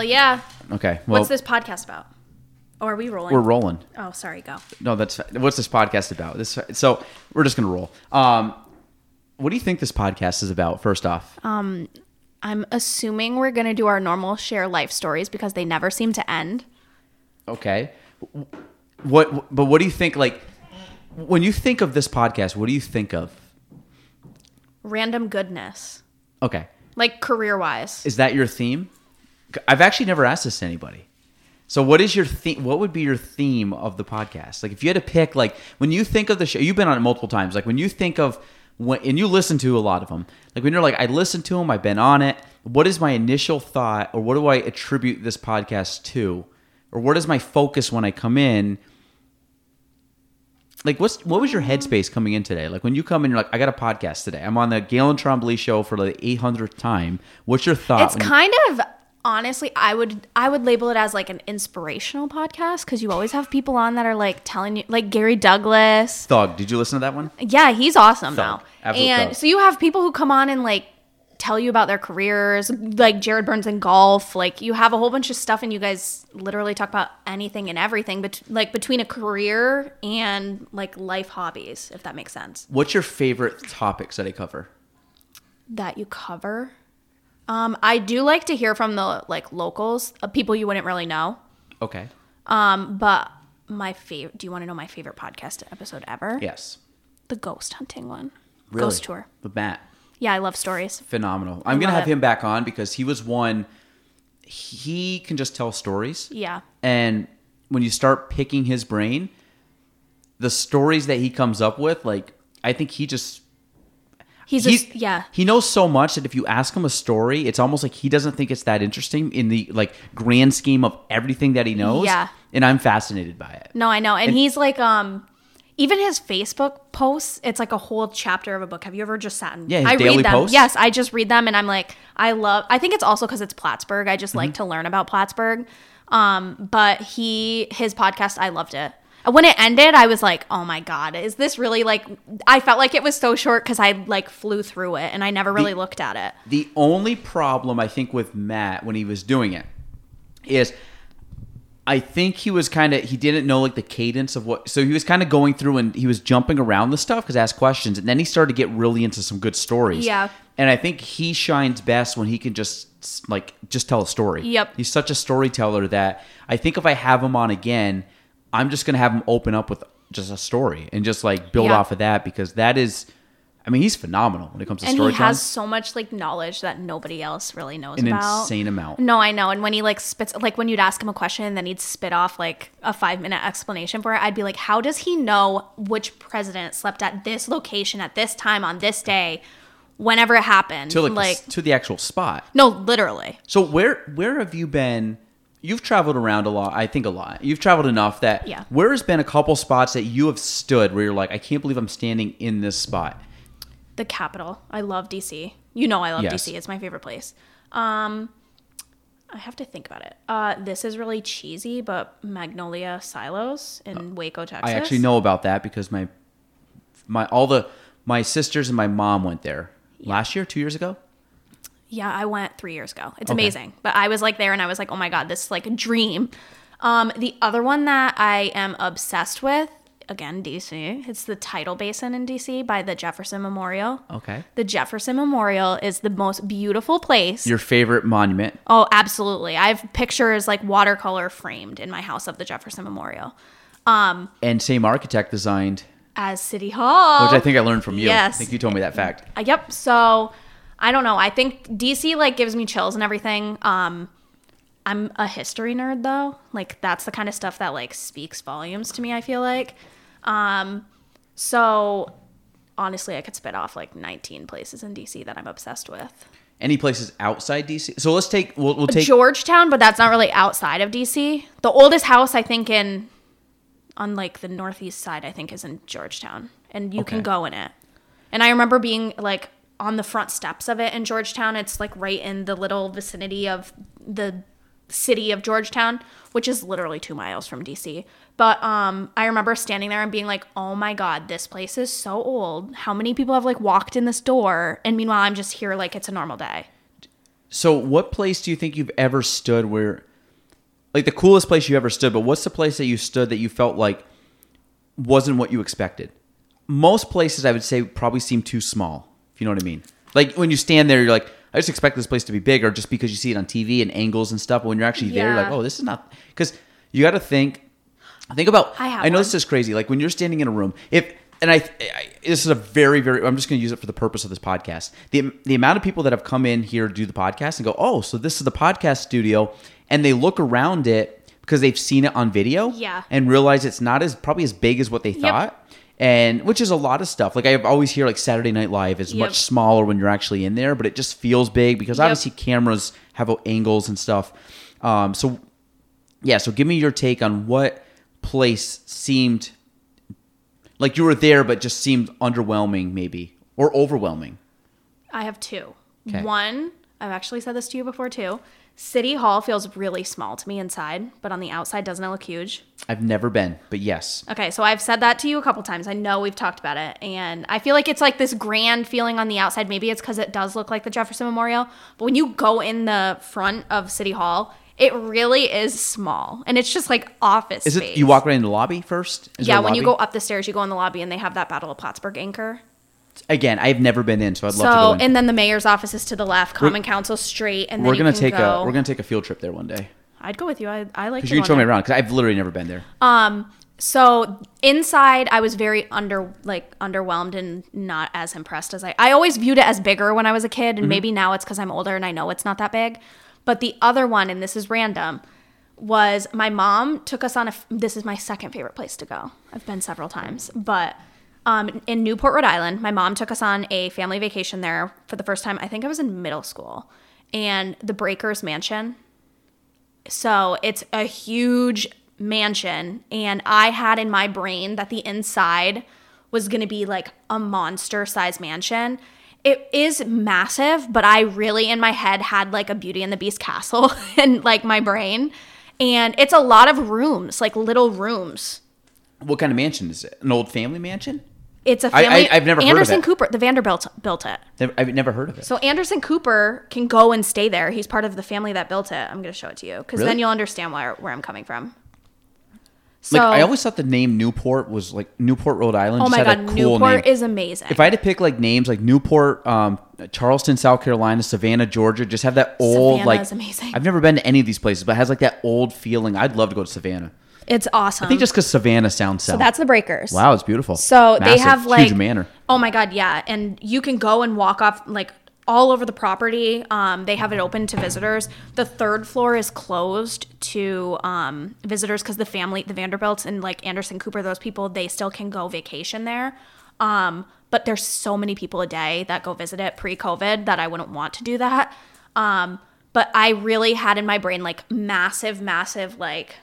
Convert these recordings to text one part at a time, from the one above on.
Hell yeah. Okay, well, What's this podcast about? Or are we rolling? we're rolling. oh, sorry, go. No, that's what's this podcast about? This so we're just gonna roll. Um, what do you think this podcast is about? First off, I'm assuming we're going to do our normal share life stories because they never seem to end. okay. What? But what do you think? Like, when you think of this podcast, what do you think of? Random goodness. Okay, Like career wise. is that your theme? I've actually never asked this to anybody. So, what is your theme? What would be your theme of the podcast? Like, if you had to pick, like, when you think of the show, you've been on it multiple times. Like, when you think of when, and you listen to a lot of them. Like, when you're like, I listened to them, I've been on it. What is my initial thought, or what do I attribute this podcast to, or what is my focus when I come in? Like, what's what was your headspace coming in today? Like, when you come in, you're like, I got a podcast today. I'm on the Gaelan Trombley show for the 800th time. What's your thought? It's when you- kind of honestly I would I would label it as like an inspirational podcast cuz you always have people on that are like telling you like Gary Douglas. Thug. Did you listen to that one? Yeah, he's awesome Thug. now. And thug. so you have people who come on and like tell you about their careers, like Jared Burns in golf. Like you have a whole bunch of stuff, and you guys literally talk about anything and everything, but like between a career and like life hobbies, if that makes sense. What's your favorite topics that I cover? That you cover. Um, I do like to hear from the like locals, uh, people you wouldn't really know. Okay. Um, but my favorite. Do you want to know my favorite podcast episode ever? Yes. The ghost hunting one. Really? Ghost tour. With Matt. Yeah, I love stories. Phenomenal. I'm gonna have it. him back on because he was one. He can just tell stories, Yeah. and when you start picking his brain, the stories that he comes up with, like I think he just He's, he's a, yeah. he knows so much that if you ask him a story, it's almost like he doesn't think it's that interesting in the like grand scheme of everything that he knows. Yeah. and I'm fascinated by it. No, I know. And, And- he's like, um, even his Facebook posts, it's like a whole chapter of a book. Have you ever just sat and Yeah, I read them? posts? Yes, I just read them and I'm like, I love I think it's also because it's Plattsburgh. I just Mm-hmm. like to learn about Plattsburgh. Um, but he his podcast, I loved it. When it ended, I was like, "Oh my god, is this really like?" I felt like it was so short because I like flew through it and I never really looked at it. The only problem I think with Matt when he was doing it is I think he was kind of he didn't know like the cadence of what so he was kind of going through and he was jumping around the stuff because asked questions and then he started to get really into some good stories. Yeah. And I think he shines best when he can just like just tell a story. Yep. He's such a storyteller that I think if I have him on again, I'm just gonna have him open up with just a story and just like build Yeah. off of that because that is I mean he's phenomenal when it comes to and he has so much like knowledge that nobody else really knows An about. insane amount. No, I know. And when he like spits, like when you'd ask him a question and then he'd spit off like a five minute explanation for it, I'd be like, how does he know which president slept at this location at this time on this day, whenever it happened? to like, the- to the actual spot. no, literally. So where where have you been? You've traveled around a lot. I think a lot. You've traveled enough that Yeah. where has been a couple spots that you have stood where you're like, I can't believe I'm standing in this spot. The capital. I love DC. You know, I love Yes. DC. It's my favorite place. Um, I have to think about it. Uh, this is really cheesy, but Magnolia Silos in Waco, Texas. I actually know about that because my my all the my sisters and my mom went there last year, two years ago. Yeah, I went three years ago. It's Okay. amazing. But I was like there and I was like, oh my God, this is like a dream. Um, the other one that I am obsessed with, again, DC, it's the Tidal Basin in DC by the Jefferson Memorial. Okay. The Jefferson Memorial is the most beautiful place. Your favorite monument? oh, absolutely. I have pictures like watercolor framed in my house of the Jefferson Memorial And same architect designed, as City Hall. which I think I learned from you. Yes. I think you told me that fact. Uh, yep. So I don't know. I think DC like gives me chills and everything. Um, I'm a history nerd though. Like that's the kind of stuff that like speaks volumes to me. I feel like. Um, so honestly, I could spit off like 19 places in DC that I'm obsessed with. Any places outside DC? So let's take. We'll, we'll take. Georgetown, but that's not really outside of DC. The oldest house I think in on like the northeast side I think is in Georgetown, and you Okay. can go in it. And I remember being like on the front steps of it in Georgetown. It's like right in the little vicinity of the city of Georgetown, which is literally two miles from DC. But um, I remember standing there and being like, "Oh my god, this place is so old. How many people have like walked in this door?" And meanwhile, I'm just here like it's a normal day. So, what place do you think you've ever stood where, like, the coolest place you ever stood? But what's the place that you stood that you felt like wasn't what you expected? Most places, I would say, probably seem too small. If you know what I mean. Like when you stand there, you're like, I just expect this place to be bigger, just because you see it on TV and angles and stuff. But when you're actually there, you're like, oh, this is not because you got to think. Think about. I I know one. this is crazy. Like when you're standing in a room, if and I, I this is a very very. I'm just going to use it for the purpose of this podcast. The the amount of people that have come in here to do the podcast and go, oh, so this is the podcast studio, and they look around it because they've seen it on video, Yeah. and realize it's not as probably as big as what they thought. And which is a lot of stuff. Like I always hear, like Saturday Night Live is Yep. much smaller when you're actually in there, but it just feels big because Yep. obviously cameras have angles and stuff. Um, so yeah, so give me your take on what place seemed like you were there, but just seemed underwhelming, maybe or overwhelming. I have two. Okay. One, I've actually said this to you before too. City Hall feels really small to me inside, but on the outside, doesn't it look huge? I've never been, but yes, Okay, so I've said that to you a couple times. I know we've talked about it, and I feel like it's like this grand feeling on the outside. Maybe it's because it does look like the Jefferson Memorial, but when you go in the front of City Hall, it really is small, and it's just like office is space. it? You walk right in the lobby first. Is yeah, when you go up the stairs, you go in the lobby, and they have that Battle of Plattsburgh anchor. Again, I've never been in, so I'd love to So, go in. and then the mayor's office is to the left, Common Council straight, and then we're gonna take go. a we're gonna take a field trip there one day I'd go with you. I, I like because you can show me around because I've literally never been there. Um, so inside, I was very under like underwhelmed and not as impressed as I. I always viewed it as bigger when I was a kid, and maybe now it's because I'm older and I know it's not that big. But the other one, and this is random, was my mom took us on a. This is my second favorite place to go. I've been several times, but um, in Newport, Rhode Island, my mom took us on a family vacation there for the first time. I think I was in middle school, and the Breakers Mansion. So it's a huge mansion, and I had in my brain that the inside was going to be like a monster size mansion. It is massive, but I really in my head had like a Beauty and the Beast castle in like my brain. And it's a lot of rooms, like little rooms. What kind of mansion is it? An old family mansion? It's a family. I've never heard of it. Anderson. Cooper, the Vanderbilt built it. Never- I've never heard of it. So Anderson Cooper can go and stay there. He's part of the family that built it. I'm going to show it to you because Really? then you'll understand where, where I'm coming from. So, like I always thought the name Newport was like Newport, Rhode Island. oh my god, a cool Newport name. is amazing. if I had to pick like names like Newport, um, Charleston, South Carolina, Savannah, Georgia, just have that old Savannah like. is amazing. I've never been to any of these places, but it has like that old feeling. I'd love to go to Savannah. It's awesome. I think just because Savannah sounds south. so that's the Breakers. wow, it's beautiful. So they have like huge manor. Oh my god, yeah, and you can go and walk off like all over the property. Um, they have it open to visitors. The third floor is closed to um, visitors because the family, the Vanderbilts and like Anderson Cooper, those people, they still can go vacation there. Um, but there's so many people a day that go visit it pre-COVID that I wouldn't want to do that. Um, but I really had in my brain like massive, massive like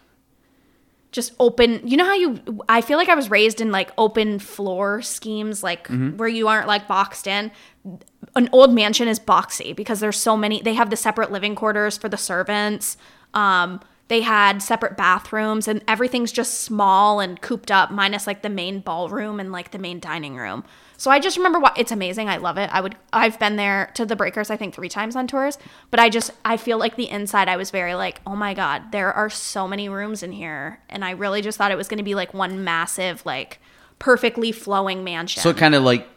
just open you know how you i feel like i was raised in like open floor schemes like where you aren't like boxed in. An old mansion is boxy because there's so many they have the separate living quarters for the servants. Um they had separate bathrooms and everything's just small and cooped up minus like the main ballroom and like the main dining room so i just remember what it's amazing i love it. I would i've been there to the breakers i think three times on tours but i just i feel like the inside i was very like oh my god there are so many rooms in here. And i really just thought it was going to be like one massive like perfectly flowing mansion. So it kind of like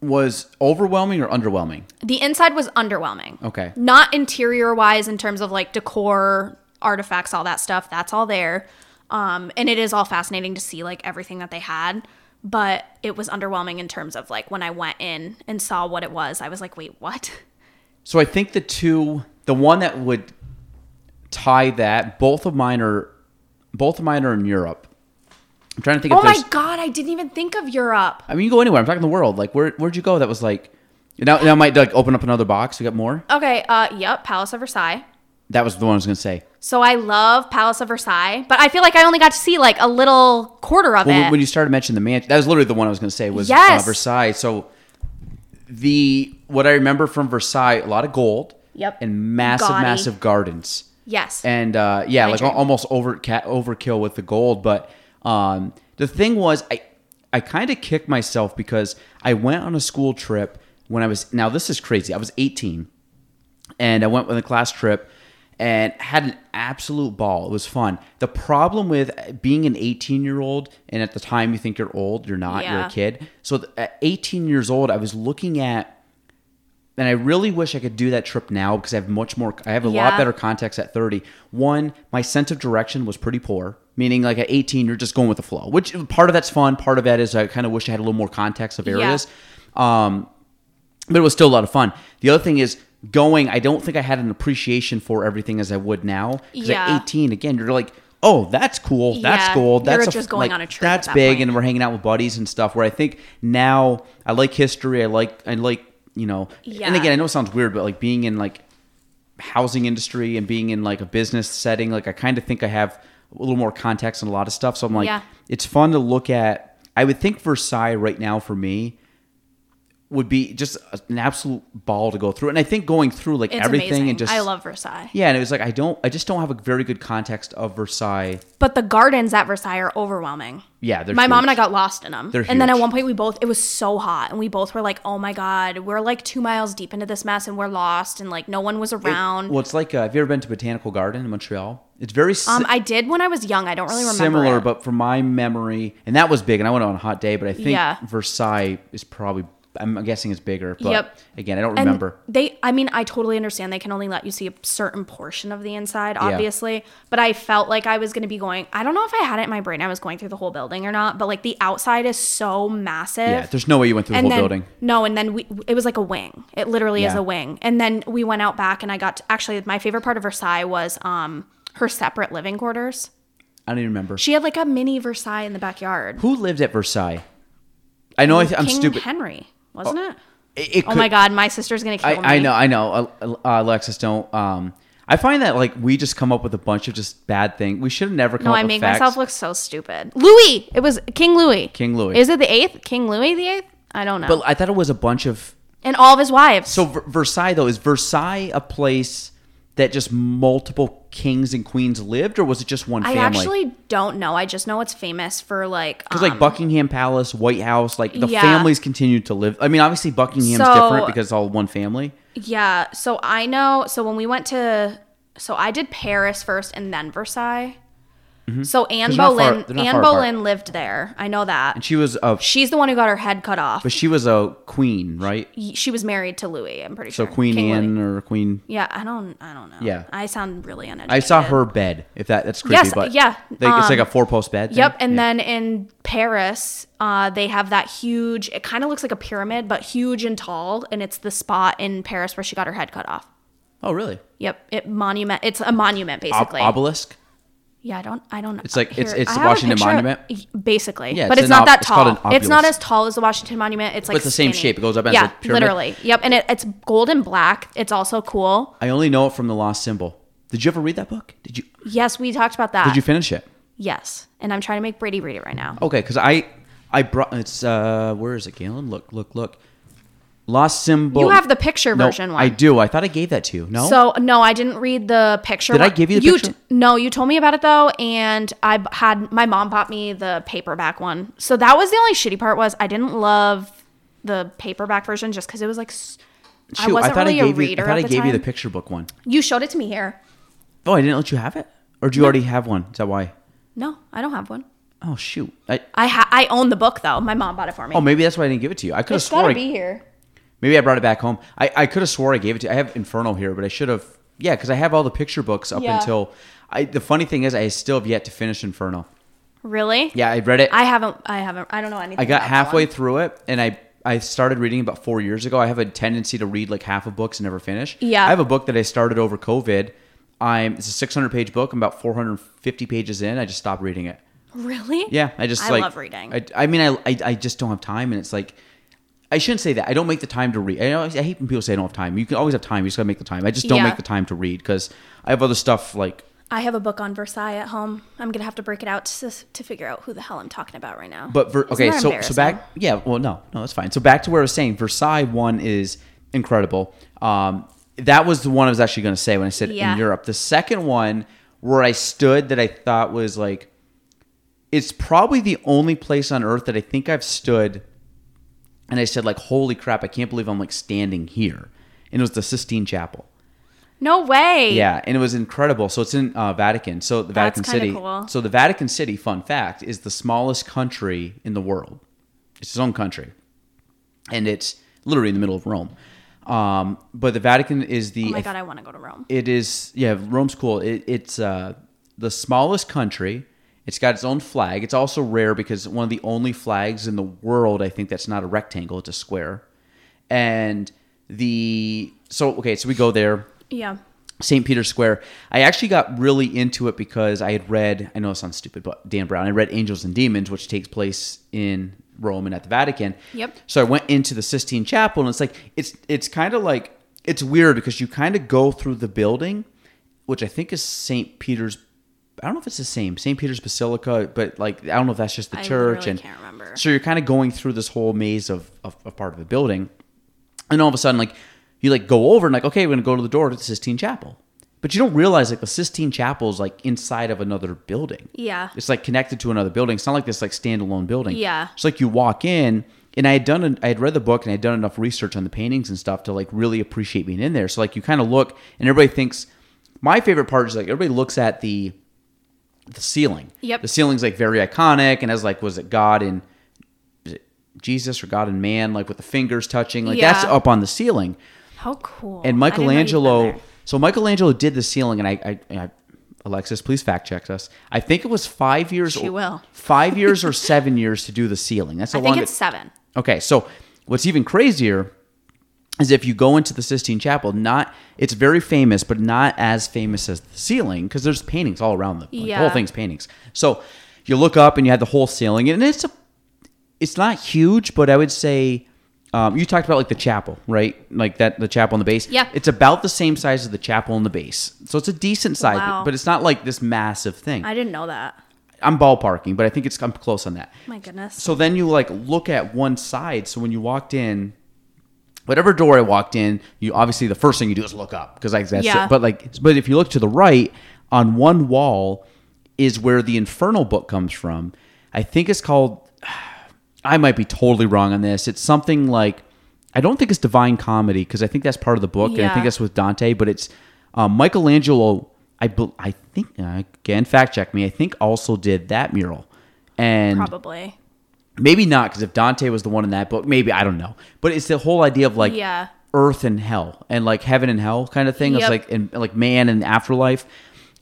was overwhelming or underwhelming. the inside was underwhelming. Okay. not interior wise in terms of like decor artifacts all that stuff. That's all there. Um and it is all fascinating to see like everything that they had but it was underwhelming in terms of like when i went in and saw what it was i was like wait what So I think the two, the one that would tie that, both of mine are, both of mine are in Europe. I'm trying to think. if Oh my god, I didn't even think of Europe. I mean, you go anywhere. I'm talking the world. Like, where where'd you go? That was like, now now I might like open up another box. We got more. Okay, uh yep, Palace of Versailles. That was the one I was gonna say. So I love Palace of Versailles, but I feel like I only got to see like a little quarter of Well, it. when you started mentioning the mansion, that was literally the one I was gonna say was Yes. uh, Versailles. So the what I remember from Versailles, a lot of gold. Yep. And massive, Gaudy. massive gardens. yes. and uh, yeah, My like dream. almost over overkill with the gold. But um, the thing was, I I kind of kicked myself because I went on a school trip when I was now this is crazy. I was 18, and I went on a class trip and had an absolute ball. It was fun. The problem with being an 18 year old, and at the time you think you're old, you're not. You're a kid. So at 18 years old, I was looking at and I really wish I could do that trip now because I have much more. I have a lot better context at 30. One, my sense of direction was pretty poor. Meaning, like at 18, you're just going with the flow. Which part of that's fun. Part of that is I kind of wish I had a little more context of Yeah. areas. Um, but it was still a lot of fun. The other thing is going. I don't think I had an appreciation for everything as I would now. Because Yeah. at 18, again, you're like, oh, that's cool. That's Yeah, cool. That's you're a- just going like, on a trip That's that big, point. and we're hanging out with buddies and stuff. Where I think now I like history. I like I like you know. Yeah. And again, I know it sounds weird, but like being in like housing industry and being in like a business setting, like I kind of think I have a little more context and a lot of stuff. So I'm like, Yeah. it's fun to look at. I would think Versailles right now for me would be just an absolute ball to go through. And I think going through like it's everything amazing. and just I love Versailles. yeah, and it was like I don't, I just don't have a very good context of Versailles. But the gardens at Versailles are overwhelming. Yeah, they're my mom and I got lost in them. They're and then at one point we both it was so hot and we both were like, "Oh my god, we're like 2 miles deep into this mess and we're lost and like no one was around." Well, it's like uh, have you ever been to Botanical Garden in Montreal? It's very si- um I did when I was young. I don't really remember. similar, it. but from my memory, and that was big. And I went on a hot day, but I think Yeah. Versailles is probably. I'm guessing it's bigger, but Yep. again, I don't And remember. They, I mean, I totally understand they can only let you see a certain portion of the inside, obviously. Yeah. But I felt like I was going to be going. I don't know if I had it in my brain. I was going through the whole building or not. But like the outside is so massive. Yeah, there's no way you went through the whole then building. no, and then we it was like a wing. It literally is a wing. And then we went out back, and I got to, actually my favorite part of Versailles was um her separate living quarters. I don't even remember. She had like a mini Versailles in the backyard. Who lived at Versailles? I know I th- I'm King stupid. Henry, wasn't it? It- it Oh my God, my sister's gonna kill me. I, I know, I know. Uh, uh, Alexis, don't. Um, I find that like we just come up with a bunch of just bad things. We should have never come No, up I make facts. myself look so stupid. Louis, it was King Louis. King Louis. Is it the eighth? King Louis the eighth? I don't know. but I thought it was a bunch of. and all of his wives. So Ver- Versailles though is Versailles a place that just multiple kings and queens lived, or was it just one family? I actually don't know. I just know it's famous for like Because um, like Buckingham Palace, White House, like the Yeah. families continued to live. I mean, obviously Buckingham's So- different because it's all one family. Yeah, so I know. So when we went to, so I did Paris first and then Versailles. So Anne Mm-hmm. not far- Boleyn, Anne far apart. Boleyn lived there. I know that. And she was a, She's the one who got her head cut off. but she was a queen, right? She was married to Louis. I'm pretty So sure. So Queen King Anne Louis. or Queen. Yeah, I don't. I don't know. Yeah. I sound really uneducated. I saw her bed. If that that's creepy, Yes, but yeah, like, it's like um, a four post bed. thing? Yep, and Yeah. then in Paris, uh, they have that huge. It kind of looks like a pyramid, but huge and tall, and it's the spot in Paris where she got her head cut off. oh really? Yep, it monument. It's a monument Ob- basically. obelisk. Yeah, I don't. I don't know. It's like- it's- it's the Washington picture- Monument? basically. Yeah, but it's it's, not that tall. an It's not as tall as the Washington Monument. It's like it's the same skinny. shape. It goes up yeah, literally. Yep, and it, it's gold and black. It's also cool. I only know it from the Lost Symbol. Did you ever read that book? Did you? Yes, we talked about that. Did you finish it? Yes, and I'm trying to make Brady read it right now. Okay, because I I brought it's uh where is it, Gaelan? Look look look. Lost Symbol. You have the picture No, version one. I do. I thought I gave that to you. No. So no, I didn't read the picture. Did I give you the picture? t- no, you told me about it though, and I had my mom bought me the paperback one. So that was the only shitty part was I didn't love the paperback version just because it was like s- I Shoot, wasn't thought really I a reader you. I thought I the gave you the picture book one. You showed it to me here. Oh, I didn't let you have it, or do you already have one? Is that why? No, I don't have one. Oh shoot! I, I ha- I own the book though. My mom bought it for me. oh, maybe that's why I didn't give it to you. I could have it's swore. gotta be here. Maybe I brought it back home. I, I could have swore I gave it to you. I have Inferno here, but I should have. Yeah, because I have all the picture books up Yeah. until. I. The funny thing is, I still have yet to finish Inferno. Really? Yeah, I read it. I haven't. I haven't. I don't know anything. I got about that halfway one. through it, and I I started reading about four years ago. I have a tendency to read like half of books and never finish. Yeah. I have a book that I started over COVID. I'm it's a 600 page book. I'm about 450 pages in. I just stopped reading it. Really? Yeah, I just I like love reading. I, I mean, I, I I just don't have time, and it's like I shouldn't say that. I don't make the time to read. I, know, I hate when people say I don't have time. You can always have time. You just gotta make the time. I just don't Yeah. make the time to read because I have other stuff like I have a book on Versailles at home. I'm gonna have to break it out to, to figure out who the hell I'm talking about right now. But ver- Isn't okay, that so so embarrassing? back, yeah, well, no, no, that's fine. So back to where I was saying, Versailles one is incredible. Um, that was the one I was actually going to say when I said Yeah. in Europe. The second one where I stood that I thought was like, it's probably the only place on earth that I think I've stood, and I said like, holy crap, I can't believe I'm like standing here, and it was the Sistine Chapel. No way. Yeah, and it was incredible. So it's in uh, Vatican. So the That's Vatican City. cool. So the Vatican City, fun fact, is the smallest country in the world. It's its own country, and it's literally in the middle of Rome. Um, but the Vatican is the. Oh my god, I want to go to Rome. It is yeah, Rome's cool. It, it's uh, the smallest country. It's got its own flag. It's also rare because one of the only flags in the world, I think, that's not a rectangle. It's a square. And the so okay, so we go there. Yeah. St. Peter's Square. I actually got really into it because I had read, I know it sounds stupid, but Dan Brown, I read Angels and Demons, which takes place in Rome and at the Vatican. Yep. So I went into the Sistine Chapel and it's like, it's, it's kind of like, it's weird because you kind of go through the building, which I think is St. Peter's. I don't know if it's the same St. Peter's Basilica, but like I don't know if that's just the I church. And can't remember. so you're kind of going through this whole maze of, of, of part of the building, and all of a sudden, like you like go over and like okay, we're gonna go to the door to the Sistine Chapel, but you don't realize like the Sistine Chapel is like inside of another building. Yeah. It's like connected to another building. It's not like this like standalone building. Yeah. It's like you walk in, and I had done, an, I had read the book, and I had done enough research on the paintings and stuff to like really appreciate being in there. So like you kind of look, and everybody thinks. My favorite part is like everybody looks at the the ceiling. Yep. The ceiling's like very iconic, and as like was it God and it Jesus or God and man, like with the fingers touching, like that's up on the ceiling. How cool. And I didn't know you'd been Michelangelo, so Michelangelo did the ceiling, and I, I, I Alexis, please fact check us. I think it was five years. She will. Five years or seven years to do the ceiling. That's how I think it's it, seven. okay, so what's even crazier is if you go into the Sistine Chapel, not it's very famous, but not as famous as the ceiling because there's paintings all around the, like, the whole thing's paintings. So you look up and you have the whole ceiling, and it's a it's not huge, but I would say um, you talked about like the chapel, right? Like that the chapel on the base. Yeah. it's about the same size as the chapel on the base, so it's a decent size, Wow. but it's not like this massive thing. I didn't know that. I'm ballparking, but I think it's I'm close on that. My goodness. So then you like look at one side. So when you walked in, whatever door I walked in, you obviously the first thing you do is look up because like that's Yeah. it. But like, but if you look to the right, on one wall is where the Inferno book comes from. I think it's called. I might be totally wrong on this. It's something like I don't think it's Divine Comedy because I think that's part of the book, and I think that's with Dante. But it's um, Michelangelo. I I think uh, again fact check me. I think also did that mural, and Probably. Maybe not because if Dante was the one in that book, maybe I don't know. But it's the whole idea of like Yeah. earth and hell and like heaven and hell kind of thing. It's like and like man and afterlife.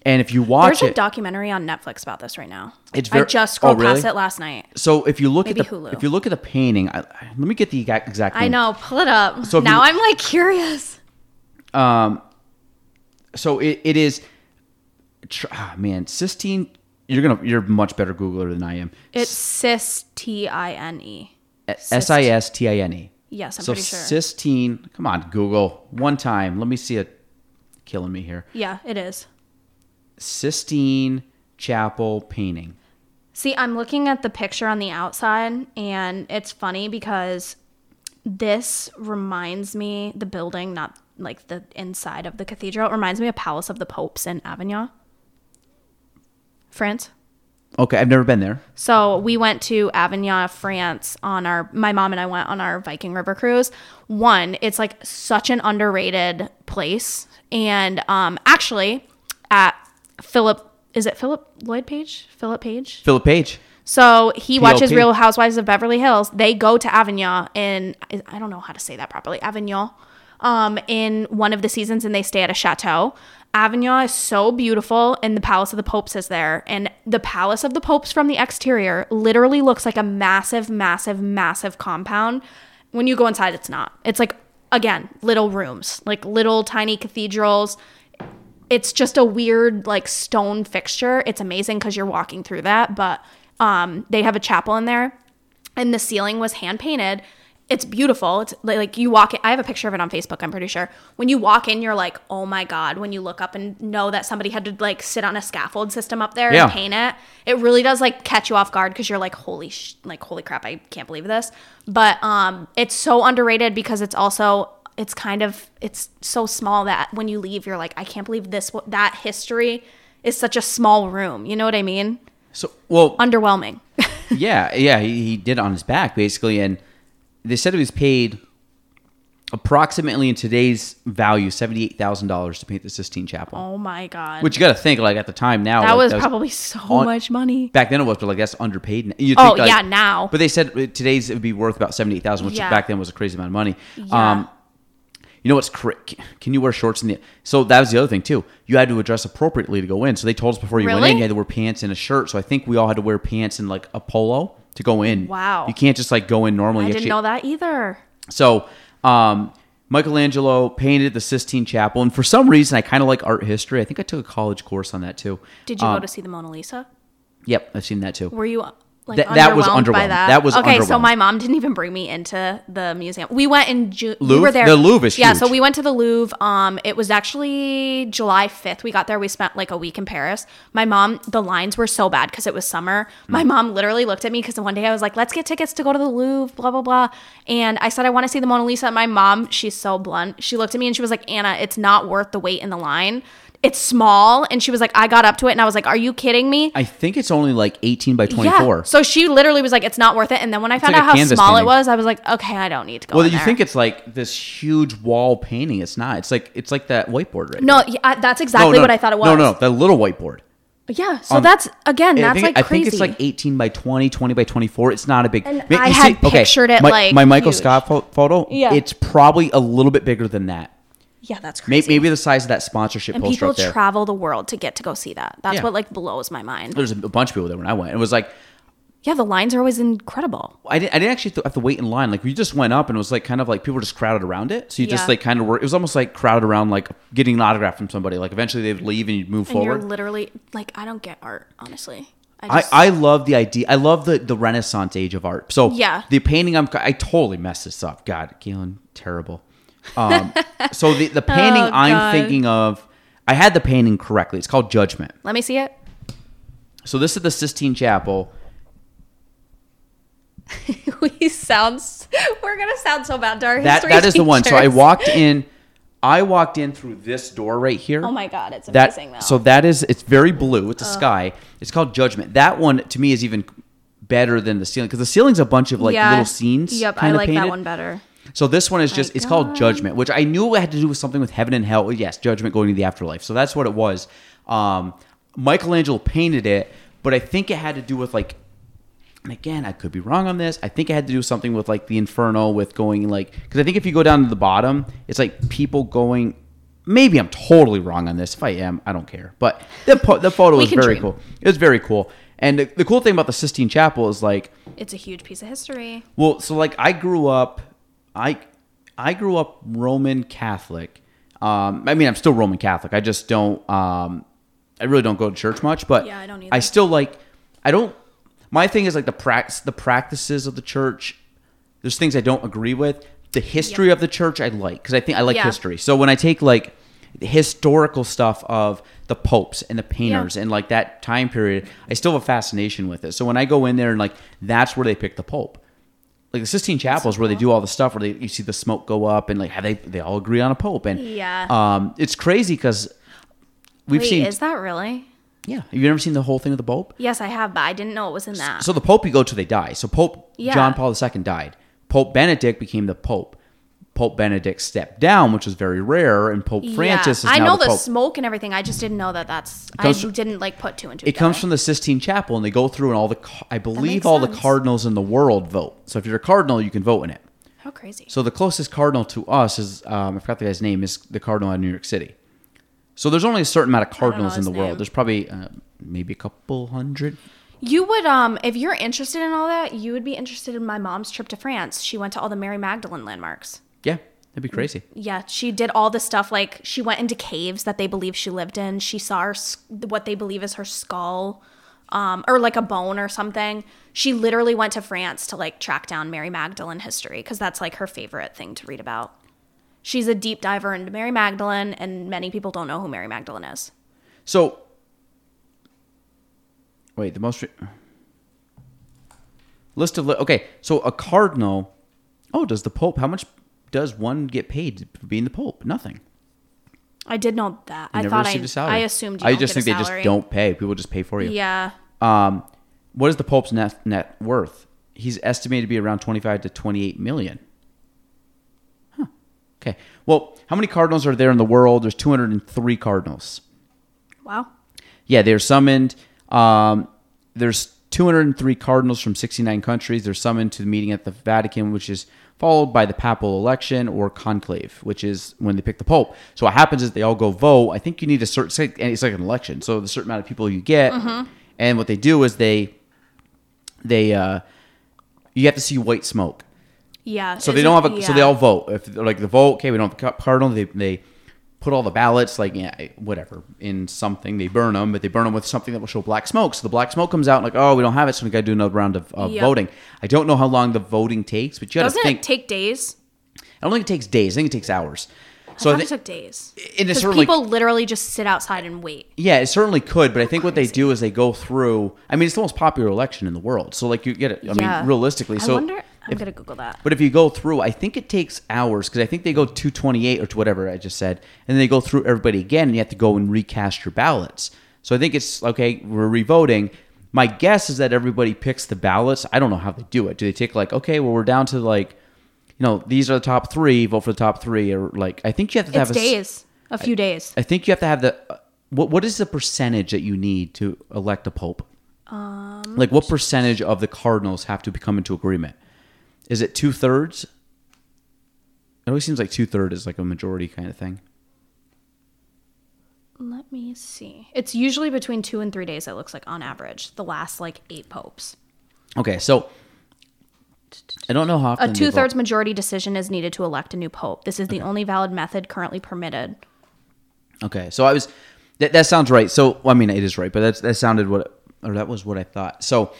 And if you watch There's a it, documentary on Netflix about this right now. It's I just scrolled Oh, really? past it last night. so if you look Maybe at the Hulu. if you look at the painting, I, let me get the exact exact. I know. Pull it up. So now you- I'm like curious. Um, so it, it is. Ah, man, Sistine. You're gonna you're a much better Googler than I am. It's Cis T I N E. S I S T I N E. Yes, I'm so pretty sure. Sistine. Come on, Google. One time. Let me see it. Killing me here. Yeah, it is. Sistine Chapel painting. See, I'm looking at the picture on the outside, and it's funny because this reminds me the building, not like the inside of the cathedral, it reminds me of Palace of the Popes in Avignon, France. Okay, I've never been there. So we went to Avignon, France on our my mom and I went on our Viking River cruise. One, it's like such an underrated place. And um actually at Philip is it Philip Lloyd Page? Philip Page? Philip Page. So he watches Real Housewives of Beverly Hills. They go to Avignon in I don't know how to say that properly. Avignon. Um, in one of the seasons, and they stay at a chateau. Avignon is so beautiful, and the Palace of the Popes is there. And the Palace of the Popes from the exterior literally looks like a massive, massive, massive compound. When you go inside, it's not. It's like again, little rooms, like little tiny cathedrals it's just a weird like stone fixture. It's amazing because you're walking through that, but Um, they have a chapel in there, and the ceiling was hand painted. It's beautiful. It's like you walk in. I have a picture of it on Facebook. I'm pretty sure. When you walk in, you're like, oh my god. When you look up and know that somebody had to like sit on a scaffold system up there Yeah. and paint it, it really does like catch you off guard because you're like, holy, sh- like holy crap, I can't believe this. But um, it's so underrated because it's also it's kind of it's so small that when you leave, you're like, I can't believe this. That history is such a small room. You know what I mean? So, well, Underwhelming. yeah, yeah, he, he did on his back basically, and they said he was paid approximately in today's value seventy eight thousand dollars to paint the Sistine Chapel. oh my god. Which you got to think like at the time now that like, was probably so on- much money. back then it was, but like that's underpaid. You Oh, yeah, now. But they said uh, today's it would be worth about seventy eight thousand, which Yeah. back then was a crazy amount of money. Yeah. Um, you know what's cra- can you wear shorts in the so that was the other thing too you had to dress appropriately to go in so they told us before you went in you had to wear pants and a shirt so i think we all had to wear pants and like a polo to go in Wow. you can't just like go in normally I You didn't actually- know that either. so um michelangelo painted the sistine chapel and for some reason i kind of like art history i think i took a college course on that too Did you Um, go to see the Mona Lisa? yep i've seen that too Were you like That- that was underwhelmed by that? That was okay. So my mom didn't even bring me into the museum. We went in June. We were there. The Louvre is yeah. huge. So we went to the Louvre. Um, it was actually July fifth. We got there. We spent like a week in Paris. My mom, the lines were so bad because it was summer. My Hmm. mom literally looked at me because one day I was like, "Let's get tickets to go to the Louvre." Blah blah blah. And I said I want to see the Mona Lisa. My mom, she's so blunt. She looked at me and she was like, "Anna, it's not worth the wait in the line." It's small, and she was like, "I got up to it, and I was like, "Are you kidding me?" i think it's only like 18 by 24 Yeah. So she literally was like, "It's not worth it." And then when I found like out how small painting. it was, I was like, "Okay, I don't need to go." Well, you there." think it's like this huge wall painting. It's not. It's like it's like that whiteboard right no, yeah, that's exactly what I thought it was. No, no, the little whiteboard. Yeah. So Um, that's again, I that's think, like I crazy. think it's like 18 by 20, 20 by 24. It's not a big. And I had pictured it my, like my Michael huge. Scott pho- photo. Yeah. it's probably a little bit bigger than that. Yeah, that's Maybe, crazy. maybe the size of that sponsorship and poster people up there. travel the world to get to go see that. That's Yeah. what like blows my mind. There's a bunch of people there when I went. It was like Yeah, the lines are always incredible. I didn't, I didn't actually have to wait in line. Like we just went up and it was like kind of like people were just crowded around it. So you just like kind of were. It was almost like crowded around like getting an autograph from somebody. Like eventually they'd leave and you'd move And forward. you're literally like, I don't get art, honestly. I, just- I love the idea. I love the, the Renaissance age of art. So Yeah. the painting. I'm I totally messed this up. God, Gaelan, terrible. Um, so the the painting Oh, I'm thinking of, I had the painting correctly. It's called Judgment. let me see it. So this is the Sistine Chapel. we sound. We're gonna sound so bad to our That history that is the one. So I walked in. I walked in through this door right here. Oh my god, it's that amazing though. so that is it's very blue. It's a sky. It's called Judgment. That one to me is even better than the ceiling because the ceiling's a bunch of like little scenes. Yep, I like that one better. So this one is just it's called Judgment, which I knew it had to do with something with heaven and hell. Yes, Judgment going to the afterlife. So that's what it was. Um, Michelangelo painted it, but I think it had to do with like and again, I could be wrong on this. I think it had to do something with like the inferno, with going like because I think if you go down to the bottom, it's like people going. Maybe I'm totally wrong on this. If I am, I don't care. But the po- the photo is very dream. cool. It was very cool. And the, the cool thing about the Sistine Chapel is like It's a huge piece of history. well, so like I grew up, I I grew up Roman Catholic. Um, I mean, I'm still Roman Catholic. I just don't. Um, I really don't go to church much, but Yeah, I don't I still like. I don't. My thing is like the practice, the practices of the church. There's things I don't agree with. The history of the church I like because I think I like Yeah. history. So when I take like the historical stuff of the popes and the painters Yeah. and like that time period, I still have a fascination with it. So when I go in there and like that's where they pick the pope like the Sistine Chapel is where they do all the stuff where they you see the smoke go up and like how they they all agree on a pope and Yeah. um it's crazy because we've Wait, seen is that really? yeah have you ever seen the whole thing of the pope Yes, I have, but I didn't know it was in that. so the pope you go to they die so Pope Yeah. John Paul II died Pope Benedict became the pope Pope Benedict stepped down which was very rare and Pope Francis yeah. is I now know the the, pope. smoke and everything. I just didn't know that that's. I from- didn't like put two and two. It comes from the Sistine Chapel, and they go through and all the, I believe all the cardinals in the world vote. So if you're a cardinal, you can vote in it. How crazy. So the closest cardinal to us is um, I forgot the guy's name is the cardinal in New York City. So there's only a certain amount of cardinals in the world. There's probably uh, maybe a couple hundred. You would, um, if you're interested in all that, you would be interested in my mom's trip to France. She went to all the Mary Magdalene landmarks. Yeah, that'd be crazy. Yeah, she did all the stuff. Like she went into caves that they believe she lived in. She saw her, what they believe is her skull. um, or like a bone or something. She literally went to France to like track down Mary Magdalene history because that's like her favorite thing to read about. She's a deep diver into Mary Magdalene, and many people don't know who Mary Magdalene is. So, wait, the most re- list of li- okay. So a cardinal. Oh, does the Pope? How much does one get paid for being the Pope? Nothing. I did know that. You I never thought I, received a salary. I assumed. You I just think they just don't pay. People just pay for you. Yeah, Um, what is the Pope's net net worth? He's estimated to be around twenty-five to twenty-eight million. Huh. Okay. Well, how many cardinals are there in the world? There's two hundred and three cardinals. wow. Yeah, they're summoned. Um, there's 203 cardinals from 69 countries. They're summoned to the meeting at the Vatican, which is followed by the papal election or conclave, which is when they pick the pope. So what happens is they all go vote. I think you need a certain, like, it's like an election. So the certain amount of people you get, and what they do is they, they, uh, you have to see white smoke. Yeah. So they don't have a. So they all vote. If they're like the vote, okay, we don't have a cardinal. They they put all the ballots, like yeah, whatever, in something. They burn them, but they burn them with something that will show black smoke. So the black smoke comes out, like oh, we don't have it, so we got to do another round of, of Yep. voting. I don't know how long the voting takes, but you got to Doesn't think. it take days? I don't think it takes days. I think it takes hours. So I I thought it took days. and it Because certainly people literally just sit outside and wait. Yeah, it certainly could, but I think what they do is they go through. I mean, it's the most popular election in the world, so like you get it. I Yeah. mean, realistically, so I wonder. I'm if- gonna Google that. But if you go through, I think it takes hours because I think they go 228 or to whatever I just said, and then they go through everybody again, and you have to go and recast your ballots. So I think it's okay. We're revoting. My guess is that everybody picks the ballots. I don't know how they do it. Do they take like okay, well we're down to like, you know, these are the top three. Vote for the top three, or like I think you have to have It's a s- days. A few days. I think you have to have the uh, what what is the percentage that you need to elect a pope? Um, like what percentage of the cardinals have to come into agreement? Is it two thirds? It always seems like two thirds is like a majority kind of thing. Let me see. It's usually between two and three days. It looks like on average. The last like eight popes. Okay, so I don't know how often A they two thirds vote. majority decision is needed to elect a new pope. This is the only valid method currently permitted. Okay, so I was that, that sounds right. So well, I mean, it is right, but that's that sounded what or that was what I thought. So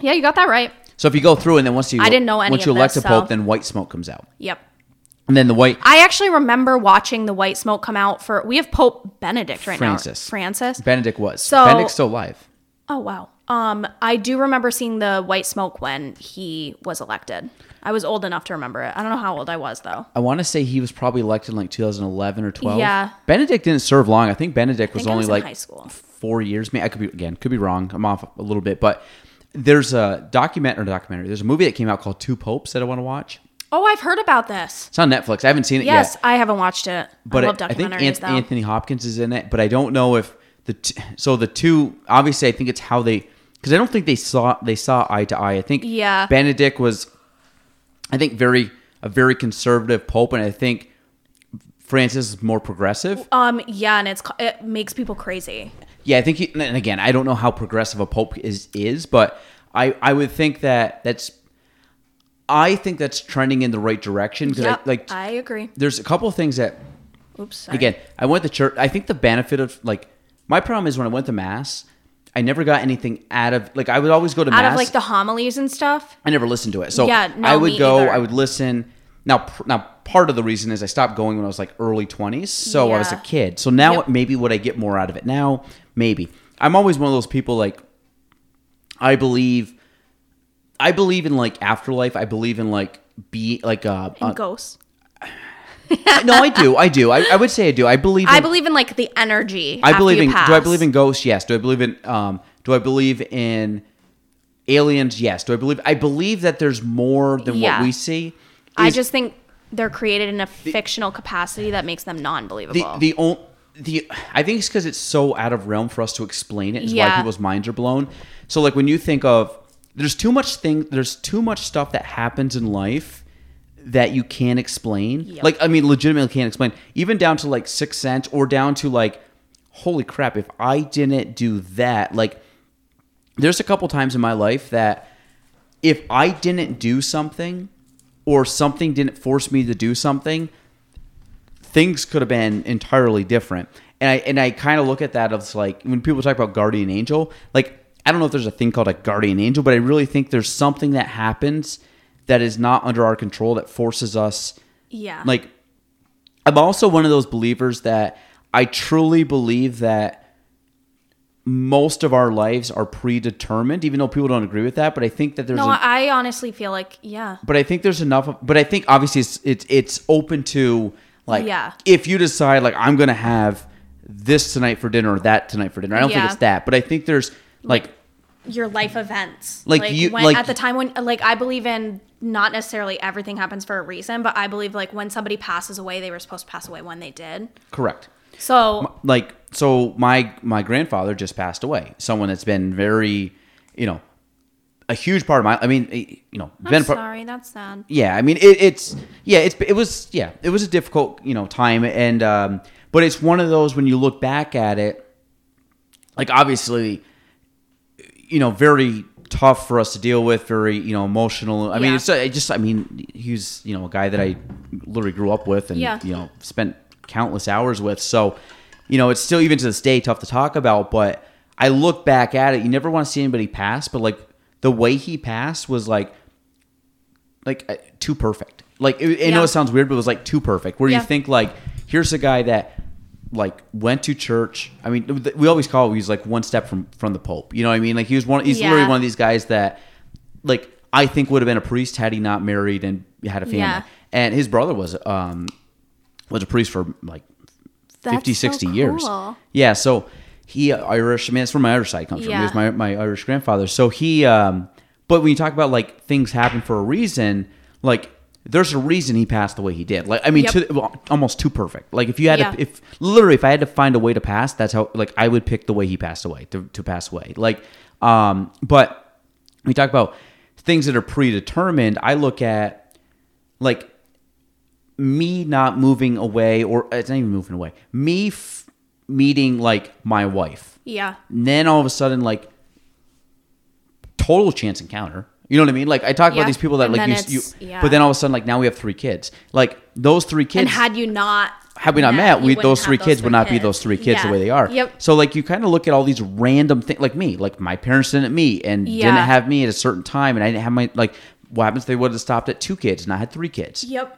Yeah, you got that right. So if you go through and then once you I didn't know any once you of elect this, a pope, so- then white smoke comes out, Yep. and then the white I actually remember watching the white smoke come out for. We have Pope Benedict right Francis. now. Francis. Francis. Benedict was So- Benedict's still alive. Oh wow. Um, I do remember seeing the white smoke when he was elected. I was old enough to remember it. I don't know how old I was though. I want to say he was probably elected in like 2011 or 12. Yeah. Benedict didn't serve long. I think Benedict was think I only was in like high school. four years. Maybe I could be again could be wrong. I'm off a little bit, but there's a document or documentary. There's a movie that came out called Two Popes that I want to watch. Oh, I've heard about this. It's on Netflix. I haven't seen it yet. Yes, yet. I haven't watched it. But I love I, think Anth-. Anthony Hopkins is in it, but I don't know if the t- so the two obviously I think it's how they because I don't think they saw they saw eye to eye. I think Yeah. Benedict was I think very a very conservative pope, and I think Francis is more progressive. Um, yeah, and it's it makes people crazy. Yeah, I think, he, and again, I don't know how progressive a pope is is, but I I would think that that's, I think that's trending in the right direction because Yep, I, like I agree. there's a couple of things that Oops. Sorry. again I went to church. I think the benefit of like my problem is when I went to mass, I never got anything out of like I would always go to out mass. of like the homilies and stuff. I never listened to it. So Yeah, no, I would go, either. I would listen. Now, pr- now part of the reason is I stopped going when I was like early 20s. So I was a kid. So now Yep. maybe would I get more out of it now? Maybe. I'm always one of those people like I believe I believe in like afterlife. I believe in like be like uh, uh ghosts. no, I do. I do. I, I would say I do. I believe in, I believe in like the energy. I believe in. pass. Do I believe in ghosts? Yes. Do I believe in? Um. Do I believe in aliens? Yes. Do I believe? I believe that there's more than Yeah. what we see. I just think they're created in a fictional capacity that makes them the non-believable. the on, the I think it's because it's so out of realm for us to explain it. Is why people's minds are blown. So like when you think of there's too much thing there's too much stuff that happens in life that you can't explain. Yep. Like I mean legitimately can't explain. Even down to like six cents or down to like holy crap if I didn't do that like there's a couple times in my life that if I didn't do something or something didn't force me to do something, things could have been entirely different. And I and I kind of look at that as like when people talk about guardian angel, like I don't know if there's a thing called a guardian angel, but I really think there's something that happens that is not under our control that forces us Yeah. like I'm also one of those believers that I truly believe that most of our lives are predetermined, even though people don't agree with that. But I think that there's no, I honestly feel like yeah. but I think there's enough. Of, but I think obviously it's it's it's open to like Yeah. if you decide like I'm gonna have this tonight for dinner or that tonight for dinner. I don't think it's that, but I think there's like your life events. Like, you- when like- at the time when like I believe in not necessarily everything happens for a reason, but I believe like when somebody passes away, they were supposed to pass away when they did. correct. So like so my my grandfather just passed away someone that's been very you know a huge part of my i mean eh, you know I'm been part- sorry, that's sad. yeah i mean it, it's yeah it's it was yeah it was a difficult you know time and um but it's one of those when you look back at it like obviously you know very tough for us to deal with very you know emotional i mean it's uh, just i mean he's you know a guy that i literally grew up with and Yeah. you know spent countless hours with so you know it's still even to this day tough to talk about but i look back at it you never want to see anybody pass but like the way he passed was like like uh, too perfect. Like it, i know it sounds weird but it was like too perfect. Where you think like here's a guy that like went to church. I mean we always call he's like one step from from the pope. You know what i mean? Like he was one he's literally one of these guys that like i think would have been a priest had he not married and had a family. Yeah. and his brother was um was a priest for like 50 That's so 60 years. yeah so he irish i mean it's where my irish side comes from. He was my, my irish grandfather. So he um but when you talk about like things happen for a reason like there's a reason he passed the way he did. Like i mean Yep. to well, almost too perfect. Like if you had Yeah. to if literally if i had to find a way to pass that's how like i would pick the way he passed away to, to pass away. Like um but we talk about things that are predetermined. I look at like me not moving away or it's not even moving away. Me f- meeting like my wife Yeah. and then all of a sudden like total chance encounter you know what i mean like i talk Yeah. about these people that And like you, you yeah. but then all of a sudden like now we have three kids like those three kids And had you not had we not met, we those have three kids would not be those three kids the way they are. Yep. So like you kind of look at all these random things, like me, like my parents didn't meet and Yeah. didn't have me at a certain time, and I didn't have my like. What happens if they would have stopped at two kids and I had three kids? Yep.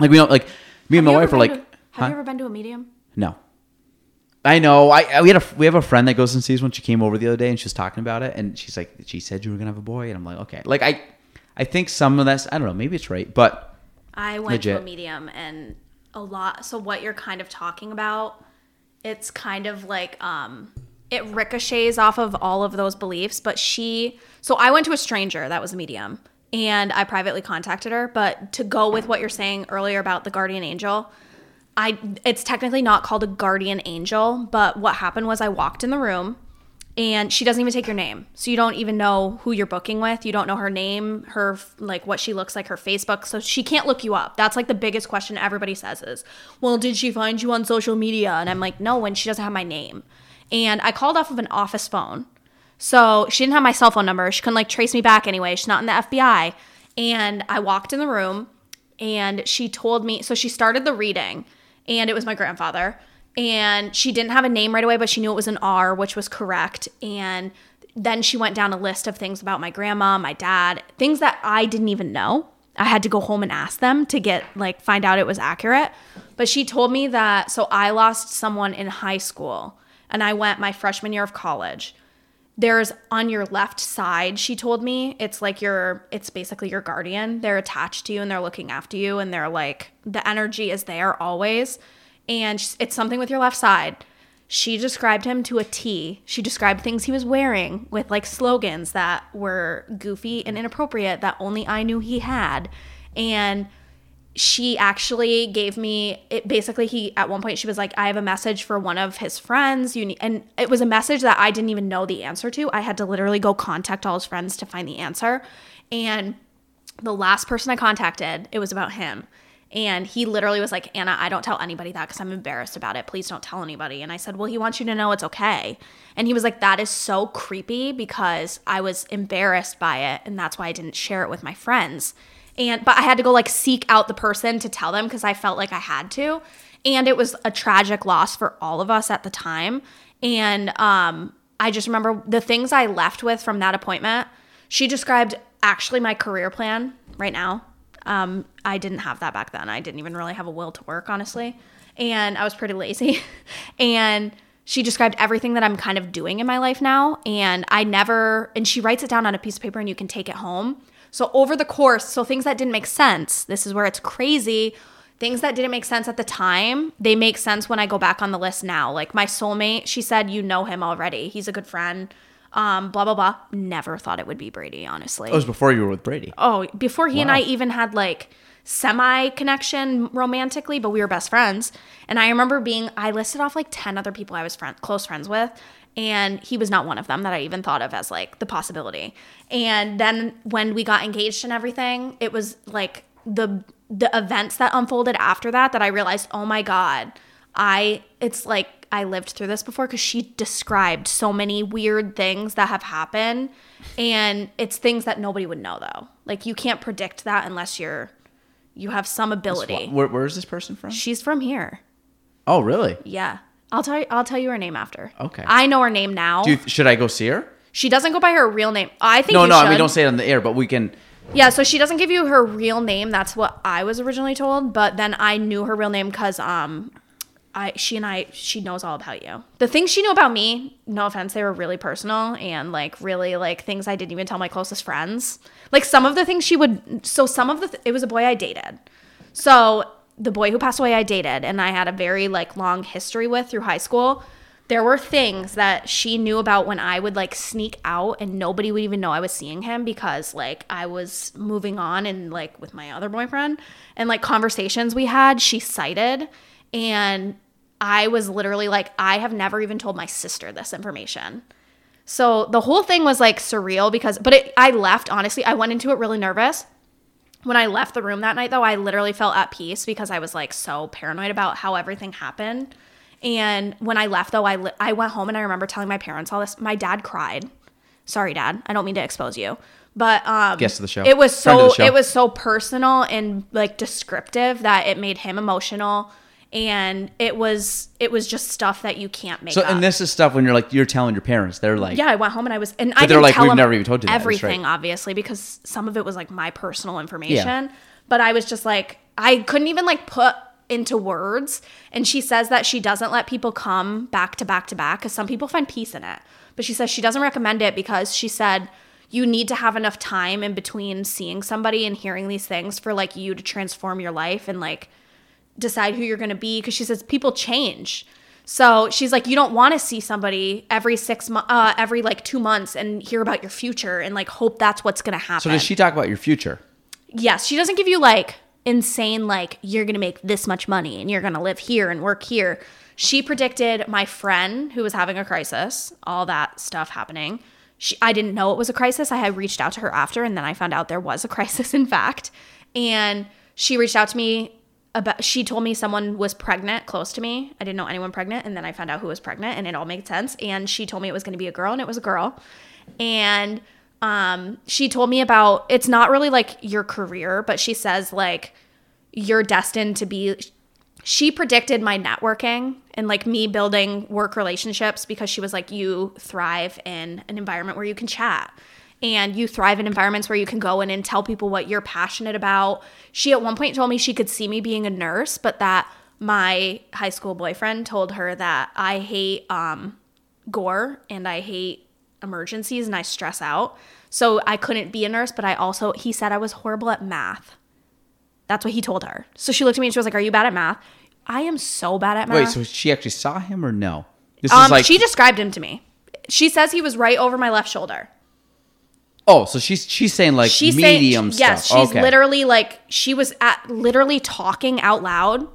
Like we don't like me and my wife are like, to- have huh? you ever been to a medium? no. I know. I, I we had a we have a friend that goes and sees one. She came over the other day and she was talking about it, and she's like, she said you were gonna have a boy, and I'm like, okay. Like I, I think some of that's I don't know. Maybe it's right, but I went to a medium and a lot so what you're kind of talking about, it's kind of like um it ricochets off of all of those beliefs, but she so I went to a stranger that was a medium and I privately contacted her, but to go with what you're saying earlier about the guardian angel, I it's technically not called a guardian angel, but what happened was I walked in the room and she doesn't even take your name. So you don't even know who you're booking with. You don't know her name, her like what she looks like, her Facebook. So she can't look you up. That's like the biggest question everybody says is, "Well, did she find you on social media?" And I'm like, "No, when she doesn't have my name." And I called off of an office phone. So she didn't have my cell phone number. She couldn't like trace me back anyway. She's not in the FBI. And I walked in the room and she told me so she started the reading and it was my grandfather. And she didn't have a name right away but she knew it was an r which was correct. And then she went down a list of things about my grandma my dad things that i didn't even know. I had to go home and ask them to get like find out it was accurate. But she told me that so i lost someone in high school and i went my freshman year of college there's on your left side she told me it's like your it's basically your guardian they're attached to you and they're looking after you and they're like the energy is there always and it's something with your left side she described him to a T. She described things he was wearing with like slogans that were goofy and inappropriate that only I knew he had. And she actually gave me it basically he at one point she was like i have a message for one of his friends you need and it was a message that i didn't even know the answer to. I had to literally go contact all his friends to find the answer. And the last person i contacted it was about him. And he literally was like anna i don't tell anybody that because i'm embarrassed about it. Please don't tell anybody. And i said well he wants you to know it's okay. And he was like that is so creepy because i was embarrassed by it and that's why i didn't share it with my friends and but I had to go like seek out the person to tell them because I felt like I had to. And it was a tragic loss for all of us at the time. And um I just remember the things I left with from that appointment. She described actually my career plan right now. Um, I didn't have that back then. I didn't even really have a will to work, honestly. And I was pretty lazy. and she described everything that I'm kind of doing in my life now. And I never, and she writes it down on a piece of paper and you can take it home. So over the course, so things that didn't make sense, this is where it's crazy. Things that didn't make sense at the time, they make sense when I go back on the list now. Like my soulmate, she said, you know him already. He's a good friend. Um, blah blah blah. Never thought it would be Brady, honestly. It was before you were with Brady. Oh, before he and I even had like semi connection romantically, but we were best friends. And I remember being, I listed off like 10 other people I was friend, close friends with. And he was not one of them that I even thought of as like the possibility. And then when we got engaged and everything, it was like the the events that unfolded after that that I realized, oh my God, I it's like I lived through this before because she described so many weird things that have happened. And it's things that nobody would know though. Like you can't predict that unless you're you have some ability. Where, where is this person from? She's from here. Oh, really? Yeah. I'll tell you I'll tell you her name after. Okay. I know her name now. Do you, should I go see her? she doesn't go by her real name. I think No, no. Should. mean, don't say it on the air, but we can. Yeah, so she doesn't give you her real name. That's what I was originally told, but then I knew her real name cuz um I she and I she knows all about you. The things she knew about me, no offense, they were really personal and like really like things I didn't even tell my closest friends. Like some of the things she would so some of the th- it was a boy I dated. So the boy who passed away I dated and I had a very like long history with through high school. There were things that she knew about when I would like sneak out and nobody would even know I was seeing him because like I was moving on and like with my other boyfriend and like conversations we had, she cited and I was literally like I have never even told my sister this information. So the whole thing was like surreal because but it, I left honestly, I went into it really nervous when I left the room that night, though, I literally felt at peace because I was like so paranoid about how everything happened. And when I left, though, I li- I went home and I remember telling my parents all this. My dad cried. Sorry, dad. I don't mean to expose you, but um, Guest of the show. It was so show. it was so personal and like descriptive that it made him emotional, and it was it was just stuff that you can't make So, up. and this is stuff when you're like, you're telling your parents. They're like, Yeah, I went home and I was, and I they're like, "We've never even told you everything, right. obviously, because some of it was like my personal information. But I was just like, I couldn't even like put into words. And she says that she doesn't let people come back to back to back because some people find peace in it. But she says she doesn't recommend it because she said you need to have enough time in between seeing somebody and hearing these things for like you to transform your life and like decide who you're going to be because she says people change. So she's like, you don't want to see somebody every six months, uh, every like two months, and hear about your future and like hope that's what's going to happen. So, does she talk about your future? Yes, she doesn't give you like insane like you're going to make this much money and you're going to live here and work here. She predicted my friend who was having a crisis, all that stuff happening. She, I didn't know it was a crisis. I had reached out to her after and then I found out there was a crisis in fact. And she reached out to me about she told me someone was pregnant close to me. I didn't know anyone pregnant and then I found out who was pregnant and it all made sense and she told me it was going to be a girl and it was a girl. And um she told me about it's not really like your career, but she says like you're destined to be she predicted my networking and like me building work relationships because she was like you thrive in an environment where you can chat and you thrive in environments where you can go in and tell people what you're passionate about. She at one point told me she could see me being a nurse, but that my high school boyfriend told her that I hate um, gore and I hate emergencies and I stress out. So I couldn't be a nurse, but I also, he said I was horrible at math. That's what he told her. So she looked at me and she was like, Are you bad at math? I am so bad at math. Wait, so she actually saw him or no? This um, is like, she described him to me. She says he was right over my left shoulder. Oh, so she's she's saying like She's medium saying, yes, she's okay. literally like she was at literally talking out loud,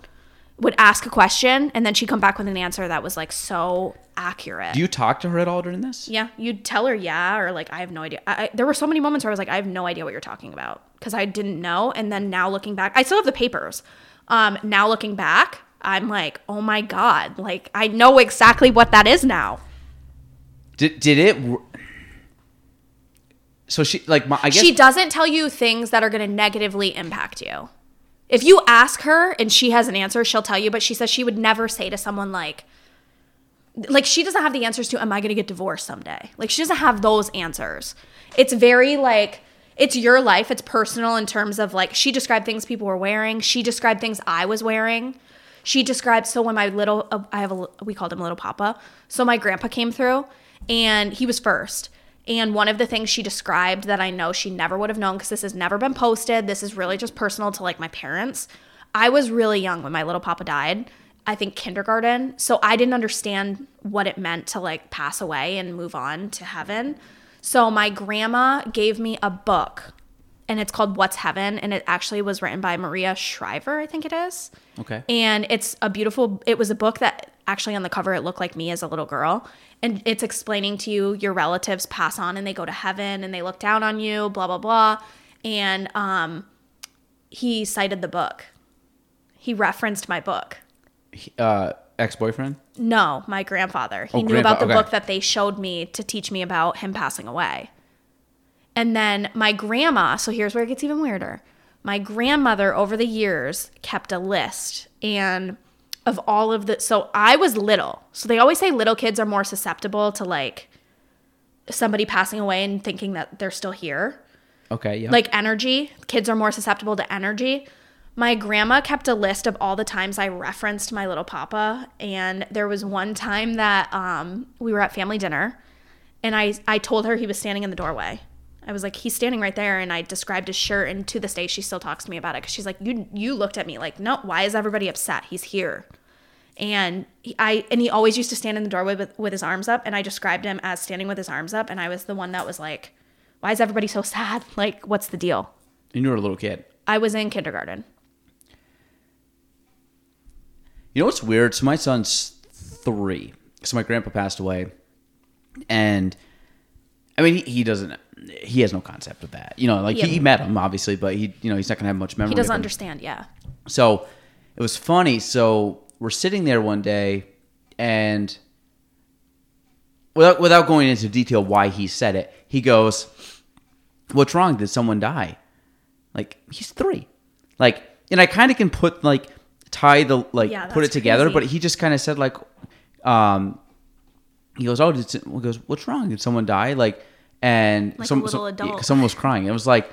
would ask a question, and then she'd come back with an answer that was like so accurate. Do you talk to her at all during this? yeah, you'd tell her yeah, or like I have no idea. I, I, there were so many moments where I was like, I have no idea what you're talking about because I didn't know. And then now looking back, I still have the papers. Um, now looking back, I'm like, oh my god, like I know exactly what that is now. Did did it? So she like my, I guess she doesn't tell you things that are going to negatively impact you. If you ask her and she has an answer, she'll tell you, but she says she would never say to someone like, like she doesn't have the answers to am I going to get divorced someday? Like she doesn't have those answers. It's very like it's your life, it's personal in terms of like she described things people were wearing, she described things I was wearing. She described so when my little uh, I have a we called him little papa. So my grandpa came through and he was first. And one of the things she described that I know she never would have known because this has never been posted, this is really just personal to like my parents. I was really young when my little papa died. I think kindergarten. So I didn't understand what it meant to like pass away and move on to heaven. So my grandma gave me a book and it's called What's Heaven and it actually was written by Maria Shriver, I think it is. Okay. And it's a beautiful it was a book that actually on the cover it looked like me as a little girl and it's explaining to you your relatives pass on and they go to heaven and they look down on you, blah blah blah. And um he cited the book. He referenced my book. Uh, ex boyfriend. No, my grandfather. He Oh, knew grandfa- about the okay. book that they showed me to teach me about him passing away. And then my grandma, so here's where it gets even weirder. My grandmother over the years kept a list and of all of the so I was little. So they always say little kids are more susceptible to like somebody passing away and thinking that they're still here Okay. Yeah. like energy. Kids are more susceptible to energy. My grandma kept a list of all the times I referenced my little papa, and there was one time that um, we were at family dinner, and I I told her he was standing in the doorway. I was like, he's standing right there, and I described his shirt, and to this day she still talks to me about it because she's like, you you looked at me like, no, why is everybody upset? He's here, and he, I and he always used to stand in the doorway with, with his arms up, and I described him as standing with his arms up, and I was the one that was like, why is everybody so sad? Like, what's the deal? and you were a little kid. I was in kindergarten. You know what's weird? So my son's three. So my grandpa passed away, and I mean he, he doesn't. He has no concept of that. You know, like Yeah. he, he met him obviously, but he you know he's not gonna have much memory. He doesn't understand. Yeah. So it was funny. So we're sitting there one day, and without without going into detail why he said it, he goes, "What's wrong? Did someone die?" Like he's three, like, and I kind of can put like tie the like Yeah, put it together, crazy. but he just kind of said like, um, he goes, "Oh, did he goes, what's wrong? Did someone die?" Like, and Like a some, little some- yeah, someone was crying. It was like,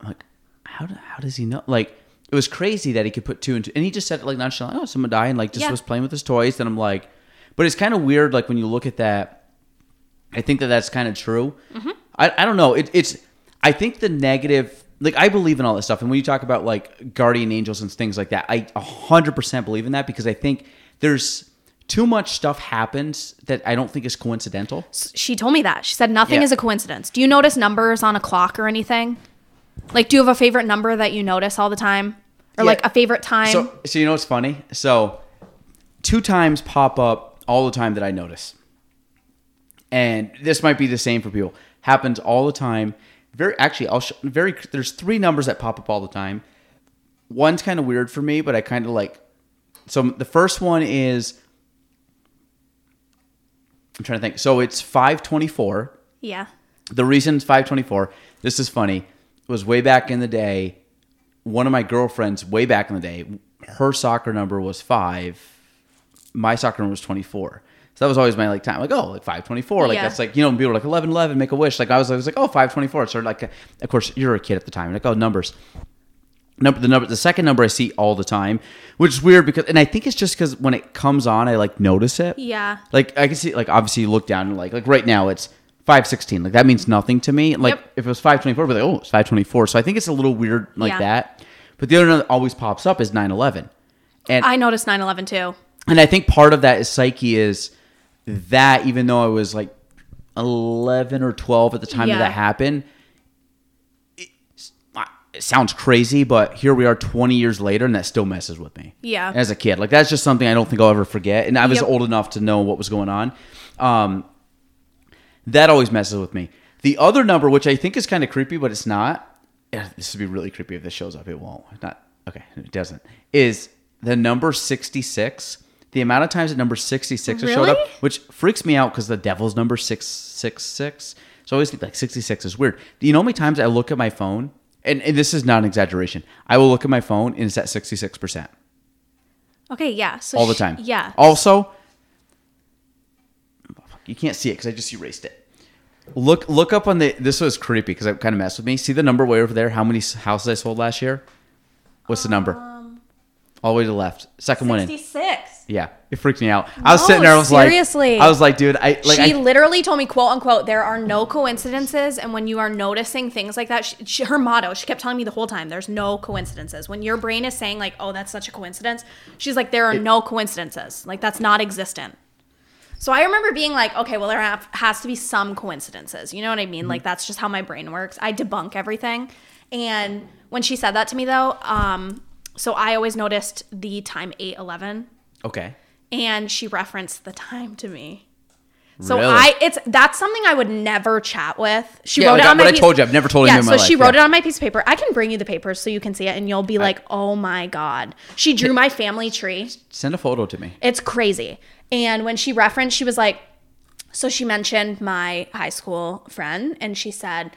I'm like, how do, how does he know? Like, it was crazy that he could put two and two, and he just said it like nonchalant, "Oh, someone died," and like just Yeah. was playing with his toys. Then I'm like, but it's kind of weird, like when you look at that. I think that that's kind of true. Mm-hmm. I, I don't know. It, it's I think the negative. Like I believe in all this stuff, and when you talk about like guardian angels and things like that, I hundred percent believe in that because I think there's too much stuff happens that I don't think is coincidental. She told me that. She said nothing Yeah. is a coincidence. Do you notice numbers on a clock or anything? Like, do you have a favorite number that you notice all the time, or Yeah. like a favorite time? So, so you know what's funny? So, two times pop up all the time that I notice, and this might be the same for people. Happens all the time. Very actually, I'll sh- very. There's three numbers that pop up all the time. One's kind of weird for me, but I kind of like. So the first one is. I'm trying to think. So it's 524 yeah. the reason it's 524 this is funny was way back in the day one of my girlfriends way back in the day her soccer number was 5 my soccer number was 24 so that was always my like time like oh like 524 like Yeah. that's like you know people were like 11 11 make a wish like i was, I was like oh 524 so like of course you're a kid at the time like oh numbers number the number the second number i see all the time which is weird because and i think it's just because when it comes on i like notice it Yeah. like I can see, like obviously you look down and like like right now it's five sixteen. Like that means nothing to me. Like Yep. if it was five twenty four, be like oh it's five twenty four. So I think it's a little weird like Yeah. that. But the other one that always pops up is nine eleven, and I noticed 9/11 too. and I think part of that is psyche is that even though I was like eleven or twelve at the time Yeah. that that happened. It, sounds crazy, but here we are 20 years later, and that still messes with me. Yeah. As a kid, like that's just something I don't think I'll ever forget. And I was Yep. old enough to know what was going on. Um, that always messes with me. The other number, which I think is kind of creepy, but it's not. This would be really creepy if this shows up. It won't. Not okay. It doesn't. Is the number 66? The amount of times that number 66 has showed up, which freaks me out because the devil's number 666. So I always think like 66 is weird. Do you know how many times I look at my phone? And, and this is not an exaggeration. I will look at my phone and it's at 66% Okay. Yeah. So all the time. Yeah. Also, You can't see it because I just erased it. Look look up on the. This was creepy because it kind of messed with me. See the number way over there? How many houses I sold last year? What's the number? Um, all the way to the left. Second one in. 66. Yeah, it freaked me out. I was No, sitting there. I was seriously. like, I was like, dude, I like. she I, literally told me, quote unquote, there are no coincidences. And when you are noticing things like that, she, she, her motto, she kept telling me the whole time, there's no coincidences. When your brain is saying, like, oh, that's such a coincidence, she's like, there are no coincidences. Like, that's not existent. So I remember being like, okay, well, there have, has to be some coincidences. You know what I mean? Like, that's just how my brain works. I debunk everything. And when she said that to me, though, um, so I always noticed the time eight eleven 11 okay. and she referenced the time to me. So Really? I it's that's something I would never chat with. She Yeah, wrote like it on my I piece- told you, I've never told yeah, so she life, wrote yeah. it on my piece of paper. I can bring you the papers so you can see it and you'll be like, "Oh my god." She drew my family tree. Send a photo to me. It's crazy. And when she referenced, she was like, so she mentioned my high school friend and she said,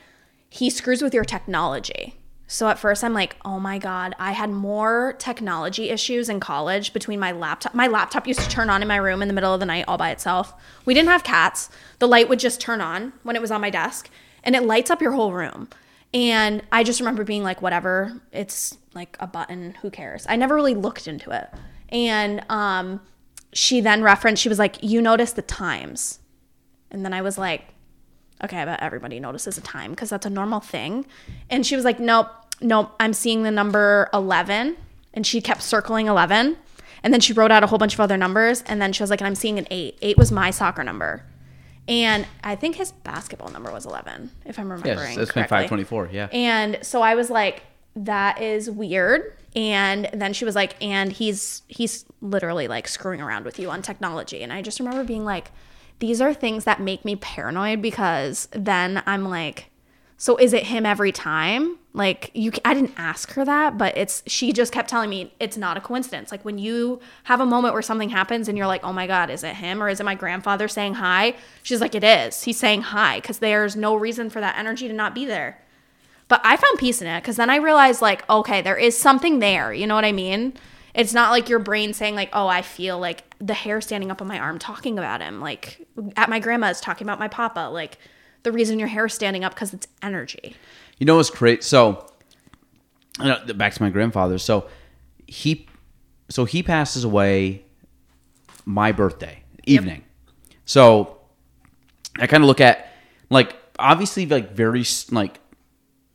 he screws with your technology. So at first I'm like, oh my God, I had more technology issues in college between my laptop. My laptop used to turn on in my room in the middle of the night all by itself. We didn't have cats. The light would just turn on when it was on my desk and it lights up your whole room. And I just remember being like, whatever, it's like a button, who cares? I never really looked into it. And um, she then referenced, she was like, you notice the times. And then I was like, okay, I bet everybody notices a time because that's a normal thing. And she was like, nope, nope, I'm seeing the number 11. And she kept circling 11. And then she wrote out a whole bunch of other numbers. And then she was like, and I'm seeing an eight. Eight was my soccer number. And I think his basketball number was 11, if I'm remembering. it's, it's been correctly. five twenty four. Yeah. And so I was like, that is weird. And then she was like, and he's he's literally like screwing around with you on technology. And I just remember being like, these are things that make me paranoid because then I'm like, so is it him every time? Like you, I didn't ask her that, but it's she just kept telling me it's not a coincidence. Like when you have a moment where something happens and you're like, oh my god, is it him or is it my grandfather saying hi? She's like, it is. He's saying hi because there's no reason for that energy to not be there. But I found peace in it because then I realized, like, okay, there is something there. You know what I mean? It's not like your brain saying, like, oh, I feel like the hair standing up on my arm talking about him. Like, at my grandma's talking about my papa. Like, the reason your hair is standing up because it's energy. You know what's great? So, uh, back to my grandfather. So he, so he passes away my birthday evening. So I kind of look at like obviously like very like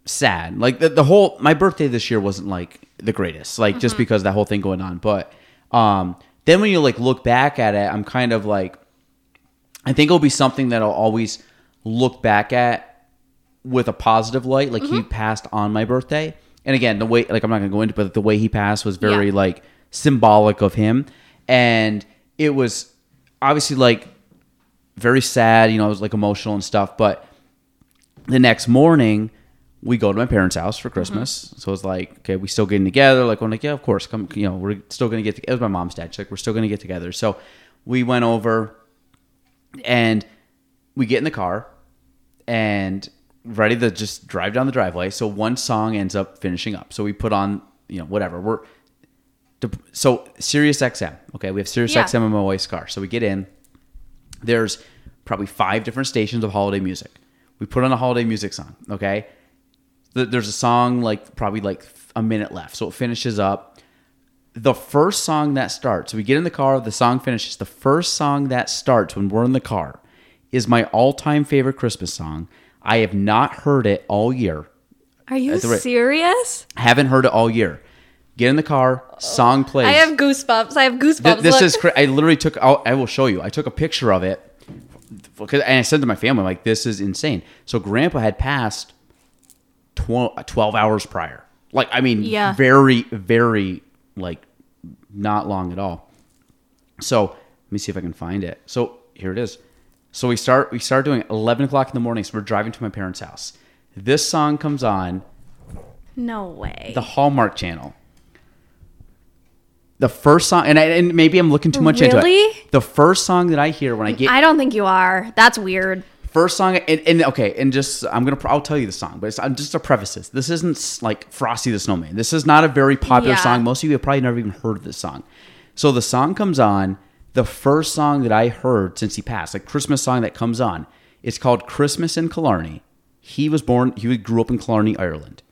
sad. Like the, the whole my birthday this year wasn't like the greatest. Like just because that whole thing going on. But um then when you like look back at it, I'm kind of like I think it'll be something that I'll always look back at with a positive light. Like he passed on my birthday. And again, the way like I'm not gonna go into, but the way he passed was very Yeah. like symbolic of him. And it was obviously like very sad, you know, it was like emotional and stuff. But the next morning, we go to my parents' house for mm-hmm. Christmas. So it's like, okay, we still getting together. Like, I'm like, yeah, of course, come, you know, we're still gonna get. together. It was my mom's dad. She's like, we're still gonna get together. So we went over, and we get in the car, and ready to just drive down the driveway. So one song ends up finishing up. So we put on, you know, whatever. We're so Sirius XM. Okay, we have Sirius Yeah. XM in my wife's car. So we get in. There's probably five different stations of holiday music. We put on a holiday music song. Okay, Th- there's a song like probably like a minute left, so it finishes up. The first song that starts, So we get in the car, the song finishes. The first song that starts when we're in the car is my all-time favorite Christmas song. I have not heard it all year. Are you serious? Haven't heard it all year. Get in the car, song plays. I have goosebumps. I have goosebumps. Th- this Look. is I literally took I'll, I will show you. I took a picture of it and I said to my family like this is insane. So grandpa had passed tw- 12 hours prior. Like I mean Yeah. very very like not long at all. So let me see if I can find it. So here it is. So we start we start doing 11 o'clock in the morning. So we're driving to my parents' house. This song comes on no way. the Hallmark Channel. The first song, and, I, and maybe I'm looking too much into it. The first song that I hear when I get I don't think you are. That's weird. First song, and, and okay, and just I'm gonna I'll tell you the song, but it's I'm just a preface this. This isn't like Frosty the Snowman. This is not a very popular Yeah. song. Most of you have probably never even heard of this song. So the song comes on. the first song that I heard since he passed, like Christmas song that comes on, it's called Christmas in Killarney. He was born, he grew up in Killarney, Ireland.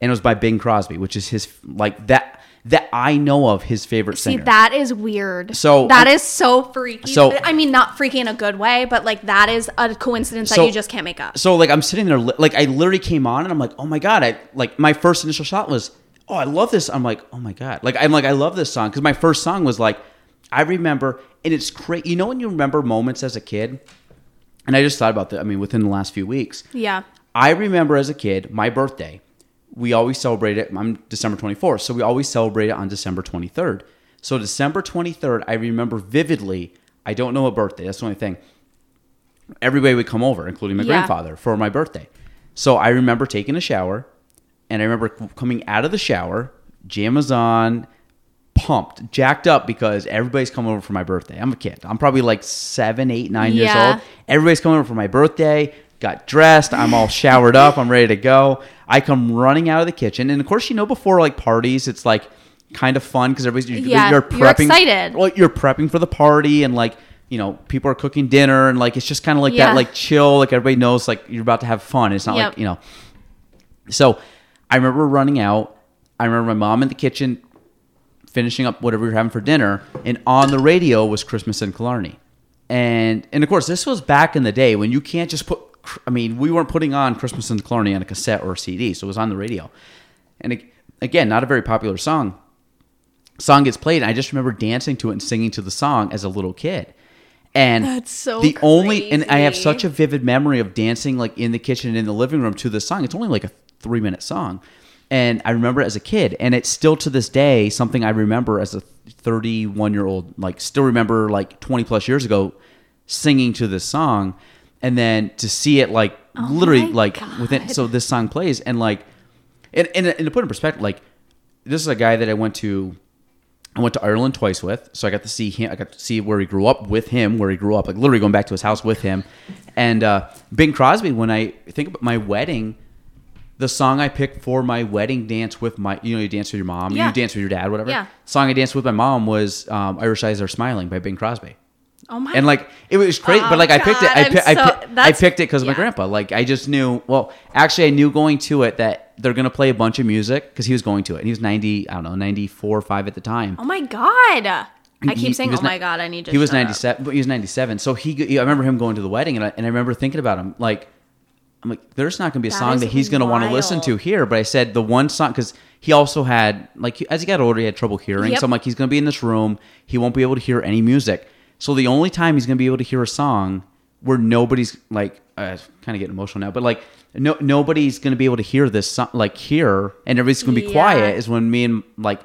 And it was by Bing Crosby, which is his, like that, that I know of his favorite See, singer. that is weird. So- that is so freaky. So- I mean, not freaky in a good way, but like that is a coincidence So- that you just can't make up. so like I'm sitting there, like I literally came on and I'm like, oh my god, I like my first initial shot was, oh I love this. I'm like, oh my god, like I'm like I love this song because my first song was like, I remember, and it's crazy. You know when you remember moments as a kid, and I just thought about that. I mean, within the last few weeks, Yeah. I remember as a kid, my birthday, we always celebrate it. I'm December 24th, so we always celebrate it on December 23rd. So December 23rd, I remember vividly. I don't know a birthday. That's the only thing. Everybody would come over, including my Yeah. grandfather, for my birthday. So I remember taking a shower, and I remember coming out of the shower, jam on, pumped, jacked up because everybody's coming over for my birthday. I'm a kid. I'm probably like seven, eight, nine years old. Everybody's coming over for my birthday. Got dressed. I'm all showered up. I'm ready to go. I come running out of the kitchen, and of course, you know, before like parties, it's like kind of fun because everybody's you're, Yeah, you're you're prepping. excited. Well, you're prepping for the party, and like you know, people are cooking dinner, and like it's just kind of like Yeah. that, like chill. Like everybody knows, like you're about to have fun. It's not Yep. like you know. So, I remember running out. I remember my mom in the kitchen finishing up whatever we were having for dinner, and on the radio was Christmas in Killarney. And and of course, this was back in the day when you can't just put. I mean, we weren't putting on Christmas in Killarney on a cassette or a CD, so it was on the radio. And ag- again, not a very popular song. Song gets played, and I just remember dancing to it and singing to the song as a little kid. And That's so the only and I have such a vivid memory of dancing like in the kitchen and in the living room to this song. It's only like a three minute song. And I remember it as a kid, and it's still to this day something I remember as a 31 year old, like still remember like 20 plus years ago singing to this song. And then to see it like literally Oh my like within, so this song plays and like, and, and, and to put in perspective, like this is a guy that I went to I went to Ireland twice with, so I got to see him. I got to see where he grew up with him, where he grew up, like literally going back to his house with him. And uh, Bing Crosby, when I think about my wedding, the song I picked for my wedding dance with my, you know, you dance with your mom, Yeah. you dance with your dad, whatever. Yeah. Song I danced with my mom was um, "Irish Eyes Are Smiling" by Bing Crosby. Oh my. And like it was great, Oh, but like I picked it. I, pi- I, pi- I picked it because of my grandpa. Like I just knew. Well, actually, I knew going to it that they're gonna play a bunch of music because he was going to it. And he was ninety, I don't know, ninety four or five at the time. oh my god. I keep He- saying, he "Oh my god, I need to." He was 97, but he was 97. So he, I remember him going to the wedding, and I, and I remember thinking about him like, I'm like, there's not going to be a That song that he's going to want to listen to here. But I said the one song because he also had like as he got older, he had trouble hearing. Yep. So I'm like, he's going to be in this room, he won't be able to hear any music. So the only time he's going to be able to hear a song where nobody's like, uh, kind of getting emotional now, but like. No, nobody's going to be able to hear this song, like here, and everybody's going to be Yeah. quiet. Is when me and like,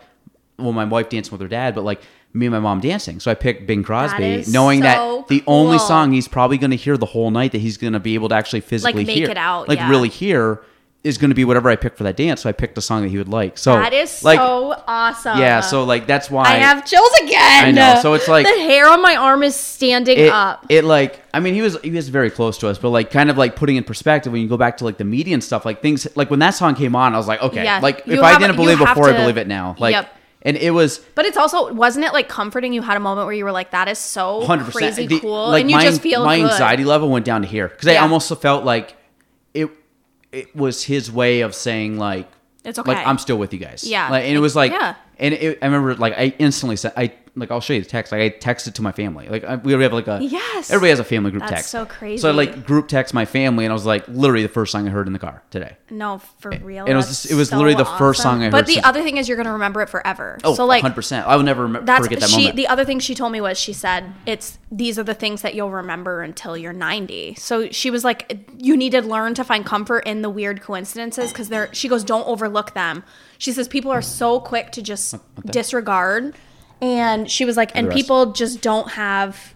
well, my wife dancing with her dad, but like me and my mom dancing. So I picked Bing Crosby, is knowing so that the only song he's probably going to hear the whole night that he's going to be able to actually physically make hear, it out, like yeah. really hear, is going to be whatever I picked for that dance. So I picked a song that he would like. So That is like, so awesome. yeah. So like that's why I have chills again. I know, so it's like- the hair on my arm is standing it, up. it like I mean he was he was very close to us, but like kind of like putting in perspective when you go back to like the media and stuff, like things like when that song came on, I was like, okay, Yeah, like if I have- didn't believe before, I believe it now. Like, Yep. and it was but it's also wasn't it like comforting? You had a moment where you were like, "That is so hundred crazy percent cool," and you my, just feel my good. anxiety level went down to here because I almost felt like. It was his way of saying like It's okay. Like. I'm still with you guys. Yeah. Like, and it was like Yeah. and it, I remember like I instantly said I like I'll show you the text. Like I texted to my family. Like I, we have like a Yes. Everybody has a family group That's text. so crazy. So I like group text my family, and I was like literally the first song I heard in the car today. No, for real. and it was just- it was so literally the first song I heard But the since- other thing is, you're gonna remember it forever. Oh, so like 100. percent I will never remember, that's forget that she. moment. The other thing she told me was she said it's these are the things that you'll remember until you're 90. So she was like, you need to learn to find comfort in the weird coincidences because they're. She goes, don't overlook them. She says people are so quick to just disregard, and she was like, and people just don't have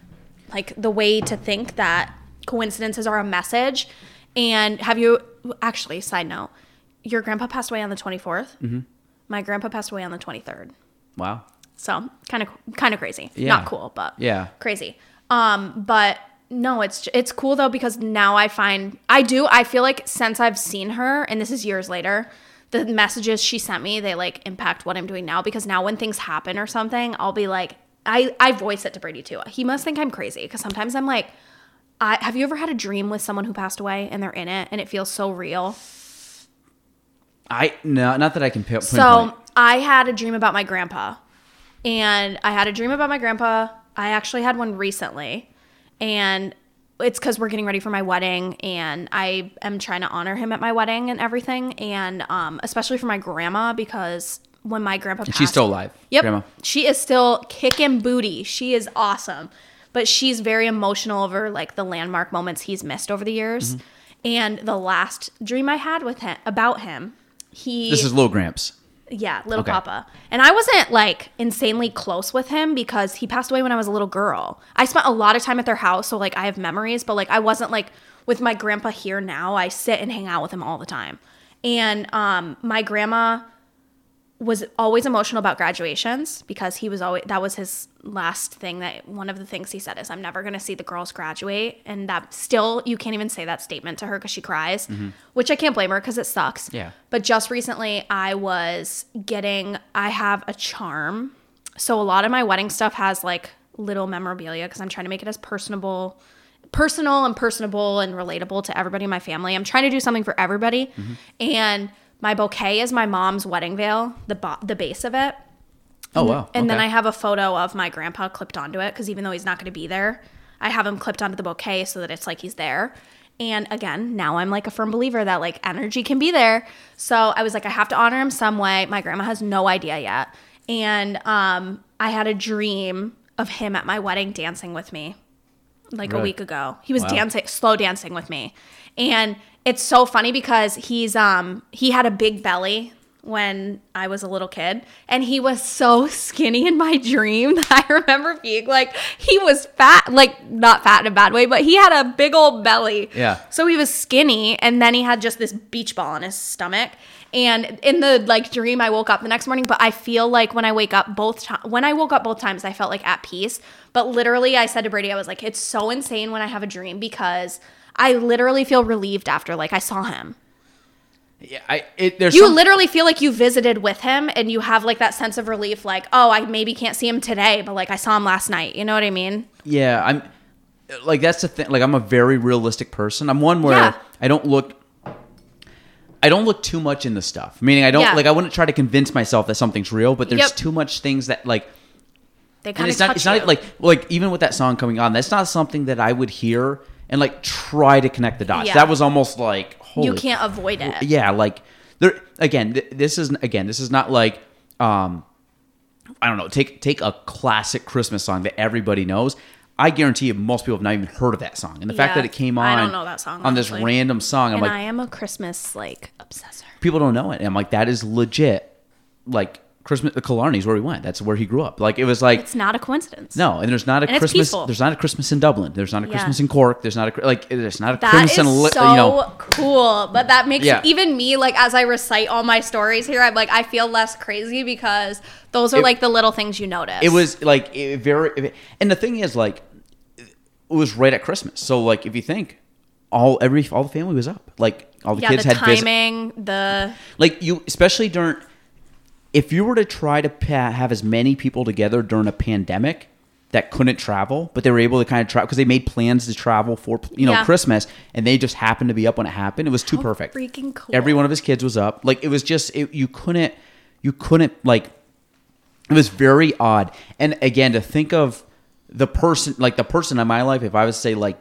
like the way to think that coincidences are a message. And have you actually? Side note, your grandpa passed away on the 24th. Mm-hmm. My grandpa passed away on the 23rd. wow. So kind of kind of crazy. Yeah. Not cool, but Yeah. crazy. Um, but no, it's it's cool though because now I find I do I feel like since I've seen her and this is years later, the messages she sent me they like impact what I'm doing now because now when things happen or something, I'll be like, I I voice it to Brady too. He must think I'm crazy because sometimes I'm like, I, have you ever had a dream with someone who passed away and they're in it and it feels so real? I no, not that I can pinpoint. So I had a dream about my grandpa, and I had a dream about my grandpa. I actually had one recently, and it's because we're getting ready for my wedding, and I am trying to honor him at my wedding and everything, and um, especially for my grandma because when my grandpa passed, She's still alive. Yep. Grandma. She is still kicking booty. She is awesome. But she's very emotional over like the landmark moments he's missed over the years. Mm-hmm. And the last dream I had with him about him, he This is Lil Gramps. Yeah, little Okay. papa. And I wasn't like insanely close with him because he passed away when I was a little girl. I spent a lot of time at their house, so like I have memories, but like I wasn't like with my grandpa here now. I sit and hang out with him all the time. And um my grandma was always emotional about graduations because he was always that was his last thing that one of the things he said is I'm never going to see the girls graduate and that still you can't even say that statement to her cuz she cries mm-hmm. which I can't blame her cuz it sucks. Yeah. But just recently I was getting I have a charm. So a lot of my wedding stuff has like little memorabilia cuz I'm trying to make it as personable personal and personable and relatable to everybody in my family. I'm trying to do something for everybody. Mm-hmm. And my bouquet is my mom's wedding veil, the bo- the base of it. Oh wow. And then I have a photo of my grandpa clipped onto it because even though he's not going to be there, I have him clipped onto the bouquet so that it's like he's there. And again, now I'm like a firm believer that like energy can be there. So I was like, I have to honor him some way. My grandma has no idea yet. And um, I had a dream of him at my wedding dancing with me like a week ago. He was Wow. dancing, slow dancing with me. And it's so funny because he's um he had a big belly when I was a little kid and he was so skinny in my dream that I remember being like he was fat like not fat in a bad way but he had a big old belly. Yeah. So he was skinny and then he had just this beach ball in his stomach. And in the like dream I woke up the next morning but I feel like when I wake up both times when I woke up both times I felt like at peace. But literally I said to Brady I was like it's so insane when I have a dream because I literally feel relieved after like I saw him. Yeah, I it, there's You some- literally feel like you visited with him and you have like that sense of relief like oh I maybe can't see him today but like I saw him last night. You know what I mean? Yeah, I'm like that's the thing. Like I'm a very realistic person. I'm one where Yeah. I don't look. I don't look too much in the stuff. Meaning, I don't Yeah. like. I wouldn't try to convince myself that something's real, but there's Yep. too much things that like. They kind of it's not. It's not like like even with that song coming on. That's not something that I would hear and like try to connect the dots. Yeah. That was almost like holy you can't avoid it. yeah like there again th- this is again this is not like um i don't know take take a classic christmas song that everybody knows i guarantee you most people have not even heard of that song and the fact that it came on I don't know that song, on this random song i'm and like I am a Christmas like obsessor. people don't know it and i'm like that is legit like christmas the killarney's where he went that's where he grew up like it was like It's not a coincidence. no, and there's not a And Christmas. There's not a Christmas in Dublin. There's not a Yeah. Christmas in Cork. There's not a like. There's not a That Christmas is in Li- so you know. cool. But that makes Yeah. even me like as I recite all my stories here, I'm like I feel less crazy because those are It- like the little things you notice. It was like it very, and the thing is, like, it was right at Christmas. So, like, if you think, all every all the family was up. Like, all the yeah, kids the had visit- timing, the Like you, especially during, if you were to try to pa- have as many people together during a pandemic that couldn't travel, but they were able to kind of travel because they made plans to travel for you know Yeah. Christmas, and they just happened to be up when it happened. It was too How perfect. freaking cool. Every one of his kids was up. Like it was just it, you couldn't you couldn't like it was very odd. And again, to think of the person like the person in my life, if I was to say like,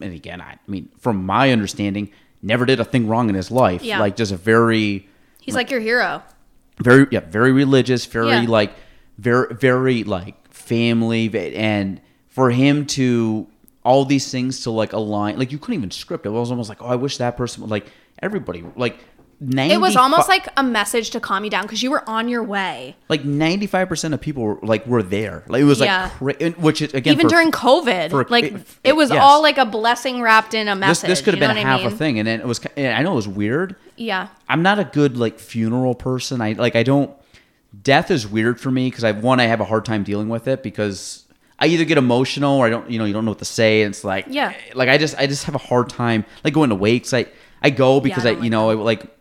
and again, I, I mean, from my understanding, never did a thing wrong in his life. Yeah. Like just a very he's like your hero. Very yeah very religious very Yeah. like very very like family and for him to all these things to like align like you couldn't even script it it was almost like oh i wish that person would like everybody like 90 It was almost like a message to calm you down because you were on your way. like 95% of people were like were there like it was like cra- which is again Even for- during COVID, for- like it- it was yes. all like a blessing wrapped in a message. this could have been what I half a thing and then it was i know it was weird Yeah, I'm not a good like funeral person. I like I don't death is weird for me because I one I have a hard time dealing with it because I either get emotional or I don't you know you don't know what to say and it's like Yeah. like I just I just have a hard time like going to wakes I I go because I I, don't you like know I like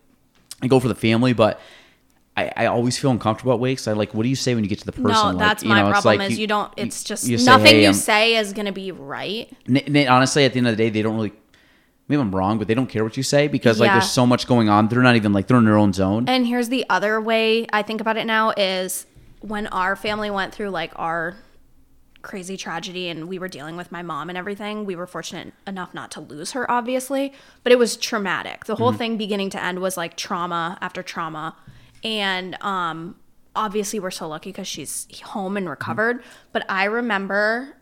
I go for the family but I, I always feel uncomfortable at wakes. I like, what do you say when you get to the person? no, Like, that's you my know, problem. like is you, don't. It's just you say, nothing "Hey, you I'm-" say is gonna be right. N- n- honestly, at the end of the day, they don't really. Maybe I'm wrong, but they don't care what you say because like Yeah. there's so much going on. They're not even like they're in their own zone. And here's the other way I think about it now is when our family went through like our crazy tragedy and we were dealing with my mom and everything, we were fortunate enough not to lose her, obviously, but it was traumatic. The whole thing beginning to end was like trauma after trauma. And um obviously we're so lucky because she's home and recovered. But I remember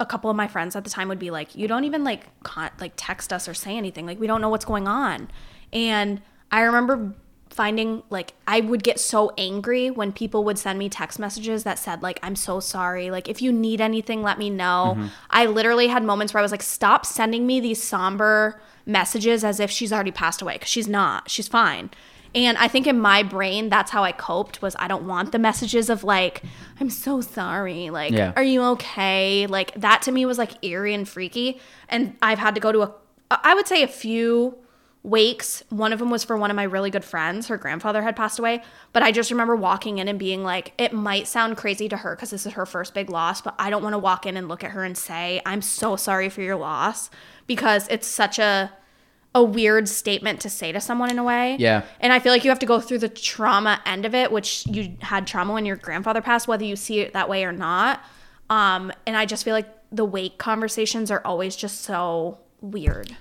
a couple of my friends at the time would be like, "You don't even like con- like text us or say anything. Like we don't know what's going on." And I remember finding like I would get so angry when people would send me text messages that said like I'm so sorry. Like if you need anything, let me know. Mm-hmm. I literally had moments where I was like, "Stop sending me these somber messages as if she's already passed away because she's not. She's fine." And I think in my brain, that's how I coped was I don't want the messages of like, I'm so sorry. Like, Yeah. are you okay? Like that to me was like eerie and freaky. And I've had to go to a, I would say a few wakes. One of them was for one of my really good friends. Her grandfather had passed away. But I just remember walking in and being like, it might sound crazy to her because this is her first big loss, but I don't want to walk in and look at her and say, I'm so sorry for your loss because it's such a, a weird statement to say to someone in a way. Yeah. And I feel like you have to go through the trauma end of it, which you had trauma when your grandfather passed, whether you see it that way or not. Um, and I just feel like the wake conversations are always just so weird.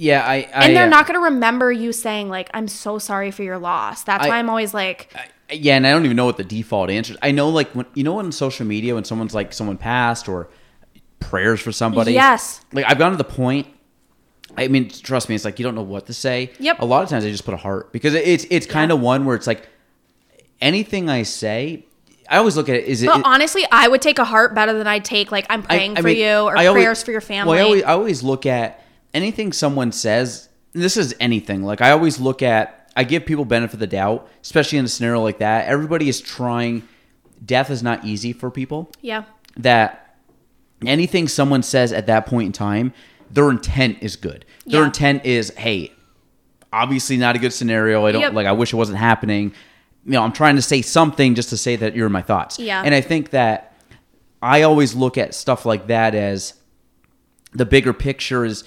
Yeah, I, I And they're uh, not going to remember you saying, like, I'm so sorry for your loss. That's I- why I'm always like, yeah, and I don't even know what the default answer. is. I know like when you know on social media when someone's like someone passed or prayers for somebody. Yes. Like I've gotten to the point. I mean, trust me, it's like you don't know what to say. Yep. A lot of times I just put a heart because it- it's it's kind of one where it's like anything I say. I always look at it. Is it? but honestly, I would take a heart better than I'd take, like, I'm praying I for mean, you or I always- prayers for your family. Well, I always, I always look at anything someone says. This is anything. Like I always look at. I give people benefit of the doubt, especially in a scenario like that. Everybody is trying. Death is not easy for people. yeah. That anything someone says at that point in time, their intent is good. Their Yeah. intent is, hey, obviously not a good scenario. I don't Yep. like. I wish it wasn't happening. You know, I'm trying to say something just to say that you're in my thoughts. Yeah. And I think that I always look at stuff like that as the bigger picture is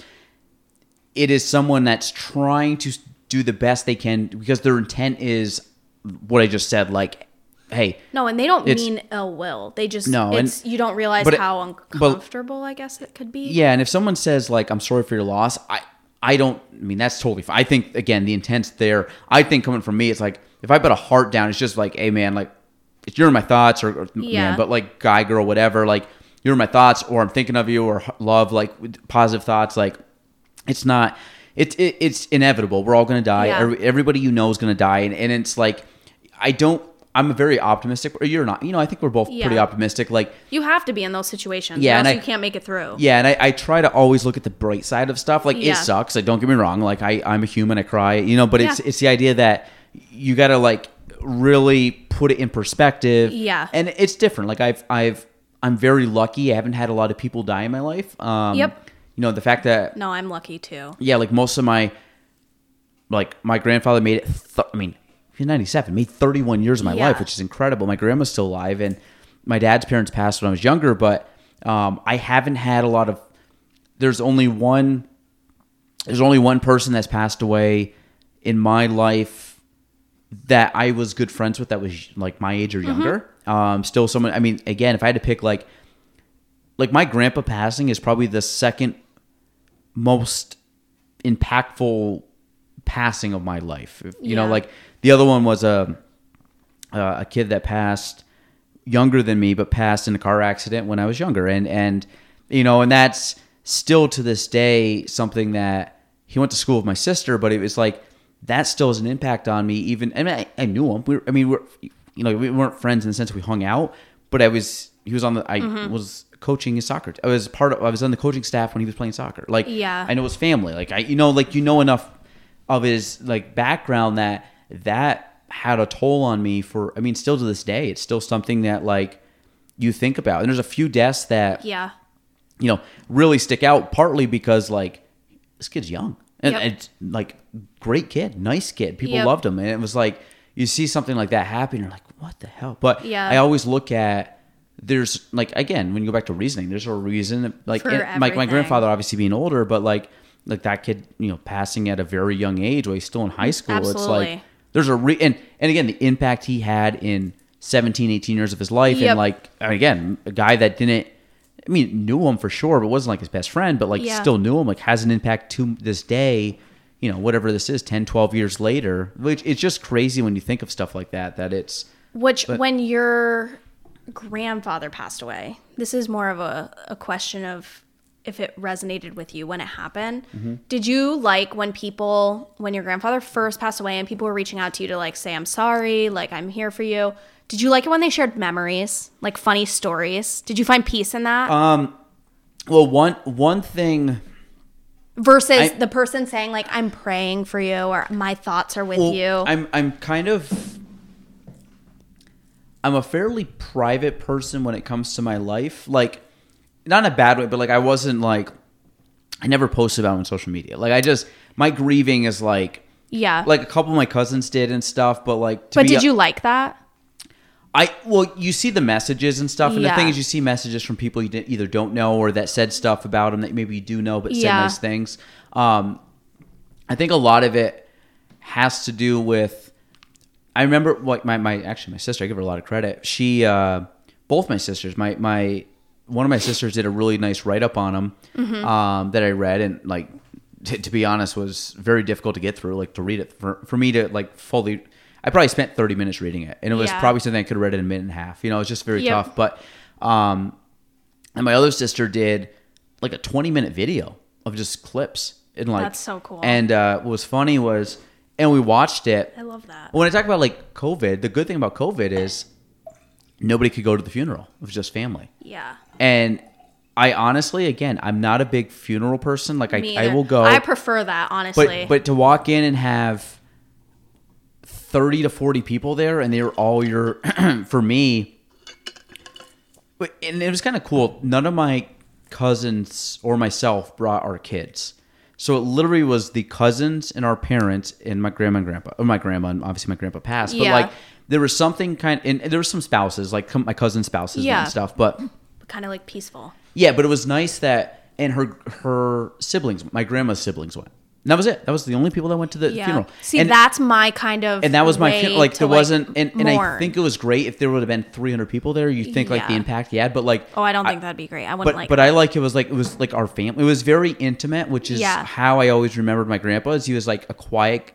it is someone that's trying to do the best they can because their intent is what I just said. Like, hey, No, and they don't mean ill will. They just, No, and- you don't realize but it- how but- uncomfortable, I guess it could be. Yeah, and if someone says like I'm sorry for your loss, I I don't I mean that's totally fine. I think again the intent's there. I think coming from me, it's like if I put a heart down, it's just like, hey man, like it's you're in my thoughts or, or Yeah. man, but like guy, girl, whatever, like you're in my thoughts or I'm thinking of you or love, like positive thoughts, like it's not it's it, it's inevitable. We're all gonna die. Yeah. Every, everybody you know is gonna die, and, and it's like I don't. I'm a very optimistic. Or you're not. You know, I think we're both pretty optimistic. Like You have to be in those situations. Yeah, Yeah, and I- you can't make it through. yeah, and I, I try to always look at the bright side of stuff. Like Yeah. it sucks. Like don't get me wrong. Like I I'm a human. I cry. You know, but it's it's the idea that you got to like really put it in perspective. Yeah. and it's different. Like I've I've I'm very lucky. I haven't had a lot of people die in my life. Um, Yep. You know the fact that No, I'm lucky too. yeah, like most of my like my grandfather made it. Th- I mean, he's 97, made 31 years of my Yeah. life, which is incredible. My grandma's still alive, and my dad's parents passed when I was younger, but um, I haven't had a lot of. There's only one. There's only one person that's passed away in my life that I was good friends with that was like my age or younger. Um, still someone. I mean, again, if I had to pick like, like my grandpa passing is probably the second most impactful passing of my life. If- You know, like the other one was a uh, a kid that passed younger than me, but passed in a car accident when I was younger, and and you know, and that's still to this day something that he went to school with my sister, but it was like that still has an impact on me. Even I mean, I, I knew him. We were, I mean, we're you know, we weren't friends in the sense we hung out, but I was he was on the I Mm-hmm. was coaching his soccer. I was part of I was on the coaching staff when he was playing soccer. Like Yeah. I know his family. Like I you know like you know enough of his like background that that had a toll on me for I mean still to this day it's still something that like you think about. And there's a few deaths that Yeah. you know really stick out partly because like this kid's young and Yep. it's like great kid, nice kid. People Yep. loved him and it was like you see something like that happen, you're like, what the hell? But Yeah. I always look at there's like again when you go back to reasoning, there's a reason. Like and my my grandfather obviously being older, but like like that kid, you know, passing at a very young age while he's still in high mm-hmm. school. It's like there's a re- and and again the impact he had in 17, 18 years of his life, Yep. and like again a guy that didn't. I mean, knew him for sure, but wasn't like his best friend, but like Yeah. still knew him, like has an impact to this day, you know, whatever this is, 10, 12 years later, which it's just crazy when you think of stuff like that, that it's, Which, when your grandfather passed away, this is more of a, a question of if it resonated with you when it happened. Mm-hmm. Did you like when people, when your grandfather first passed away and people were reaching out to you to like say, I'm sorry, like I'm here for you? Did you like it when they shared memories, like funny stories? Did you find peace in that? um, well, one, one thing, Versus I- the person saying, like, I'm praying for you or my thoughts are with well, you? I'm, I'm kind of, I'm a fairly private person when it comes to my life. Like, not in a bad way, but like I wasn't like, I never posted about it on social media. Like I just, my grieving is like, yeah. like a couple of my cousins did and stuff, but like, to but did you like that? I well, you see the messages and stuff, and the thing is, you see messages from people you didn't, either don't know or that said stuff about them that maybe you do know, but said nice things. Um, I think a lot of it has to do with. I remember like my my actually my sister. I give her a lot of credit. She uh, both my sisters. My my one of my sisters did a really nice write up on them Mm-hmm. um, that I read, and like t- to be honest, was very difficult to get through. Like to read it for for me to like fully. I probably spent 30 minutes reading it, and it was Yeah. probably something I could have read in a minute and a half. You know, it was just very Yep. tough. But um, and my other sister did like a 20 minute video of just clips and like That's so cool. And uh, what was funny was, and we watched it. I love that. When I talk about like COVID, the good thing about COVID is nobody could go to the funeral. It was just family. Yeah. And I honestly, again, I'm not a big funeral person. Like I, Me I either. will go, I prefer that, honestly. but but to walk in and have thirty to forty people there, and they were all your, for me, and it was kind of cool. None of my cousins or myself brought our kids. So it literally was the cousins and our parents and my grandma and grandpa, or my grandma and obviously my grandpa passed. But Yeah. like there was something kind, and there were some spouses, like my cousin spouses Yeah. and stuff. But kind of like peaceful. yeah, but it was nice that and her her siblings, my grandma's siblings went. And that was it. That was the only people that went to the Yeah. funeral. See, and, that's my kind of and that was my funeral. Like there wasn't, and, and I think it was great if there would have been 300 people there. You think like the impact he had, but like Oh, I don't think that'd be great. I wouldn't but like. but I like it was like it was like our family. It was very intimate, which is Yeah. how I always remembered my grandpa. Is he was like a quiet.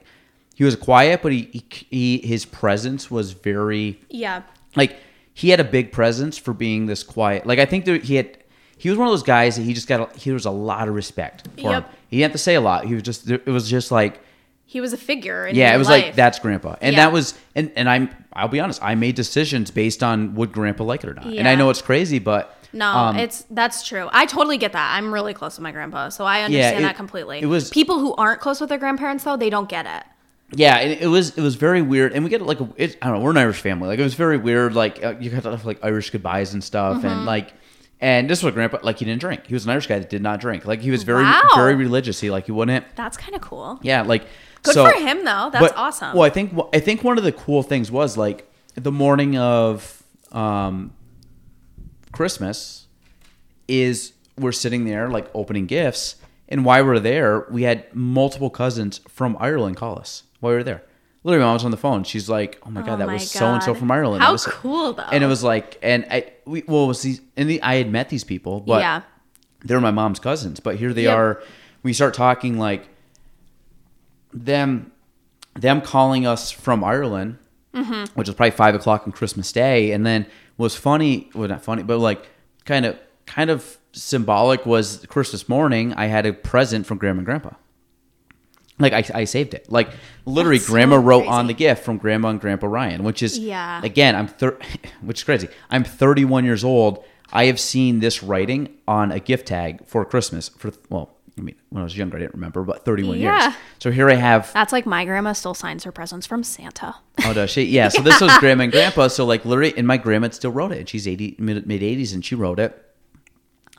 He was quiet, but he, he, he his presence was very yeah. like he had a big presence for being this quiet. Like I think there, he had he was one of those guys that he just got a, he was a lot of respect for him. Yep. He didn't have to say a lot. He was just it was just like He was a figure. In yeah, it was life. like that's grandpa. And Yeah. that was and and I'm I'll be honest, I made decisions based on would grandpa like it or not. Yeah. And I know it's crazy, but No, um, it's that's true. I totally get that. I'm really close with my grandpa, so I understand it- that completely. it was- people who aren't close with their grandparents though, they don't get it. Yeah, and it was it was very weird, and we get like a, it, I don't know, we're an Irish family. Like it was very weird. Like uh, you got to have like Irish goodbyes and stuff, Mm-hmm. and like, and this was Grandpa. Like he didn't drink. He was an Irish guy that did not drink. Like he was very Wow. very religious. He like he wouldn't. That's kind of cool. Yeah, like Good so- for him though. That's but- awesome. Well, I think I think one of the cool things was like the morning of um, Christmas is we're sitting there like opening gifts, and while we're there, we had multiple cousins from Ireland call us while we were there. Literally, my mom was on the phone. She's like, "Oh my god, Oh that my was so and so from Ireland." How was cool, though. And it was like, and I we well, was these, and the, I had met these people, but yeah. they're my mom's cousins, but here they Yep. are. We start talking like them, them calling us from Ireland, Mm-hmm. which was probably five o'clock on Christmas Day, and then was funny. Well, not funny, but like kind of, kind of symbolic was Christmas morning. I had a present from Grandma and Grandpa. Like I, I saved it. Like literally, That's so Grandma wrote on the gift from Grandma and Grandpa Ryan, which is Yeah. Again, I'm thir- which is crazy. I'm 31 years old. I have seen this writing on a gift tag for Christmas for well, I mean, when I was younger, I didn't remember, but 31 Yeah. years. So here I have. That's like my grandma still signs her presents from Santa. Oh, does she? Yeah. So this was grandma and grandpa. So like literally, and my grandma still wrote it. She's 80 mid 80s, and she wrote it.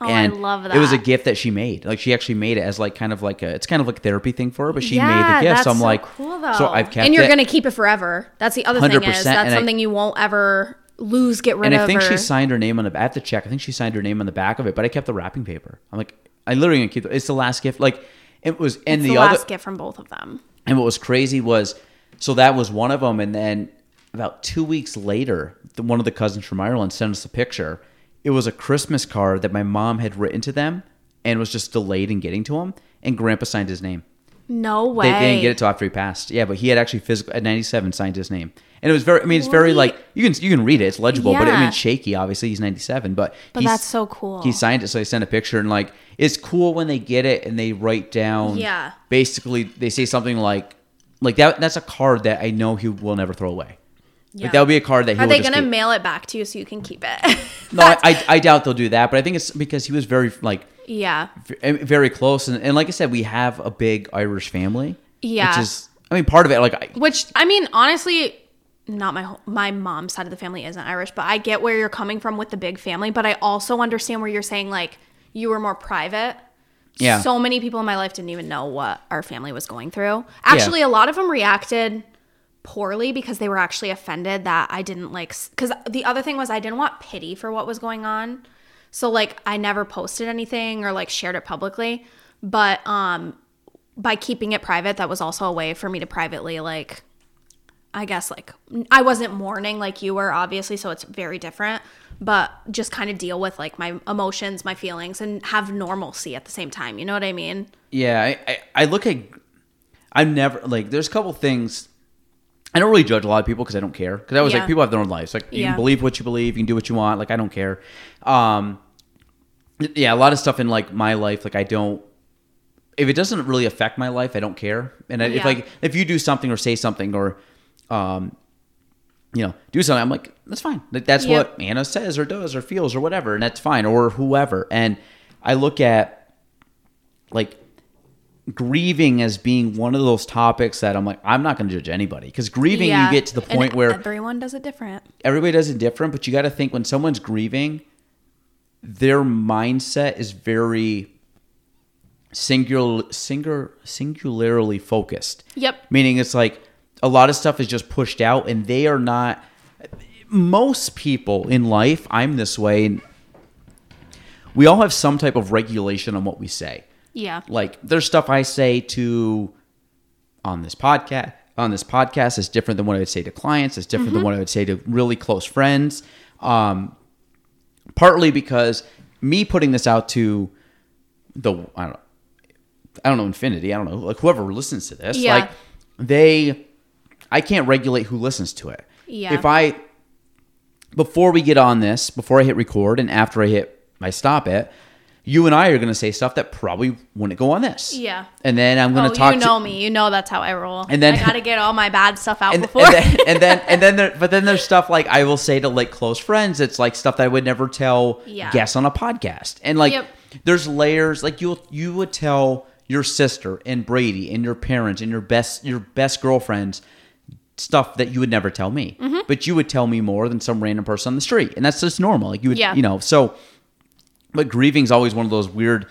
Oh, I love that. It was a gift that she made. Like she actually made it as like kind of like a it's kind of like a therapy thing for her, but she yeah, made the gift. That's so I'm so like, cool though. so I've kept and you're it. gonna keep it forever. That's the other thing 100%, is that's and I- something you won't ever lose, get rid and of. And I think she signed her name on the. I have to check. I think she signed her name on the back of it, but I kept the wrapping paper. I'm like, I literally gonna keep. It. It's the last gift. Like it was, and it's the, the, other last gift from both of them. And what was crazy was, so that was one of them. And then about two weeks later, the, one of the cousins from Ireland sent us a picture. It was a Christmas card that my mom had written to them and was just delayed in getting to him. And Grandpa signed his name. No way. they didn't get it till after he passed. Yeah, but he had actually physical at 97 signed his name. And it was very. I mean, it's very like you can you can read it. It's legible, but I mean, Yeah. shaky. Obviously, he's 97, but But he's- that's so cool. He signed it, so I sent a picture, and like it's cool when they get it and they write down. Yeah. Basically, they say something like, like that. That's a card that I know he will never throw away. Yeah. Like that would be a card that he Are they gonna keep. mail it back to you so you can keep it? No, I, I I doubt they'll do that, but I think it's because he was very like yeah. Eh, very close, and, and like I said, we have a big Irish family. Yeah. Which is, I mean, part of it. Like, I, Which I mean, honestly, not my whole- my mom's side of the family isn't Irish, but I get where you're coming from with the big family. But I also understand where you're saying like you were more private. Yeah. So many people in my life didn't even know what our family was going through. Actually, a lot of them reacted poorly because they were actually offended that I didn't like. Because the other thing was I didn't want pity for what was going on. So like I never posted anything or like shared it publicly. But um by keeping it private, that was also a way for me to privately like I guess like I wasn't mourning like you were obviously, so it's very different, but just kind of deal with like my emotions, my feelings and have normalcy at the same time. You know what I mean? Yeah, I, I, I look at. I'm never like. There's a couple things. I don't really judge a lot of people because I don't care. Because I was Yeah. like, people have their own lives. Like you Yeah. can believe what you believe, you can do what you want. Like I don't care. Um, yeah, a lot of stuff in like my life, like I don't. If it doesn't really affect my life, I don't care. And I, if Yeah. like if you do something or say something or, um, you know, do something, I'm like that's fine. Like that's Yep. what Anna says or does or feels or whatever, and that's fine. Or whoever. And I look at like grieving as being one of those topics that I'm like, I'm not going to judge anybody because grieving, Yeah. you get to the And point where everyone does it different. everybody does it different, but you got to think when someone's grieving, their mindset is very singular, singular, singularly focused. Yep. Meaning it's like a lot of stuff is just pushed out, and they are not. Most people in life, I'm this way. We all have some type of regulation on what we say Yeah. like there's stuff I say to on this podcast on this podcast is different than what I would say to clients. It's different than what I would say to really close friends. Um, partly because me putting this out to the I don't know, I don't know infinity. I don't know like whoever listens to this. Yeah. Like they, I can't regulate who listens to it. Yeah. If I before we get on this, before I hit record and after I hit I stop it, you and I are going to say stuff that probably wouldn't go on this. Yeah. And then I'm going Oh, to talk you know to, me. You know that's how I roll. And then- I gotta get all my bad stuff out and, before. and then and then and then there, but then there's stuff like I will say to like close friends. It's like stuff that I would never tell Yeah. guests on a podcast. And like Yep. there's layers. Like you you would tell your sister and Brady and your parents and your best your best girlfriends stuff that you would never tell me. Mm-hmm. But you would tell me more than some random person on the street, and that's just normal. Like you would Yeah. you know so. But grieving's always one of those weird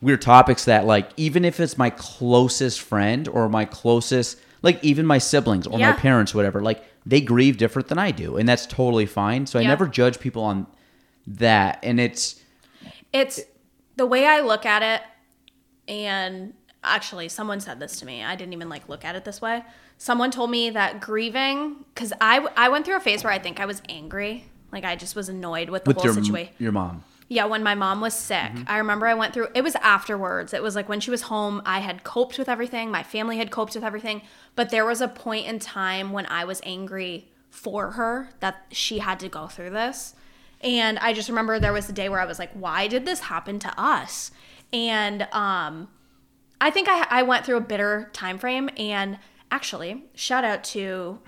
weird topics that like even if it's my closest friend or my closest like even my siblings or Yeah. my parents whatever like they grieve different than I do and that's totally fine. So I never judge people on that and it's it's the way I look at it, and actually, someone said this to me. I didn't even like look at it this way. Someone told me that grieving, because I I went through a phase where I think I was angry, like I just was annoyed with the with whole your situation. your mom. Yeah, when my mom was sick, I remember I went through it was afterwards. It was like when she was home, I had coped with everything, my family had coped with everything, but there was a point in time when I was angry for her that she had to go through this. And I just remember there was a day where I was like, why did this happen to us? And um I think I I went through a bitter time frame and actually, shout out to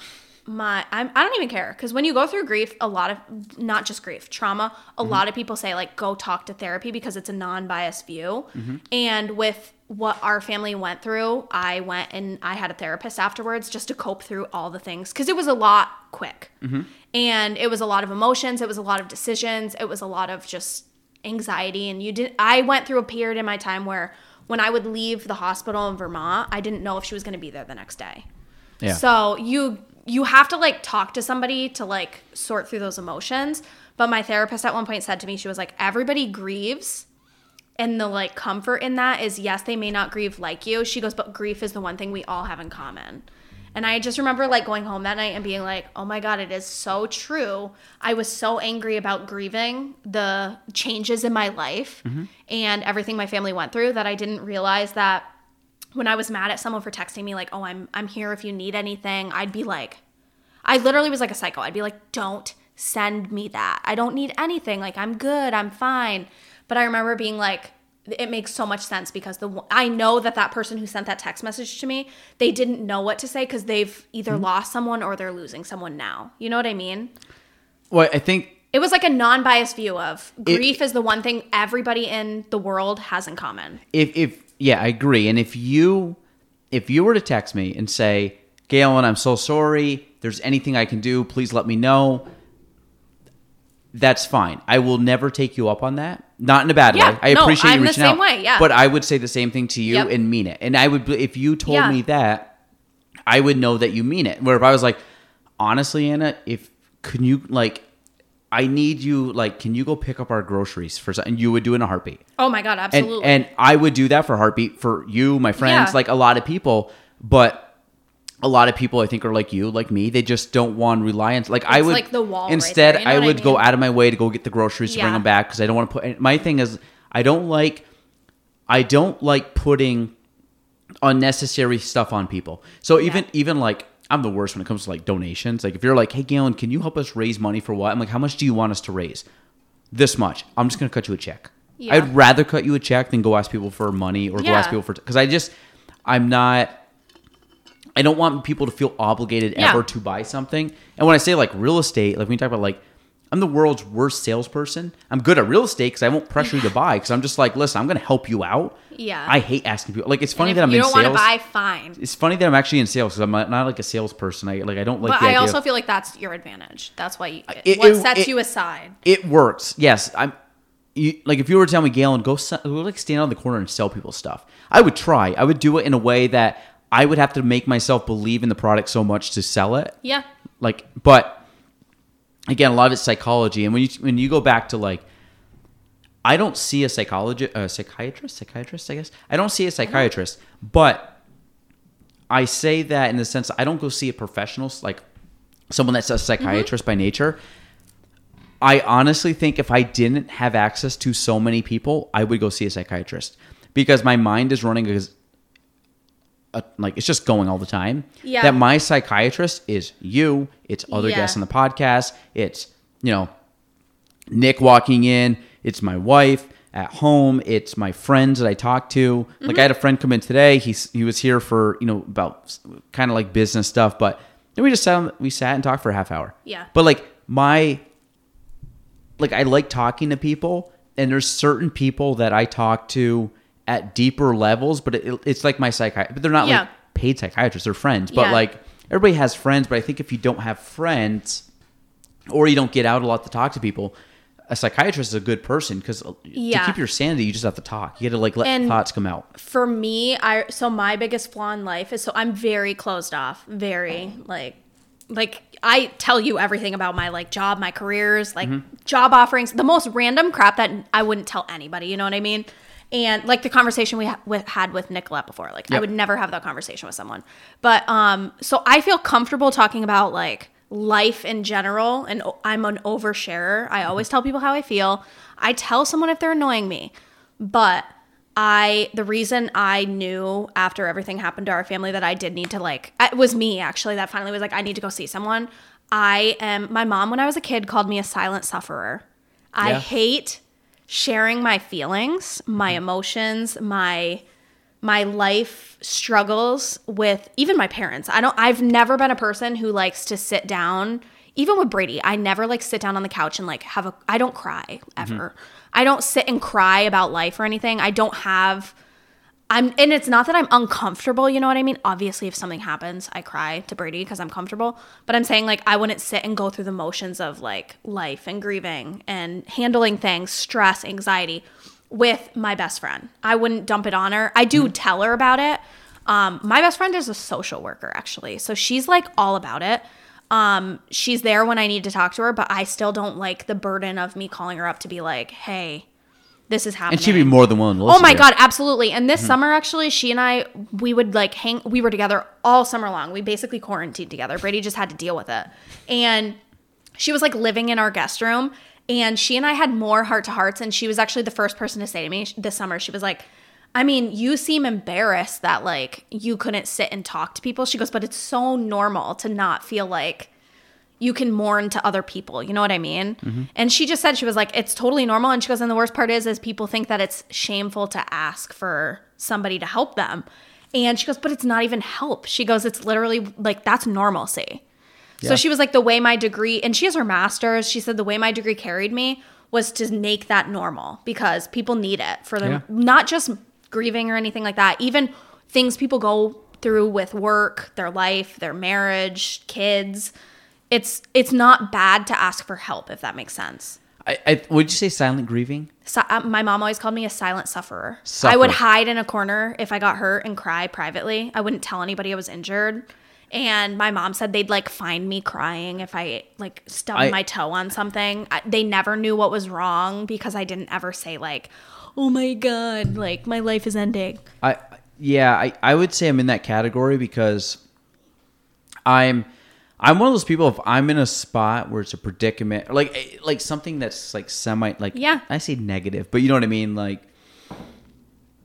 my I'm, I don't even care because when you go through grief, a lot of not just grief, trauma, a mm-hmm. lot of people say like go talk to therapy because it's a non-biased view. Mm-hmm. And with what our family went through, I went and I had a therapist afterwards just to cope through all the things because it was a lot quick. Mm-hmm. And it was a lot of emotions, it was a lot of decisions, it was a lot of just anxiety and you did I went through a period in my time where when I would leave the hospital in Vermont, I didn't know if she was going to be there the next day. Yeah. So you you have to like talk to somebody to like sort through those emotions. But my therapist at one point said to me, she was like, everybody grieves. And the like comfort in that is yes, they may not grieve like you. She goes, but grief is the one thing we all have in common. And I just remember like going home that night and being like, oh my God, it is so true. I was so angry about grieving the changes in my life mm-hmm. and everything my family went through that I didn't realize that when I was mad at someone for texting me like, "Oh, I'm I'm here if you need anything," I'd be like, I literally was like a psycho. I'd be like, "Don't send me that. I don't need anything. Like, I'm good. I'm fine." But I remember being like, it makes so much sense because the I know that that person who sent that text message to me, they didn't know what to say because they've either mm-hmm. lost someone or they're losing someone now. You know what I mean? Well, I think It was like a non-biased view of grief is the one thing everybody in the world has in common. if if yeah, I agree. And if you if you were to text me and say, Gaelan, I'm so sorry. There's anything I can do, please let me know. That's fine. I will never take you up on that. Not in a bad Yeah, way. I no, appreciate I'm you the reaching same out. way, yeah. But I would say the same thing to you Yep. and mean it. And I would if you told Yeah. me that, I would know that you mean it. Where if I was like, honestly, Anna, if can you like I need you like can you go pick up our groceries for something you would do in a heartbeat Oh my god, absolutely. and I would do that for heartbeat for you, my friends, Yeah. like a lot of people. But a lot of people, I think, are like you, like me. They just don't want reliance. Like I would like the wall right instead. there, you know I what I would go out of my way to go get the groceries to bring them back because I don't want to put. My thing is, I don't like. I don't like putting unnecessary stuff on people. So even even like I'm the worst when it comes to like donations. Like if you're like, hey Gaelan, can you help us raise money for what? I'm like, how much do you want us to raise? This much. I'm just gonna cut you a check. Yeah. I'd rather cut you a check than go ask people for money or go ask people for because I just I'm not. I don't want people to feel obligated Yeah. ever to buy something. And when I say like real estate, like when you talk about like I'm the world's worst salesperson. I'm good at real estate because I won't pressure you to buy because I'm just like, listen, I'm going to help you out. Yeah. I hate asking people. Like it's funny that I'm you in don't want to sales. buy, fine. it's funny that I'm actually in sales because I'm not, not like a salesperson. I like I don't like. But the I idea also of- feel like that's your advantage. That's why you, It- what it- sets it- you aside. it works. Yes, I'm. You, like if you were to tell me, Gaelan, go, se- go like stand on the corner and sell people stuff. I would try. I would do it in a way that I would have to make myself believe in the product so much to sell it. Yeah. Like, but again, a lot of it's psychology. And when you when you go back to like, I don't see a psychologist, a uh, psychiatrist, psychiatrist, I guess. I don't see a psychiatrist, but I say that in the sense I don't go see a professional, like someone that's a psychiatrist by nature. I honestly think if I didn't have access to so many people, I would go see a psychiatrist because my mind is running as a, uh, like it's just going all the time. Yeah. That my psychiatrist is you. It's other Yeah. guests on the podcast. It's you know Nick walking in. It's my wife at home. It's my friends that I talk to. Like I had a friend come in today. He's he was here for you know about kind of like business stuff, but then we just sat on, we sat and talked for a half hour. Yeah. But like my like I like talking to people, and there's certain people that I talk to at deeper levels, but it, it's like my psychiatrist. But they're not Yeah. like paid psychiatrists; they're friends. But Yeah. like everybody has friends, but I think if you don't have friends, or you don't get out a lot to talk to people, a psychiatrist is a good person because to keep your sanity, you just have to talk. You got to like let And- thoughts come out. For me, I so my biggest flaw in life is so I'm very closed off. Very like like I tell you everything about my like job, my careers, like job offerings, the most random crap that I wouldn't tell anybody. You know what I mean? And like the conversation we ha- with, had with Nicolette before, like I would never have that conversation with someone. But um, so I feel comfortable talking about like life in general, and I'm an oversharer. I mm-hmm. always tell people how I feel. I tell someone if they're annoying me, but I the reason I knew after everything happened to our family that I did need to like it was me actually that finally was like I need to go see someone. I am my mom when I was a kid called me a silent sufferer. I Yeah. hate sharing my feelings, my mm-hmm. emotions, my my life struggles with even my parents. I don't I've never been a person who likes to sit down even with Brady. I never like sit down on the couch and like have a I don't cry ever. Mm-hmm. I don't sit and cry about life or anything. I don't have I'm and it's not that I'm uncomfortable, you know what I mean? Obviously if something happens, I cry to Brady because I'm comfortable, but I'm saying like I wouldn't sit and go through the motions of like life and grieving and handling things, stress, anxiety with my best friend. I wouldn't dump it on her. I do tell her about it. Um, my best friend is a social worker actually. So she's like all about it. Um, she's there when I need to talk to her, but I still don't like the burden of me calling her up to be like, "Hey, this is happening." And she'd be more than willing Oh my god, absolutely. And this summer actually, she and I we would like hang we were together all summer long. We basically quarantined together. Brady just had to deal with it. And she was like living in our guest room and she and I had more heart to hearts and she was actually the first person to say to me this summer she was like I mean, you seem embarrassed that like you couldn't sit and talk to people. She goes, but it's so normal to not feel like you can mourn to other people. You know what I mean? Mm-hmm. And she just said she was like, it's totally normal. And she goes, and the worst part is, is people think that it's shameful to ask for somebody to help them. And she goes, but it's not even help. She goes, it's literally like that's normalcy. Yeah. So she was like, the way my degree, and she has her master's. She said the way my degree carried me was to make that normal because people need it for them, Yeah. not just grieving or anything like that. Even things people go through with work, their life, their marriage, kids. It's it's not bad to ask for help if that makes sense. I, I, would you say silent grieving? So, uh, my mom always called me a silent sufferer. Sufferer. I would hide in a corner if I got hurt and cry privately. I wouldn't tell anybody I was injured. And my mom said they'd like find me crying if I like stubbed I- my toe on something. I, they never knew what was wrong because I didn't ever say like, "Oh my god, like my life is ending." I yeah, I, I would say I'm in that category because I'm I'm one of those people if I'm in a spot where it's a predicament like eh, like something that's like semi like Yeah. I say negative, but you know what I mean like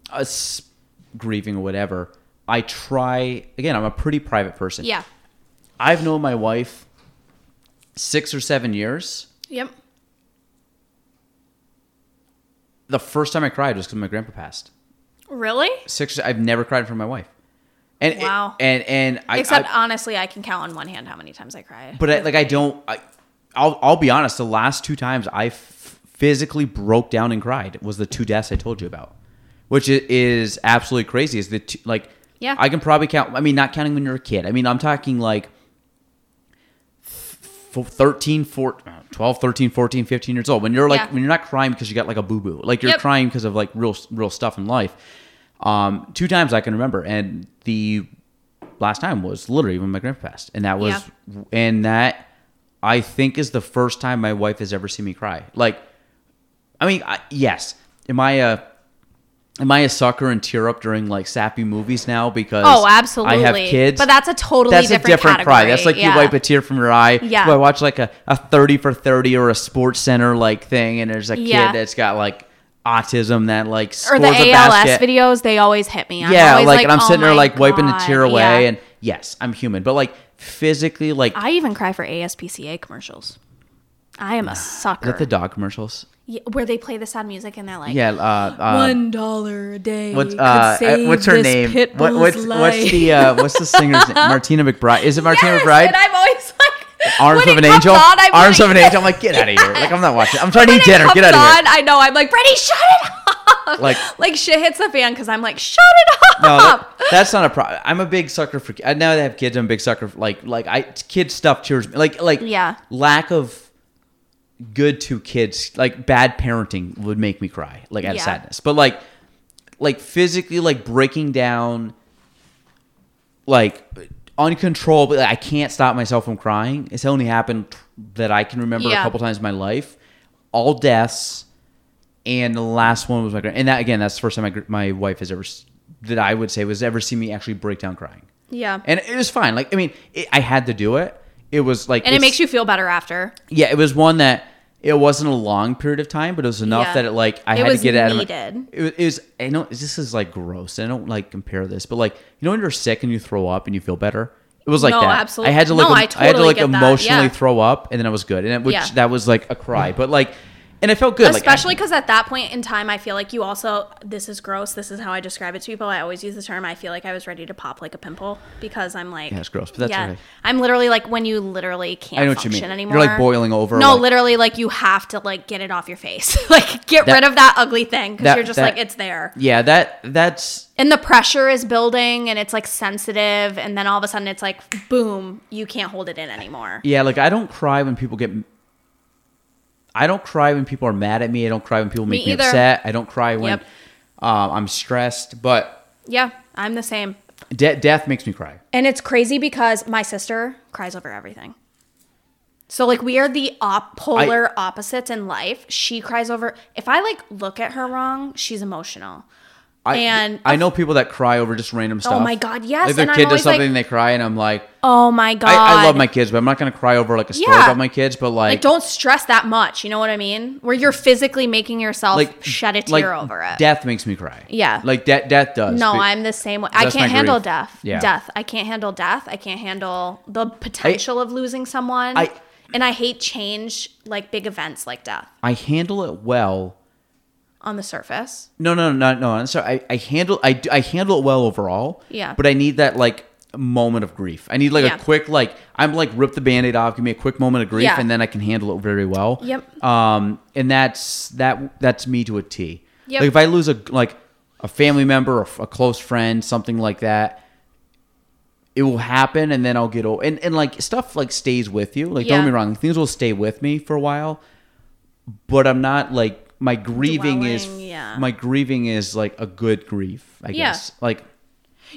us grieving or whatever. I try again, I'm a pretty private person. Yeah. I've known my wife 6 or 7 years. Yep. The first time I cried was cuz my grandpa passed. Really? Six I've never cried of my wife. And Wow. and and I Except I, honestly, I can count on one hand how many times I cried. But I, like I don't. I, I'll I'll be honest. The last two times I f- physically broke down and cried was the two deaths I told you about, which is absolutely crazy. Is the two, like Yeah. I can probably count. I mean, not counting when you're a kid. I mean, I'm talking like f- 13, 14, uh, 12, 13, 14, 15 years old. When you're like Yeah. when you're not crying because you got like a boo boo, like you're Yep. crying because of like real real stuff in life. Um, two times I can remember, and the last time was literally when my grandpa passed, and that was and that I think is the first time my wife has ever seen me cry. Like, I mean, I, yes, am I a am I a sucker and tear up during like sappy movies now because Oh, absolutely. I have kids, But that's a totally that's different a different cry. That's like Yeah. you wipe a tear from your eye. Yeah. Do I watch like a, a thirty for thirty or a Sports Center like thing, and there's a Yeah. kid that's got like autism that like or scores the a ALS basket. videos, they always hit me. I'm yeah, always like, and I'm "Oh sitting there like wiping a tear away, Yeah. and yes, I'm human, but like physically, like I even cry for ASPCA commercials. I am a is sucker. that the dog commercials? Yeah, where they play the sad music and they're like, Yeah, uh, uh, one dollar a day. What's could uh, what's her name? What, what's what's the uh, what's the singer's name? Martina McBride. Is it Martina Yes, McBride? And I'm always like, Arms of an angel. on, I'm Arms of an angel. I'm like, get out of here. Like I'm not watching. I'm trying to eat dinner. Get out of here. on, I know. I'm like, Brady, shut it up. Like- like shit hits the fan because I'm like, shut it up. No, that, that's not a problem. I'm a big sucker for. I now that I have kids. I'm a big sucker for like like I kid stuff cheers me. Like like Yeah. lack of good to kids like bad parenting would make me cry like out of sadness. But like like physically like breaking down like uncontrollably like, I can't stop myself from crying. It's only happened that I can remember a couple times in my life. All deaths and the last one was my grand and that again that's the first time my my wife has ever that I would say was ever seen me actually break down crying. Yeah. And it was fine. Like I mean, it, I had to do it. It was like and it makes you feel better after. yeah, it was one that it wasn't a long period of time, but it was enough Yeah. that it like I It had to get it out of my. It was, it was. I know this is like gross. I don't like compare this, but like you know when you're sick and you throw up and you feel better. It was like No, that. absolutely. I had to like No, I totally I had to like emotionally yeah. throw up, and then I was good, and it, which Yeah. that was like a cry. But like and it felt good. Especially because at that point in time, I feel like you also, this is gross. This is how I describe it to people. I always use the term, I feel like I was ready to pop like a pimple because I'm like, Yeah, it's gross, but that's yeah, okay. I'm literally like when you literally can't I know what you function mean. anymore. You're like boiling over. No, like- literally, like you have to like get it off your face. like get That- rid of that ugly thing because you're just that- like, it's there. Yeah, that that's And the pressure is building and it's like sensitive. And then all of a sudden it's like, boom, you can't hold it in anymore. yeah. Like I don't cry when people get. I don't cry when people are mad at me. I don't cry when people make me, either. upset. I don't cry when Yep. um, I'm stressed. But Yeah, I'm the same. de- death makes me cry. And it's crazy because my sister cries over everything. So like we are the op- polar opposites in life. She cries over if I like look at her wrong, she's emotional. I, And- I know people that cry over just random stuff. Oh my God, yes, Like their and kid does always like- something and they cry, and I'm like, Oh my god. I, I love my kids, but I'm not gonna cry over like a story Yeah. about my kids. But like, like don't stress that much, you know what I mean? Where you're physically making yourself like shed a like, tear over it. Death makes me cry. Yeah. like death. Death does. No, I'm the same way. I can't handle grief. death. Yeah. Death. I can't handle death. I can't handle the potential of losing someone. I- and I hate change, like big events like death I handle it well. On the surface. No, no, no, no. I'm sorry. I, I handle I, I handle it well overall. Yeah. But I need that like moment of grief. I need like Yeah. a quick like I'm like rip the band-aid off, give me a quick moment of grief, Yeah. and then I can handle it very well. Yep. Um, and that's that that's me to a T. Yep. Like if I lose a like a family member or a close friend, something like that. It will happen, and then I'll get over, and, and like stuff like stays with you. Like don't Yeah. get me wrong, things will stay with me for a while, but I'm not like my grieving is yeah. my grieving is like a good grief, I Yeah. guess. Like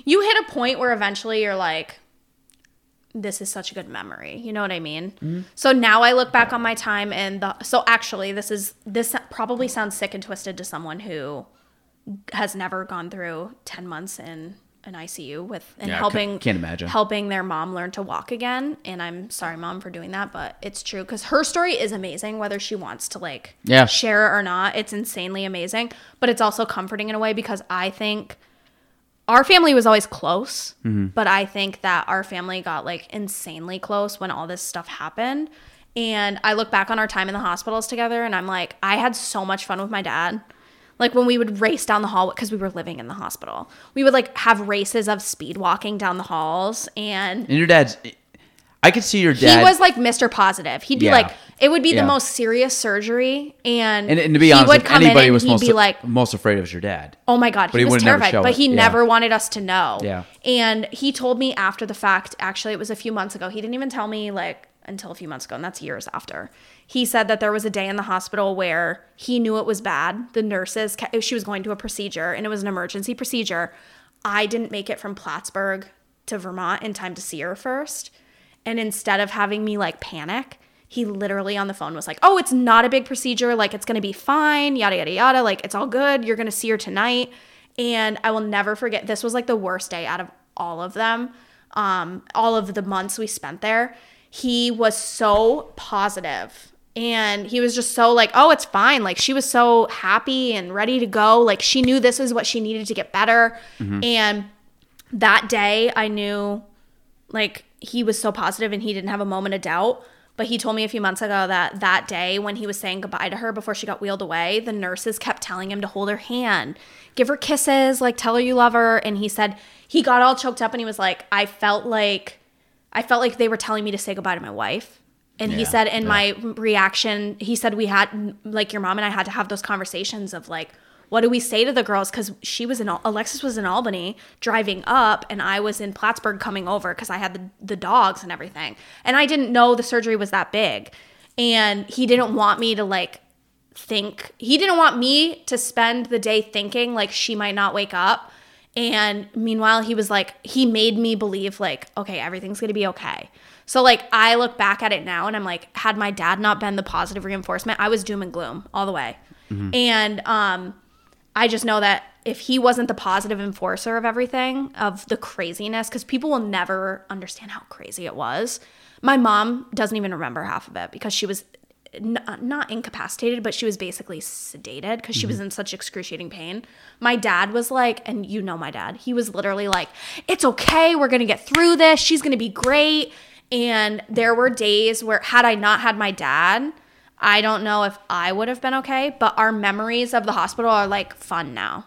You hit a point where eventually you're like, this is such a good memory. You know what I mean? Mm-hmm. So now I look back on my time and the so actually this is this probably sounds sick and twisted to someone who has never gone through 10 months in an ICU with and Yeah, helping ca- can't imagine. helping their mom learn to walk again and I'm sorry mom for doing that but it's true cuz her story is amazing whether she wants to like Yeah. share it or not it's insanely amazing but it's also comforting in a way because I think our family was always close, Mm-hmm. but I think that our family got like insanely close when all this stuff happened. And I look back on our time in the hospitals together and I'm like, I had so much fun with my dad. Like when we would race down the hall because we were living in the hospital, we would like have races of speed walking down the halls. And and your dad's I could see your dad. he was like Mr. Positive. He'd be Yeah. like, it would be Yeah. the most serious surgery. And, and, and to be he honest, would come in anybody and was most be like, most afraid of was your dad. Oh my god, But he, he was terrified, but it. he Yeah. never wanted us to know. Yeah. And he told me after the fact, actually it was a few months ago. He didn't even tell me like until a few months ago, and that's years after. He said that there was a day in the hospital where he knew it was bad. The nurses, she was going to a procedure and it was an emergency procedure. I didn't make it from Plattsburgh to Vermont in time to see her first. And instead of having me like panic, he literally on the phone was like, Oh, it's not a big procedure. Like, it's going to be fine, yada, yada, yada. Like, it's all good. You're going to see her tonight. And I will never forget, this was like the worst day out of all of them, um, all of the months we spent there. He was so positive and he was just so like, Oh, it's fine. Like, she was so happy and ready to go. Like, she knew this is what she needed to get better. Mm-hmm. And that day, I knew like he was so positive and he didn't have a moment of doubt but he told me a few months ago that that day when he was saying goodbye to her before she got wheeled away the nurses kept telling him to hold her hand give her kisses like tell her you love her and he said he got all choked up and he was like i felt like i felt like they were telling me to say goodbye to my wife and he said in yeah. my reaction he said we had like your mom and i had to have those conversations of like what do we say to the girls? Because she was in alexis was in albany driving up and i was in plattsburgh coming over because i had the, the dogs and everything. And i didn't know the surgery was that big. And he didn't want me to like think he didn't want me to spend the day thinking like she might not wake up and meanwhile he was like he made me believe like okay everything's gonna be okay. So like i look back at it now and i'm like had my dad not been the positive reinforcement i was doom and gloom all the way. And um I just know that if he wasn't the positive enforcer of everything, of the craziness, because people will never understand how crazy it was. My mom doesn't even remember half of it because she was n- uh, not incapacitated, but she was basically sedated because she was mm-hmm. in such excruciating pain. My dad was like, and you know my dad, he was literally like, it's okay. We're going to get through this. She's going to be great. And there were days where, had I not had my dad, I don't know if I would have been okay, but our memories of the hospital are like fun now.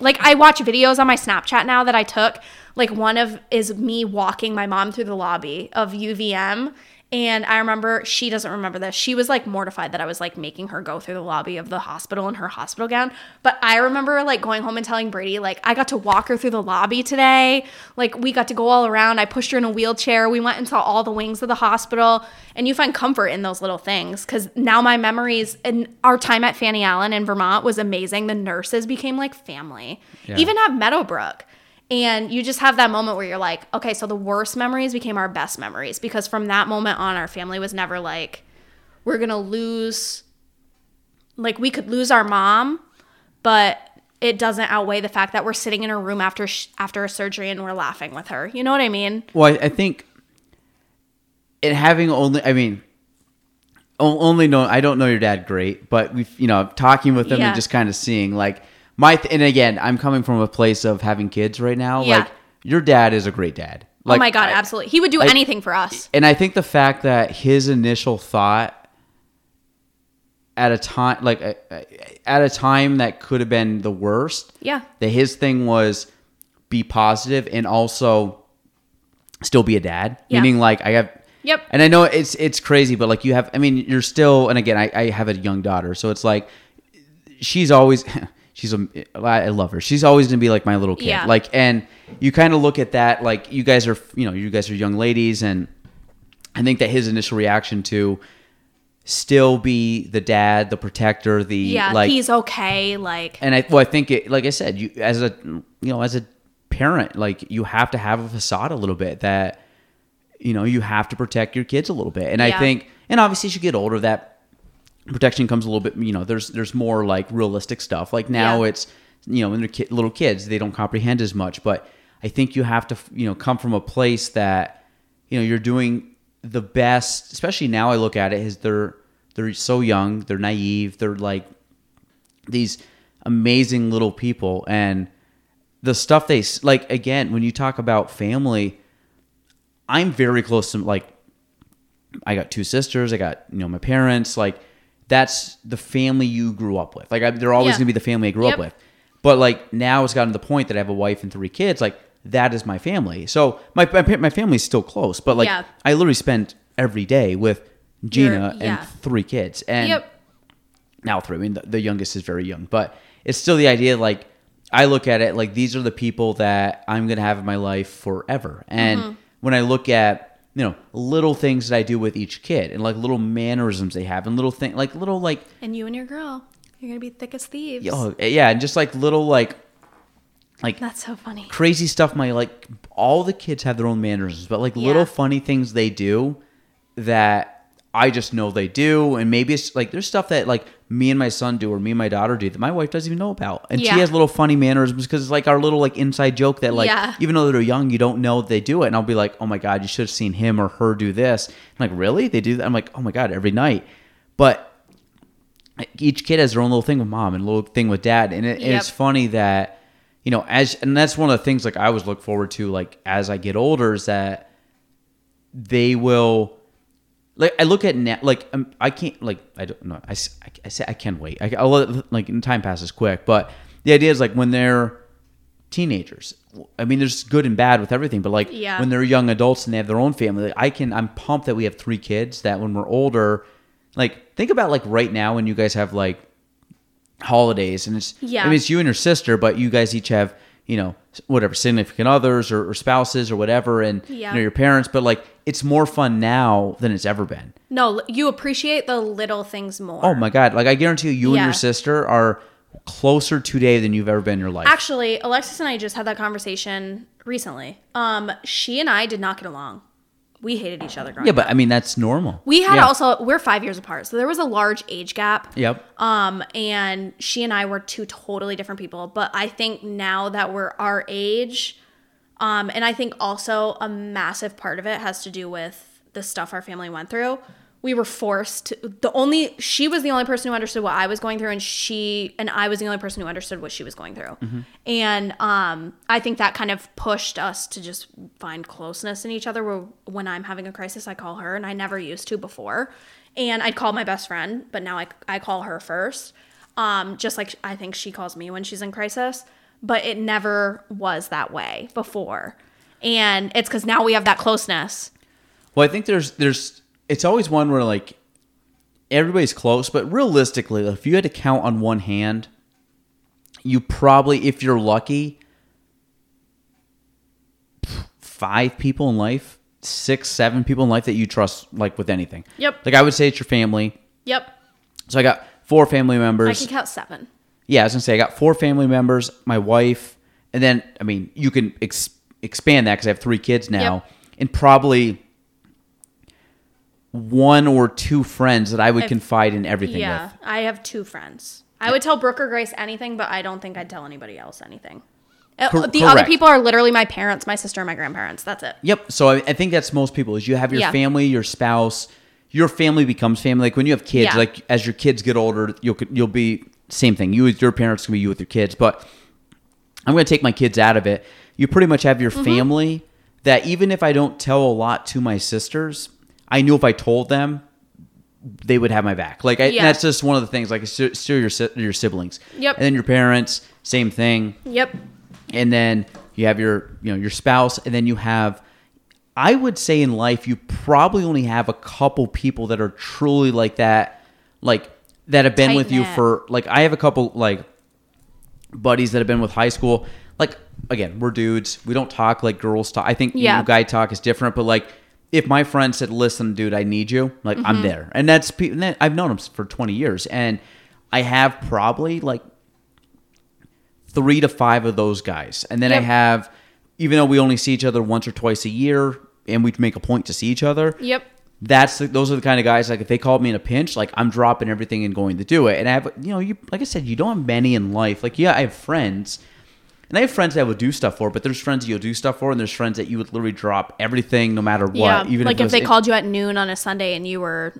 Like I watch videos on my Snapchat now that I took. Like one of is me walking my mom through the lobby of UVM and I remember she doesn't remember this. She was like mortified that I was like making her go through the lobby of the hospital in her hospital gown. But I remember like going home and telling Brady, like, I got to walk her through the lobby today. Like, we got to go all around. I pushed her in a wheelchair. We went and saw all the wings of the hospital. And you find comfort in those little things. Cause now my memories and our time at Fanny Allen in Vermont was amazing. The nurses became like family. Yeah. Even at Meadowbrook. And you just have that moment where you're like, okay, so the worst memories became our best memories because from that moment on, our family was never like, we're going to lose, like, we could lose our mom, but it doesn't outweigh the fact that we're sitting in her room after sh- after a surgery and we're laughing with her. You know what I mean? Well, I, I think it having only, I mean, only know I don't know your dad great, but we've you know talking with him Yeah. and just kind of seeing like my th- and again I'm coming from a place of having kids right now. Yeah. Like your dad is a great dad. Oh like, oh my God, I- absolutely. He would do anything for us. and I think the fact that his initial thought at a time like at a time that could have been the worst Yeah. that his thing was be positive and also still be a dad Yeah. meaning like i have Yep. and i know it's it's crazy but like you have i mean you're still and again i, I have a young daughter so it's like she's always she's a i love her she's always gonna be like my little kid Yeah. like and you kind of look at that like you guys are you know you guys are young ladies and i think that his initial reaction to still be the dad the protector the Yeah. like he's okay. Like, and I well, I think it like I said, you as a you know as a parent, like you have to have a facade a little bit that you know you have to protect your kids a little bit, and I think and obviously as you get older, that protection comes a little bit. You know, there's there's more like realistic stuff. Like now Yeah. it's you know when they're ki- little kids, they don't comprehend as much, but I think you have to you know come from a place that you know you're doing the best. Especially now, I look at it is they're they're so young, they're naive, they're like these amazing little people and the stuff they s- like again when you talk about family i'm very close to like i got two sisters i got you know my parents like that's the family you grew up with like I, they're always Yeah. gonna be the family i grew Yep. up with but like now it's gotten to the point that i have a wife and three kids like that is my family so my my, pa- my family's still close but like Yeah. i literally spend every day with gina yeah. and three kids and yep. now three. I mean, the, the youngest is very young, but it's still the idea. Like I look at it like these are the people that I'm gonna have in my life forever. And Mm-hmm. when I look at you know little things that I do with each kid and like little mannerisms they have and little thing like little like And you and your girl, you're to be thick as thieves. oh yeah and just like little like like That's so funny. crazy stuff my like all the kids have their own mannerisms but like little funny things they do that I just know they do and maybe it's like there's stuff that like me and my son do or me and my daughter do that my wife doesn't even know about. And Yeah. she has little funny mannerisms because it's like our little like inside joke that like Yeah. even though they're young you don't know they do it. And I'll be like oh my god you should have seen him or her do this. I'm like really? They do that? I'm like oh my god every night. But each kid has their own little thing with mom and little thing with dad. And, it, and it's funny that you know as and that's one of the things like i always look forward to like as i get older is that they will like i look at now like um, i can't like i don't know I I say i can't wait I, i'll let like time passes quick but the idea is like when they're teenagers i mean there's good and bad with everything but like Yeah. when they're young adults and they have their own family like, i can i'm pumped that we have three kids that when we're older like think about like right now when you guys have like holidays and it's Yeah. I mean it's you and your sister but you guys each have you know whatever significant others or, or spouses or whatever and Yeah. you know your parents but like it's more fun now than it's ever been No, you appreciate the little things more. oh my god like i guarantee you you and your sister are closer today than you've ever been in your life Actually, Alexis and I just had that conversation recently. Um, she and I did not get along. We hated each other growing yeah but i mean that's normal We had Yeah. also we're five years apart, so there was a large age gap. yep Um, and she and I were two totally different people. But I think now that we're our age, um, and I think also a massive part of it has to do with the stuff our family went through. We were forced to, the only she was the only person who understood what I was going through, and she and I was the only person who understood what she was going through. And um, I think that kind of pushed us to just find closeness in each other. Where when I'm having a crisis, I call her, and I never used to before. And I'd call my best friend, but now I, I call her first. Um, just like I think she calls me when she's in crisis, but it never was that way before. And it's because now we have that closeness. Well, I think there's there's it's always one where like everybody's close, but realistically, if you had to count on one hand, you probably, if you're lucky, five people in life, six, seven people in life that you trust, like with anything. Yep. Like I would say, it's your family. Yep. So I got four family members. I can count seven. Yeah, I was gonna say I got four family members, my wife, and then I mean you can ex- expand that because I have three kids now, Yep. and probably one or two friends that I would confide in everything Yeah. with. I have two friends. I would tell Brooke or Grace anything, but I don't think I'd tell anybody else anything. Uh, Cor- the other people are literally my parents, my sister, and my grandparents. That's it. Yep. So I, I think that's most people is you have your Yeah. family, your spouse, your family becomes family. Like when you have kids, Yeah. like as your kids get older, you'll you'll be same thing. You with your parents can be you with your kids, but I'm going to take my kids out of it. You pretty much have your Mm-hmm. family that even if I don't tell a lot to my sisters, I knew if I told them, they would have my back. Like I, Yeah. that's just one of the things. Like still your your siblings. Yep. And then your parents, same thing Yep. and then you have your you know your spouse and then you have i would say in life you probably only have a couple people that are truly like that like that have been with you for like i have a couple like buddies that have been with high school like again we're dudes we don't talk like girls talk i think you Yeah. know, guy talk is different but like if my friend said listen dude i need you like Mm-hmm. i'm there and that's pe- and that- i've known him for 20 years and i have probably like three to five of those guys. And then I Yep. have, even though we only see each other once or twice a year and we make a point to see each other, Yep. That's the, those are the kind of guys like if they called me in a pinch, like I'm dropping everything and going to do it. And I have, you know, you like I said, you don't have many in life. Like yeah, I have friends, and I have friends that I would do stuff for, but there's friends that you'll do stuff for, and there's friends that you would literally drop everything no matter what. yeah. even like if, was they in- called you at noon on a Sunday and you were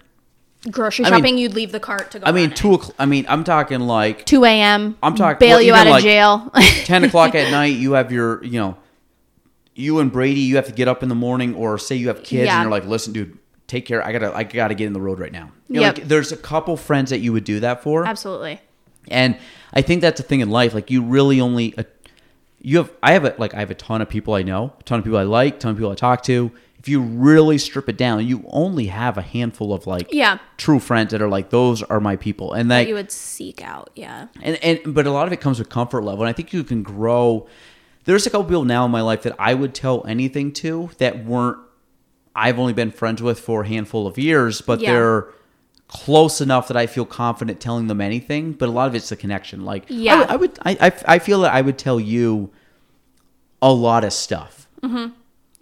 grocery I mean- shopping, you'd leave the cart to go. I mean, two. o'clock- I mean, I'm talking like 2 a.m. I'm talking- bail well, you out of like- jail. 10 o'clock at night you have your you know you and brady you have to get up in the morning or say you have kids Yeah. and you're like listen dude take care i gotta i gotta get in the road right now you know, Yep. like, there's a couple friends that you would do that for Absolutely. and i think that's the thing in life like you really only uh, you have i have a like i have a ton of people i know a ton of people i like a ton of people i talk to if you really strip it down you only have a handful of like Yeah. true friends that are like those are my people and That like you would seek out. Yeah. and and but a lot of it comes with comfort level and i think you can grow there's a couple people now in my life that i would tell anything to that weren't i've only been friends with for a handful of years but Yeah. they're close enough that i feel confident telling them anything but a lot of it's the connection like Yeah. would- i would, I, I, I feel that i would tell you a lot of stuff mm-hmm.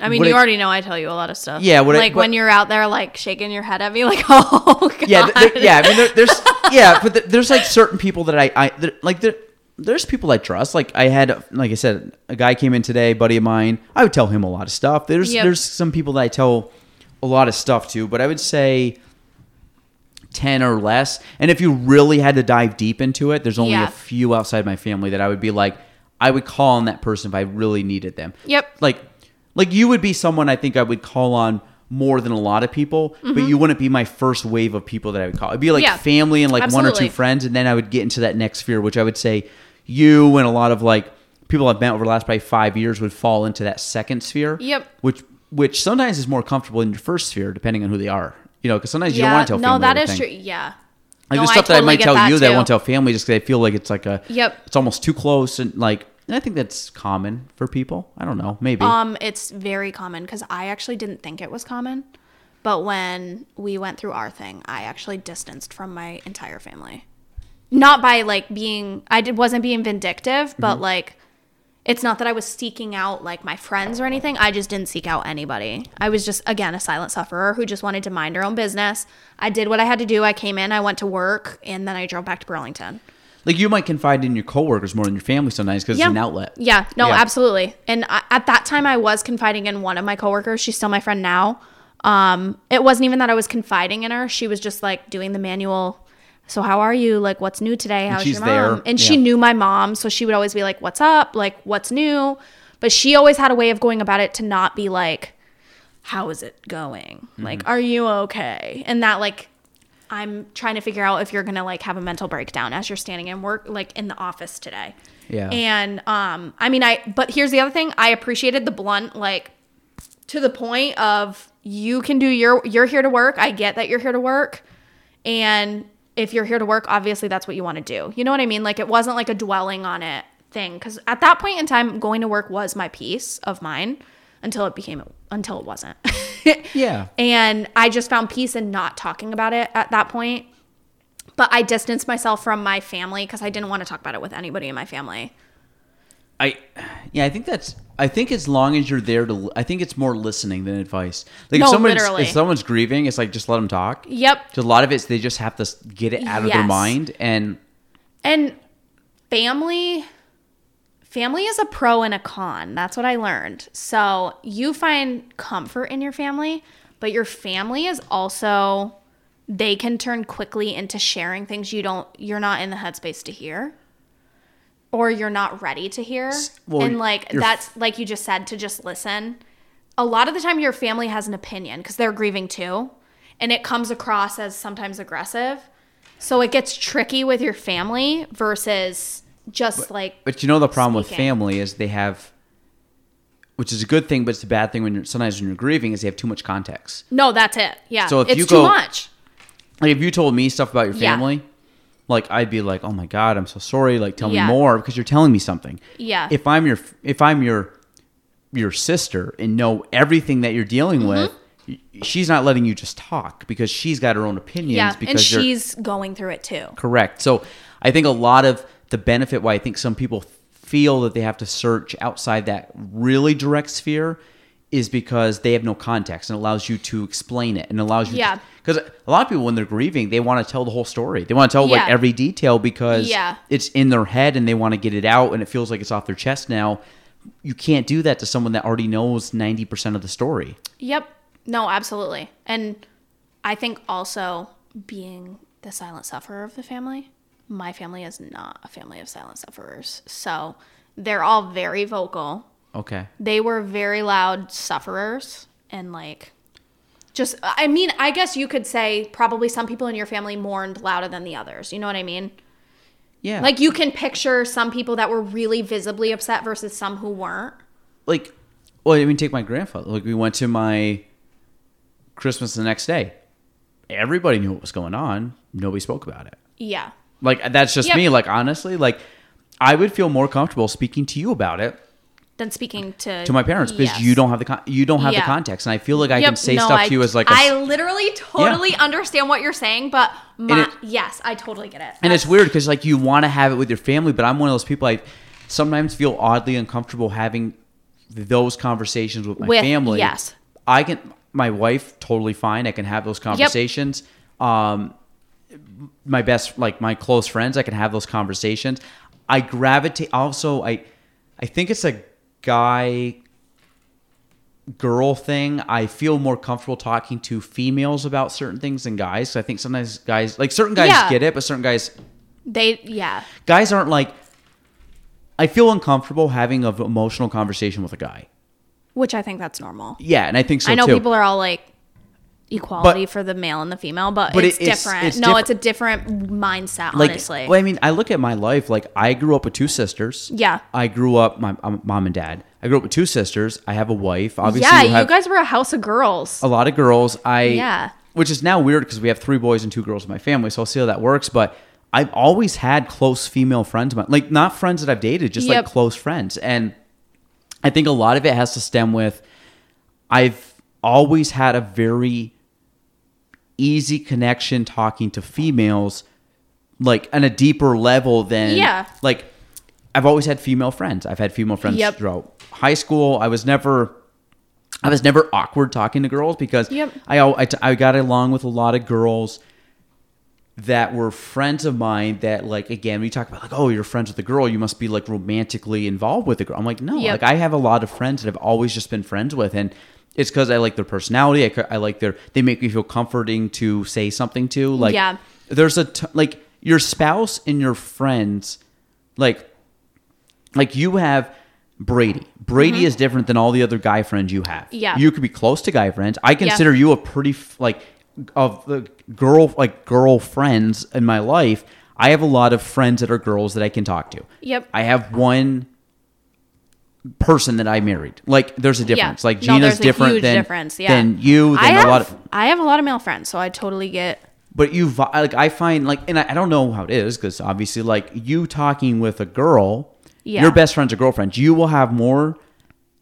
I mean, Would you it- already know I tell you a lot of stuff. Yeah, would it- like when you're out there, like shaking your head at me, like, oh god. yeah, there- yeah. I mean, there, there's yeah, but th- there's like certain people that I, I there, like there, there's people I trust. Like I had, like I said, a guy came in today, buddy of mine. I would tell him a lot of stuff. There's Yep. there's some people that I tell a lot of stuff to, but I would say ten or less. And if you really had to dive deep into it, there's only Yeah. a few outside my family that I would be like, I would call on that person if I really needed them. Yep. Like, like you would be someone I think I would call on more than a lot of people, but you wouldn't be my first wave of people that I would call. It'd be like Mm-hmm. Yeah. family and like one or two friends, and then I would get into that next sphere, which I would say you and a lot of like people I've met over the last probably five years would fall into that second sphere. Yep. Which which sometimes is more comfortable in your first sphere, depending on who they are. You know, because sometimes you don't want to tell no, that is true. Yeah. Like No, the I stuff that I might tell you that I won't tell family just because I feel like it's like a Yep. it's almost too close and like and I think that's common for people. I don't know, maybe. Um, it's very common because I actually didn't think it was common, but when we went through our thing, I actually distanced from my entire family. Not by like being, I did wasn't being vindictive, but Mm-hmm. like, it's not that I was seeking out like my friends or anything. I just didn't seek out anybody. I was just again a silent sufferer who just wanted to mind her own business. I did what I had to do. I came in, I went to work, and then I drove back to Burlington. like you might confide in your coworkers more than your family sometimes because it's an outlet. Yeah, no, Yeah. absolutely. And I, at that time, I was confiding in one of my coworkers. She's still my friend now. Um, it wasn't even that I was confiding in her. She was just like doing the manual. So how are you? Like, what's new today? How's your mom? there. And she knew my mom, so she would always be like, "What's up? Like, what's new?" But she always had a way of going about it to not be like, "How is it going? Mm-hmm. Like, are you okay?" And that like I'm trying to figure out if you're gonna like have a mental breakdown as you're standing in work, like in the office today. Yeah. And um, I mean, I but here's the other thing. I appreciated the blunt, like to the point of you can do your you're here to work. I get that you're here to work, and if you're here to work, obviously that's what you want to do. You know what I mean? Like it wasn't like a dwelling on it thing because at that point in time, going to work was my peace of mind until it became until it wasn't. Yeah. And I just found peace in not talking about it at that point. But I distanced myself from my family because I didn't want to talk about it with anybody in my family. I yeah, I think that's I think as long as you're there to I think it's more listening than advice. Like No, if someone's literally. if someone's grieving, it's like just let them talk. Yep. a lot of it's they just have to get it out of their mind and And family family is a pro and a con. That's what I learned. So you find comfort in your family, but your family is also they can turn quickly into sharing things you don't you're not in the headspace to hear or you're not ready to hear. well, and like that's like you just said to just listen. A lot of the time your family has an opinion because they're grieving too, and it comes across as sometimes aggressive. So it gets tricky with your family versus just like But you know the problem with family is they have, which is a good thing, but it's a bad thing when you're sometimes when you're grieving is they have too much context. no, that's it. Yeah, So if it's you too go- much. Like if you told me stuff about your Yeah. Like I'd be like, oh my god, I'm so sorry. Like tell Yeah. me more because you're telling me something. Yeah. If I'm your if I'm your your sister and know everything that you're dealing with, she's not letting you just talk because she's got her own opinions. Mm-hmm. Yeah, because and she's going through it too. Correct. So I think a lot of the benefit why I think some people feel that they have to search outside that really direct sphere is because they have no context and allows you to explain it and allows you Yeah. because a lot of people when they're grieving they want to tell the whole story they want to tell like every detail because Yeah. it's in their head and they want to get it out and it feels like it's off their chest now you can't do that to someone that already knows 90% of the story Yep. No, absolutely. And I think also being the silent sufferer of the family, my family is not a family of silent sufferers. So they're all very vocal. Okay They were very loud sufferers and like just I mean, I guess you could say probably some people in your family mourned louder than the others. You know what I mean? yeah Like you can picture some people that were really visibly upset versus some who weren't. like well i mean take my grandfather like we went to my christmas the next day everybody knew what was going on nobody spoke about it Yeah. like that's just Yep. me like honestly like i would feel more comfortable speaking to you about it Then speaking to to my parents because Yes. you don't have the con- you don't have Yeah. the context and i feel like i Yep, can say no, stuff I- to you as like a, I literally totally understand what you're saying, but my, it- yes, I totally get it. and it's weird because like you want to have it with your family but i'm one of those people i sometimes feel oddly uncomfortable having those conversations with my With- family yes. i can my wife totally fine i can have those conversations um my best like my close friends i can have those conversations i gravitate also i i think it's a guy girl thing i feel more comfortable talking to females about certain things than guys so i think sometimes guys like certain guys Yeah. get it but certain guys They yeah. guys aren't like i feel uncomfortable having an emotional conversation with a guy Which I think that's normal. yeah and i think so I know too people are all like equality But- for the male and the female, but, But it's, it- it's- different. it's no, different. it's a different mindset, like honestly. well, I mean, I look at my life like I grew up with two sisters. Yeah. I grew up my um, mom and dad. I grew up with two sisters. I have a wife. Obviously, yeah, you you guys were a house of girls. a lot of girls. I Yeah. which is now weird because we have three boys and two girls in my family. So I'll see how that works. But I've always had close female friends, like not friends that I've dated, just Yep. like close friends. And I think a lot of it has to stem with I've always had a very easy connection talking to females like on a deeper level than Yeah. like I've always had female friends. I've had female friends Yep. throughout high school. I was never I was never awkward talking to girls because Yep. I, I, I got along with a lot of girls that were friends of mine that like again we talk about like oh you're friends with a girl you must be like romantically involved with a girl i'm like no Yep. like i have a lot of friends that i've always just been friends with and it's because i like their personality I, I like their they make me feel comforting to say something to like Yeah. there's a t- like your spouse and your friends like like you have Brady. Brady is different than all the other guy friends you have. Mm-hmm. Yeah. You could be close to guy friends. I consider you a pretty like of the girl like girlfriends in my life, I have a lot of friends that are girls that I can talk to. Yep. I have one person that I married. Like there's a difference. Like Gina's a different than difference. Yeah. than you. Than I have, a lot of I have a lot of male friends, so I totally get. but you like I find like and I, I don't know how it is because obviously like you talking with a girl, Yeah. your best friends or girlfriends, you will have more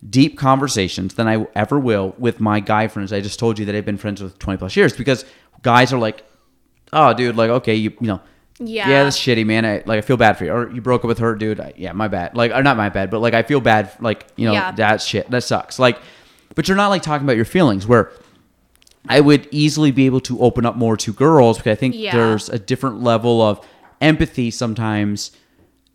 deep conversations than I ever will with my guy friends. I just told you that I've been friends with twenty plus years because guys are like, oh dude, like okay, you you know. Yeah. Yeah, that's shitty, man. I like I feel bad for you. Or you broke up with her, dude. I, yeah, my bad. Like, or not my bad, but like I feel bad. Like, you know, Yeah. that's shit. That sucks. Like, but you're not like talking about your feelings. Where I would easily be able to open up more to girls because I think Yeah. there's a different level of empathy sometimes.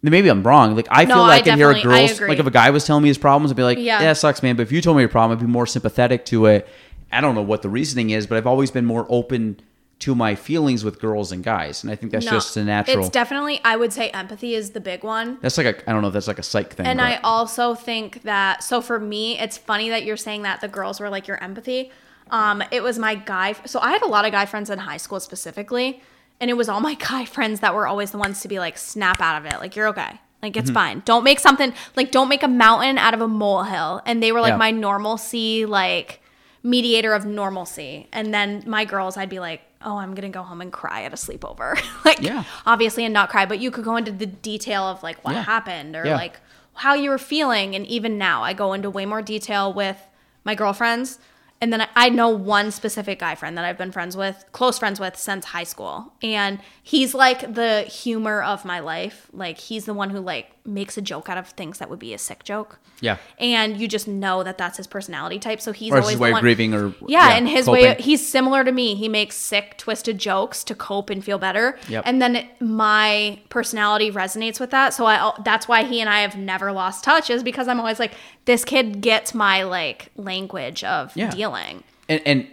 Maybe I'm wrong. Like I No, feel I like I hear a I girl's like if a guy was telling me his problems, I'd be like, Yeah. yeah, that sucks, man. But if you told me your problem, I'd be more sympathetic to it. I don't know what the reasoning is, but I've always been more open to my feelings with girls and guys, and I think that's No, just a natural. It's definitely. I would say empathy is the big one. That's like a I don't know if that's like a psych thing. And but- I also think that so for me, it's funny that you're saying that the girls were like your empathy. Um, it was my guy. So I had a lot of guy friends in high school specifically, and it was all my guy friends that were always the ones to be like, snap out of it, like you're okay, like it's fine. Don't make something like don't make a mountain out of a molehill. And they were like Yeah. my normalcy, like mediator of normalcy. And then my girls, I'd be like, oh, I'm gonna go home and cry at a sleepover, like Yeah. obviously and not cry, but you could go into the detail of like what Yeah. happened or Yeah. like how you were feeling. And even now, I go into way more detail with my girlfriends. And then I know one specific guy friend that I've been friends with, close friends with since high school. And he's like the humor of my life. Like he's the one who like makes a joke out of things that would be a sick joke. Yeah. And you just know that that's his personality type. So he's Or always his way of one, grieving or- yeah, yeah, and his way he's similar to me. He makes sick, twisted jokes to cope and feel better. Yep. And then it- my personality resonates with that. So I that's why he and I have never lost touch is because I'm always like this kid gets my like language of Yeah. dealing. and and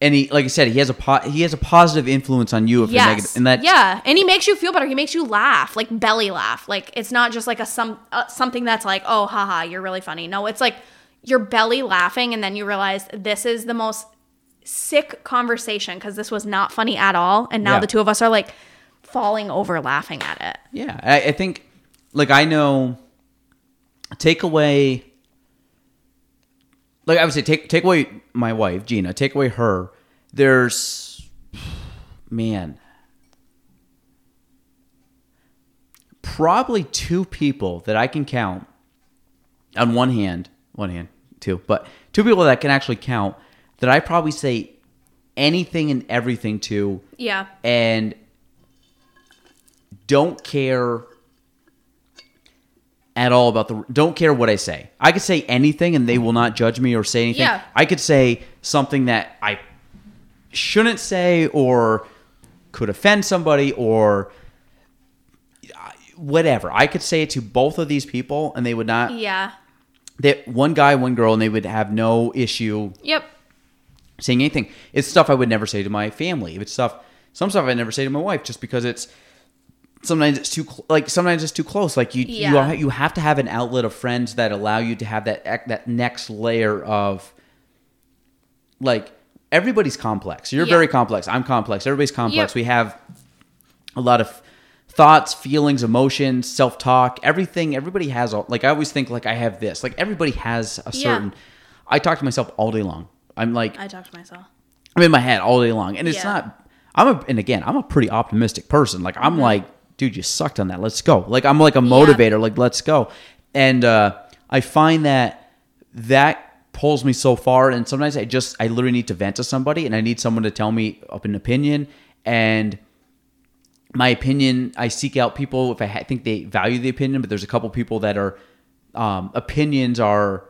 and he like I said, he has a po- he has a positive influence on you if you're negative, and that yeah, and he makes you feel better. He makes you laugh, like belly laugh. Like it's not just like a some uh, something that's like, oh, haha, you're really funny. No, it's like your belly laughing, and then you realize this is the most sick conversation because this was not funny at all, and now Yeah. the two of us are like falling over laughing at it. Yeah, I, I think like I know. Take away. Like I would say, take take away my wife Gina. Take away her. There's, man, probably two people that I can count on one hand, one hand, two, but two people that can actually count that I probably say anything and everything to Yeah, and don't care at all about the don't care what I say. I could say anything and they will not judge me or say anything. Yeah. I could say something that I shouldn't say or could offend somebody or whatever. I could say it to both of these people and they would not yeah, that one guy, one girl and they would have no issue yep, saying anything. It's stuff I would never say to my family. It's stuff, some stuff I never say to my wife, just because it's sometimes it's too cl- like sometimes it's too close. Like you, Yeah. you you have to have an outlet of friends that allow you to have that that next layer of like everybody's complex. You're Yeah. very complex. I'm complex. Everybody's complex. Yep. We have a lot of thoughts, feelings, emotions, self talk, everything. Everybody has all, like I always think like I have this. Like everybody has a Yeah. certain. I talk to myself all day long. I'm like I talk to myself. I'm in my head all day long, and it's Yeah. not. I'm a, and again, I'm a pretty optimistic person. Like Mm-hmm. I'm like, dude, you sucked on that. Let's go. Like I'm like a motivator. Like let's go. And uh, I find that that pulls me so far, and sometimes I just I literally need to vent to somebody, and I need someone to tell me up an opinion, and my opinion i seek out people if i ha- think they value the opinion but there's a couple people that are um, opinions are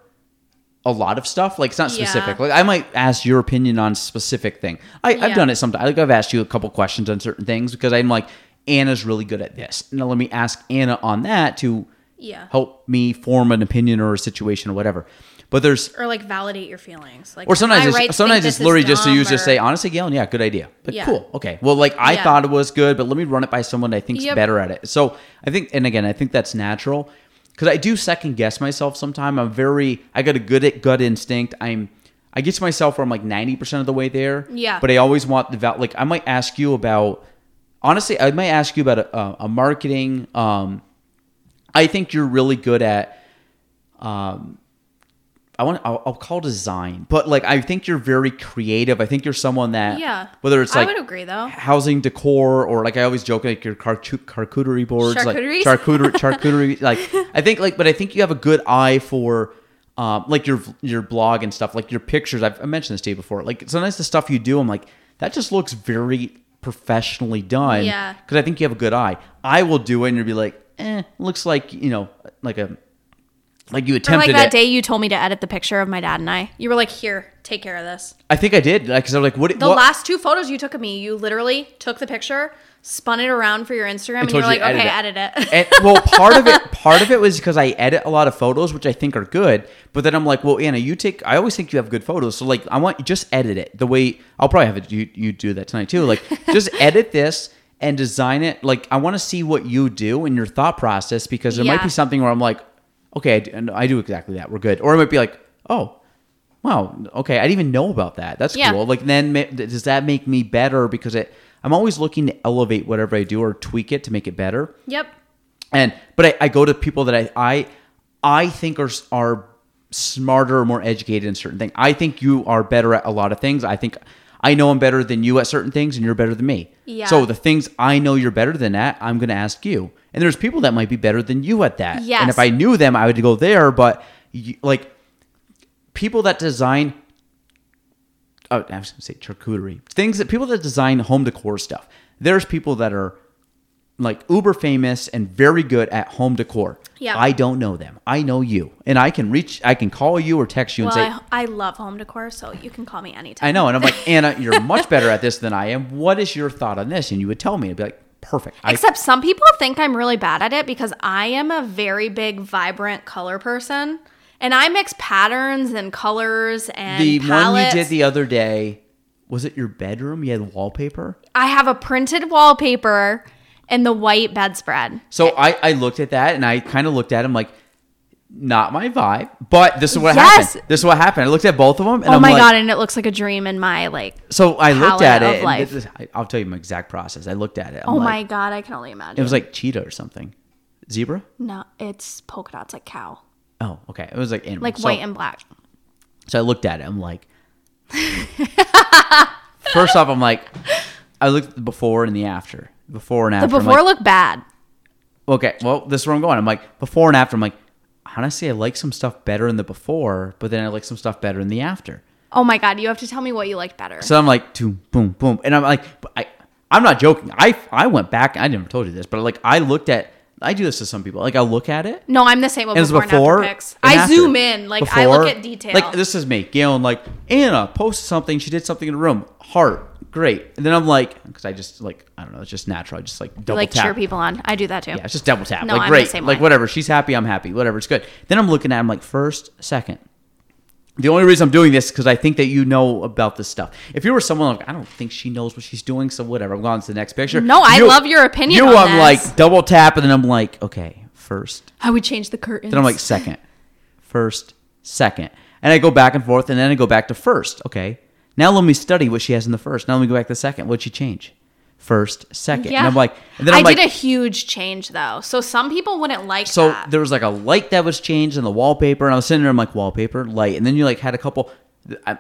a lot of stuff like it's not Yeah. specific like i might ask your opinion on specific thing I, i've Yeah. done it sometimes like i've asked you a couple questions on certain things because i'm like anna's really good at this now let me ask anna on that to Yeah. help me form an opinion or a situation or whatever but there's Or like validate your feelings. Like or sometimes it's, right sometimes it's literally just to use just say honestly Gaelan yeah good idea but Yeah. cool okay well like I Yeah. thought it was good but let me run it by someone I think's Yep. better at it so I think and again I think that's natural because I do second guess myself sometimes. I'm very I got a good gut instinct I'm I get to myself where I'm like 90% of the way there. Yeah. But I always want the val- like I might ask you about honestly, I might ask you about a, a, a marketing um I think you're really good at um I want I'll, I'll call design, but like I think you're very creative. I think you're someone that Yeah. whether it's I like would agree though. housing decor or like I always joke like your charcu- charcuterie boards like charcuterie charcuterie like I think like but I think you have a good eye for um like your your blog and stuff like your pictures I've I mentioned this to you before like sometimes the stuff you do I'm like that just looks very professionally done Yeah. because I think you have a good eye I will do it and you'll be like eh looks like you know like a like you Or attempted like that it day you told me to edit the picture of my dad and I. You were like, "Here, take care of this." I think I did like because I was like what The what, last two photos you took of me, you literally took the picture, spun it around for your Instagram, and you told were you like, "Okay, edit edit it." and well part of it part of it was because i edit a lot of photos which i think are good but then i'm like well anna you take i always think you have good photos so like i want you just edit it the way i'll probably have it you, you do that tonight too like just edit this and design it like i want to see what you do in your thought process because there might be something where i'm like okay I do, and I do exactly that we're good or it might be like oh wow okay i didn't even know about that that's Yeah. cool like then does that make me better because it i'm always looking to elevate whatever i do or tweak it to make it better yep. and but I, I go to people that I I I think are are smarter or more educated in certain things. I think you are better at a lot of things. I think I know I'm better than you at certain things, and you're better than me. Yeah. So the things I know you're better than at, I'm going to ask you. And there's people that might be better than you at that. And if I knew them, I would go there. But you, like people that design oh, I was going to say charcuterie things that people that design home decor stuff. There's people that are like uber famous and very good at home decor. Yeah. I don't know them. I know you, and I can reach. I can call you or text you Well, and say, I, I love home decor, so you can call me anytime. I know, and I'm like, Anna, you're much better at this than I am. What is your thought on this? And you would tell me, I'd be like, perfect. I, Except some people think I'm really bad at it because I am a very big, vibrant color person. And I mix patterns and colors and the one you did the other day was it your bedroom? You had wallpaper. I have a printed wallpaper and the white bedspread. So I, I looked at that and I kind of looked at him like, not my vibe. But this is what Yes. happened. This is what happened. I looked at both of them. And oh I'm my like, god! And it looks like a dream in my like. So I looked at it. Life. this I'll tell you my exact process. I looked at it. I'm Oh like- my god! I can only imagine. It was like cheetah or something. Zebra? no, it's polka dots like cow, Oh, okay. It was like animal. like So- white and black. So I looked at it. I'm like, first off, I'm like, I looked at the before and the after. Before and after. I'm before like, looked bad. okay, well, this is where I'm going. I'm like, before and after. I'm like, honestly, I like some stuff better in the before, but then I like some stuff better in the after. Oh my god! You have to tell me what you like better. So I'm like, boom, boom, boom, and I'm like, I, I'm not joking. I, I went back. I never told you this, but like, I looked at. I do this to some people. Like, I'll look at it. no, I'm the same with before, before, and after pics. I after. zoom in, like I look at detail. Like this is me, Gail, and like Anna posted something. She did something in the room. Heart, great. And then I'm like, because I just like I don't know, it's just natural. I just like double like tap. cheer people on. I do that too. Yeah, it's just double tap. No, like I'm the great, same like way. whatever. She's happy, I'm happy. Whatever, it's good. Then I'm looking at. I'm like first, second. The only reason I'm doing this is because I think that you know about this stuff. If you were someone like, I don't think she knows what she's doing, so whatever. I'm going to the next picture. No, I love your opinion You, on I'm this. like double tap, and then I'm like, okay, first, I would change the curtains. then I'm like second, first, second, and I go back and forth, and then I go back to first. Okay, now let me study what she has in the first. Now let me go back to the second. What'd she change? First, second, and I'm like, and then I I'm like, did a huge change though. So some people wouldn't like so that. there was like a light that was changed in the wallpaper, and I was sitting there, I'm like, wallpaper, light, and then you like had a couple. I,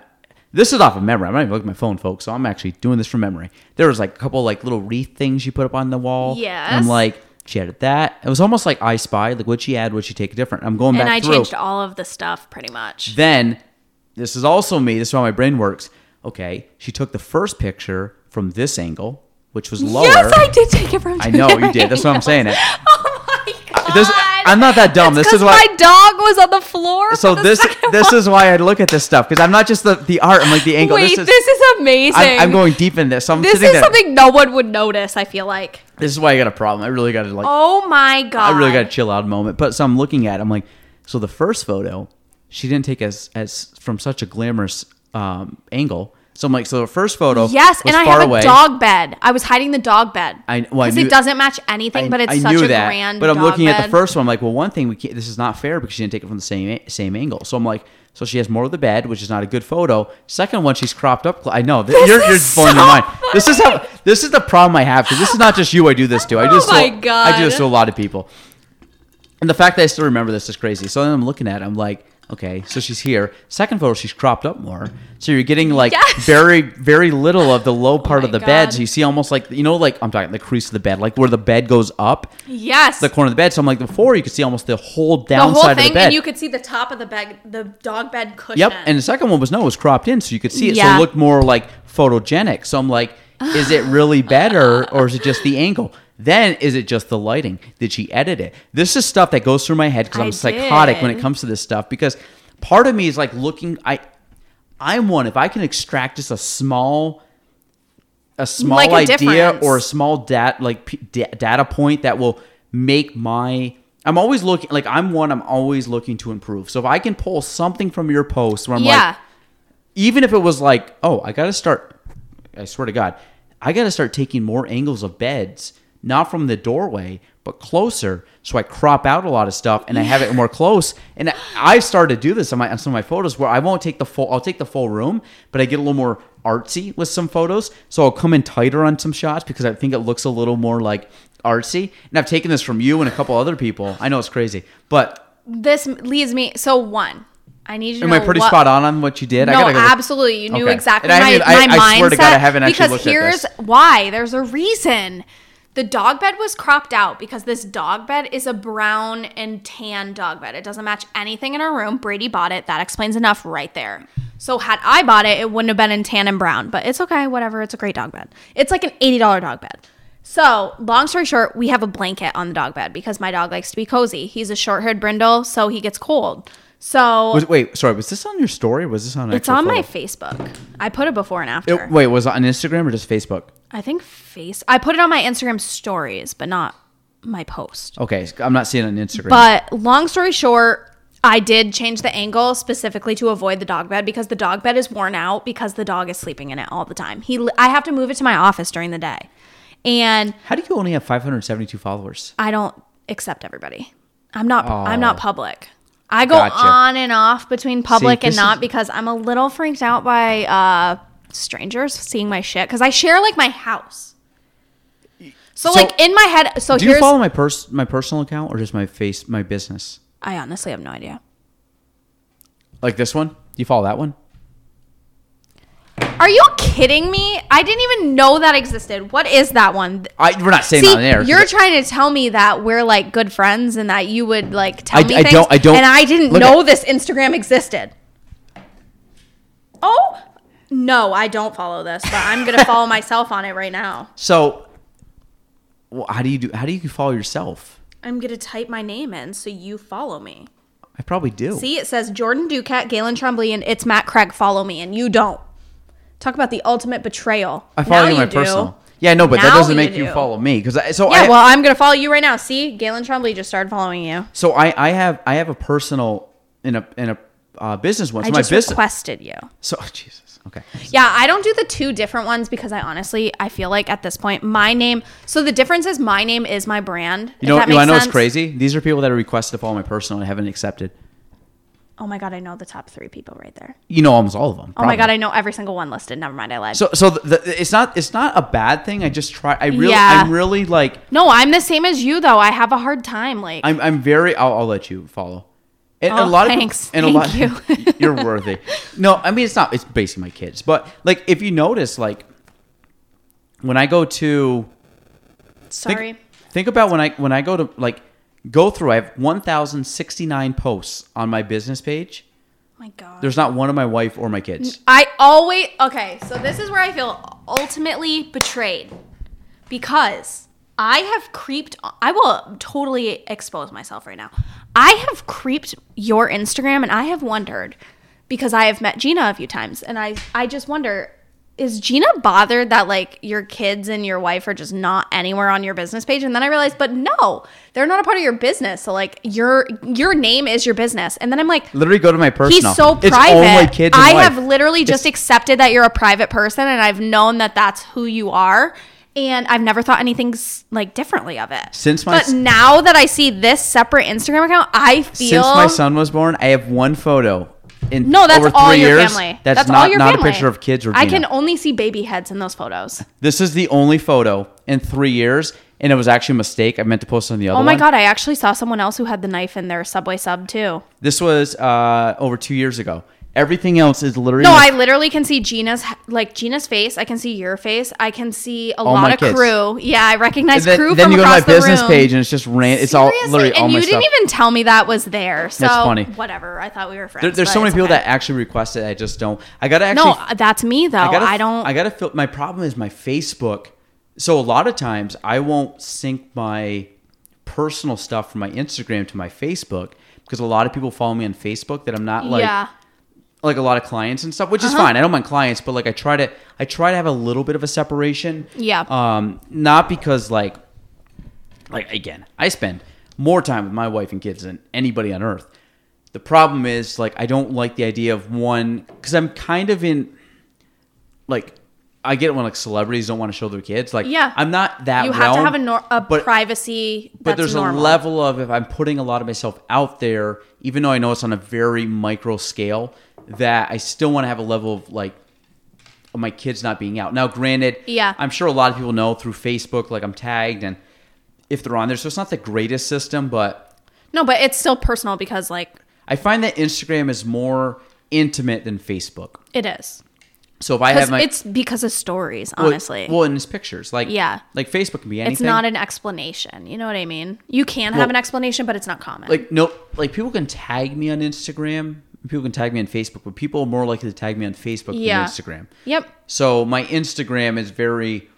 this is off of memory. I'm not even looking at my phone, folks. So I'm actually doing this from memory. There was like a couple like little wreath things you put up on the wall. Yeah. I'm like, she added that. It was almost like I Spy. Like, what'd she add? What'd she take different? I'm going and back And I through. changed all of the stuff pretty much. Then, this is also me. This is how my brain works. Okay, she took the first picture from this angle, which was lower. Yes, I did take it from. I know you did. That's what I'm saying. It. Oh my god! This- I'm not that dumb. It's This is why- my dog was on the floor. So the this this is why I look at this stuff because I'm not just the, the art. I'm like the angle. Wait, this is, this is amazing. I'm, I'm going deep in this. So I'm This is there. something no one would notice. I feel like. This is why I got a problem. I really got to like. Oh my god! I really got to chill out moment. But so I'm looking at. it, I'm like, so the first photo, she didn't take as as from such a glamorous um, angle. So I'm like, so the first photo, Yes, and I have away. a dog bed. I was hiding the dog bed. I- well, because knew- it doesn't match anything, I- but it's I such a that, grand. But I'm looking at the first one. I'm like, well, one thing we can't, this is not fair because she didn't take it from the same same angle. So I'm like, so she has more of the bed, which is not a good photo. Second one, she's cropped up. I know th- you're you're blowing so your mind. This is how this is the problem I have because this is not just you. I do this to. I do Oh this to- my I do this to a lot of people. And the fact that I still remember this is crazy. So then I'm looking at it, I'm like, okay, so she's here. Second photo, she's cropped up more. So you're getting like Yes. very, very little of the low oh part my of the bed. So you see almost like, you know, like I'm talking the crease of the bed, like where the bed goes up, Yes, the corner of the bed. So I'm like, before you could see almost the whole the downside whole of the thing, bed. and you could see the top of the bed, the dog bed cushion. Yep. And the second one was no, it was cropped in, so you could see it. So it looked more like photogenic. So I'm like, is it really better or is it just the angle? Then is it just the lighting? Did she edit it? This is stuff that goes through my head because I'm psychotic when it comes to this stuff. Because part of me is like looking. I, I'm one. If I can extract just a small, a small Like a idea difference. or a small dat like p- data point that will make my I'm always looking like I'm one I'm always looking to improve. So if I can pull something from your post where I'm yeah. like even if it was like, "Oh, I got to start I swear to god, I got to start taking more angles of beds, not from the doorway, but closer so I crop out a lot of stuff and I have it more close. And I- I've started to do this on my on some of my photos where I won't take the full I'll take the full room, but I get a little more artsy with some photos. So I'll come in tighter on some shots because I think it looks a little more like artsy. And I've taken this from you and a couple other people. I know it's crazy, but This leads me. So one, I need you to am know I pretty what- spot on on what you did? No, I gotta go absolutely. You knew Okay. exactly And I my, I- my I mindset. swear to God, I haven't actually looked at this. Because here's why. There's a reason. The dog bed was cropped out because this dog bed is a brown and tan dog bed. It doesn't match anything in our room. Brady bought it. That explains enough right there. So had I bought it, it wouldn't have been in tan and brown. But it's okay, whatever. It's a great dog bed. It's like an eighty dollar dog bed. So, long story short, we have a blanket on the dog bed because my dog likes to be cozy. He's a short haired brindle, so he gets cold. So Was, wait, sorry, was this on your story? Or was this on? it's on my? Facebook. I put it before and after. It- wait, was it on Instagram or just Facebook? I think face. I put it on my Instagram stories, but not my post. Okay, I'm not seeing it on Instagram. But long story short, I did change the angle specifically to avoid the dog bed because the dog bed is worn out because the dog is sleeping in it all the time. He, I have to move it to my office during the day, and How do you only have 572 followers? I don't accept everybody. I'm not. I'm Oh. not public. I go Gotcha. on and off between public and not is- because I'm a little freaked out by uh, strangers seeing my shit because I share like my house. So, So, like in my head, so Do you follow my pers- my personal account or just my face my business? I honestly have no idea. Like this one? Do you follow that one? Are you kidding me? I didn't even know that existed. What is that one? I we're not saying See, that on air. you're trying to tell me that we're like good friends and that you would like tell I- me I things. don't- I don't- And I didn't know at- this Instagram existed. Oh no, I don't follow this, but I'm gonna follow myself on it right now. so well, how do you do how do you follow yourself? I'm gonna type my name in so you follow me. I probably do. See, it says Jordan Ducat, Gaelan Tremblay, and it's Matt Craig. Follow me, and you don't. Talk about the ultimate betrayal. I follow Now you my do. personal. Yeah, no, but that doesn't you make you do. follow me because I so Yeah, I well, I'm gonna follow you right now. See, Gaelan Tremblay just started following you. so I I have I have a personal in a in a uh, business one. So I my just business. requested you. so Jesus. Okay. Yeah, I don't do the two different ones because I honestly I feel like at this point my name. So the difference is my name is my brand. You know, you know, I know it's crazy. These are people that are requested to follow my personal and I haven't accepted. Oh my god, I know the top three people right there. You know almost all of them. Oh my god, I know every single one listed. Never mind, I lied. So so the, the, it's not it's not a bad thing. I just try. I really Yeah. I'm really like no, I'm the same as you though. I have a hard time. Like I'm I'm very. I'll, I'll let you follow. And Oh, a lot thanks. of and Thank a lot, you. you're worthy. No, I mean it's not. It's basically my kids, but like if you notice, like when I go to think, sorry. think about when I when I go to like go through. I have 1,069 posts on my business page. Oh my god. There's not one of my wife or my kids. I always okay. So this is where I feel ultimately betrayed because I have creeped. I will totally expose myself right now. I have creeped your Instagram, and I have wondered because I have met Gina a few times, and I I just wonder is Gina bothered that like your kids and your wife are just not anywhere on your business page? And then I realized, but no, they're not a part of your business. So like your your name is your business. And then I'm like, Literally go to my personal. he's so private. It's only kids and I wife. have literally just accepted that you're a private person, and I've known that that's who you are. And I've never thought anything like differently of it. Since my but now that I see this separate Instagram account, I feel Since my son was born, I have one photo. In no, that's over all three your years, family. That's, all not your not family. a picture of kids or I can only see baby heads in those photos. This is the only photo in three years, and it was actually a mistake. I meant to post on the other. Oh my one. god, I actually saw someone else who had the knife in their Subway sub too. This was uh, over two years ago. Everything else is literally No, I literally can see Gina's like Gina's face. I can see your face. I can see a lot of kids. crew. Yeah, I recognize then, crew then from you go to my business room. page, and it's just ran. It's all literally all and my you didn't even tell me that was there. So that's funny. Whatever. I thought we were friends. There- there's so many people okay. that actually request it. I just don't. I gotta actually. No, that's me though. I, gotta, don't. I gotta feel. My problem is my Facebook. So a lot of times I won't sync my personal stuff from my Instagram to my Facebook because a lot of people follow me on Facebook that I'm not like yeah. Like a lot of clients and stuff, which Uh-huh. is fine. I don't mind clients, but like I try to I try to have a little bit of a separation. Yeah. Um, not because like like again, I spend more time with my wife and kids than anybody on earth. The problem is like I don't like the idea of one because I'm kind of in like I get it when like celebrities don't want to show their kids. Like Yeah. I'm not that. You have to have a, nor- a but- privacy. but there's normal. a level of if I'm putting a lot of myself out there, even though I know it's on a very micro scale, that I still want to have a level of like of my kids not being out. Now, granted, Yeah. I'm sure a lot of people know through Facebook, like I'm tagged and if they're on there, so it's not the greatest system, but No, but it's still personal because like I find that Instagram is more intimate than Facebook. it is. So if I have my it's because of stories, honestly. well, in it's pictures, like Yeah. like Facebook can be anything. it's not an explanation. You know what I mean? You can have Well- an explanation, but it's not common. like no like people can tag me on Instagram, people can tag me on Facebook, but people are more likely to tag me on Facebook Yeah. than Instagram. yep. So my Instagram is very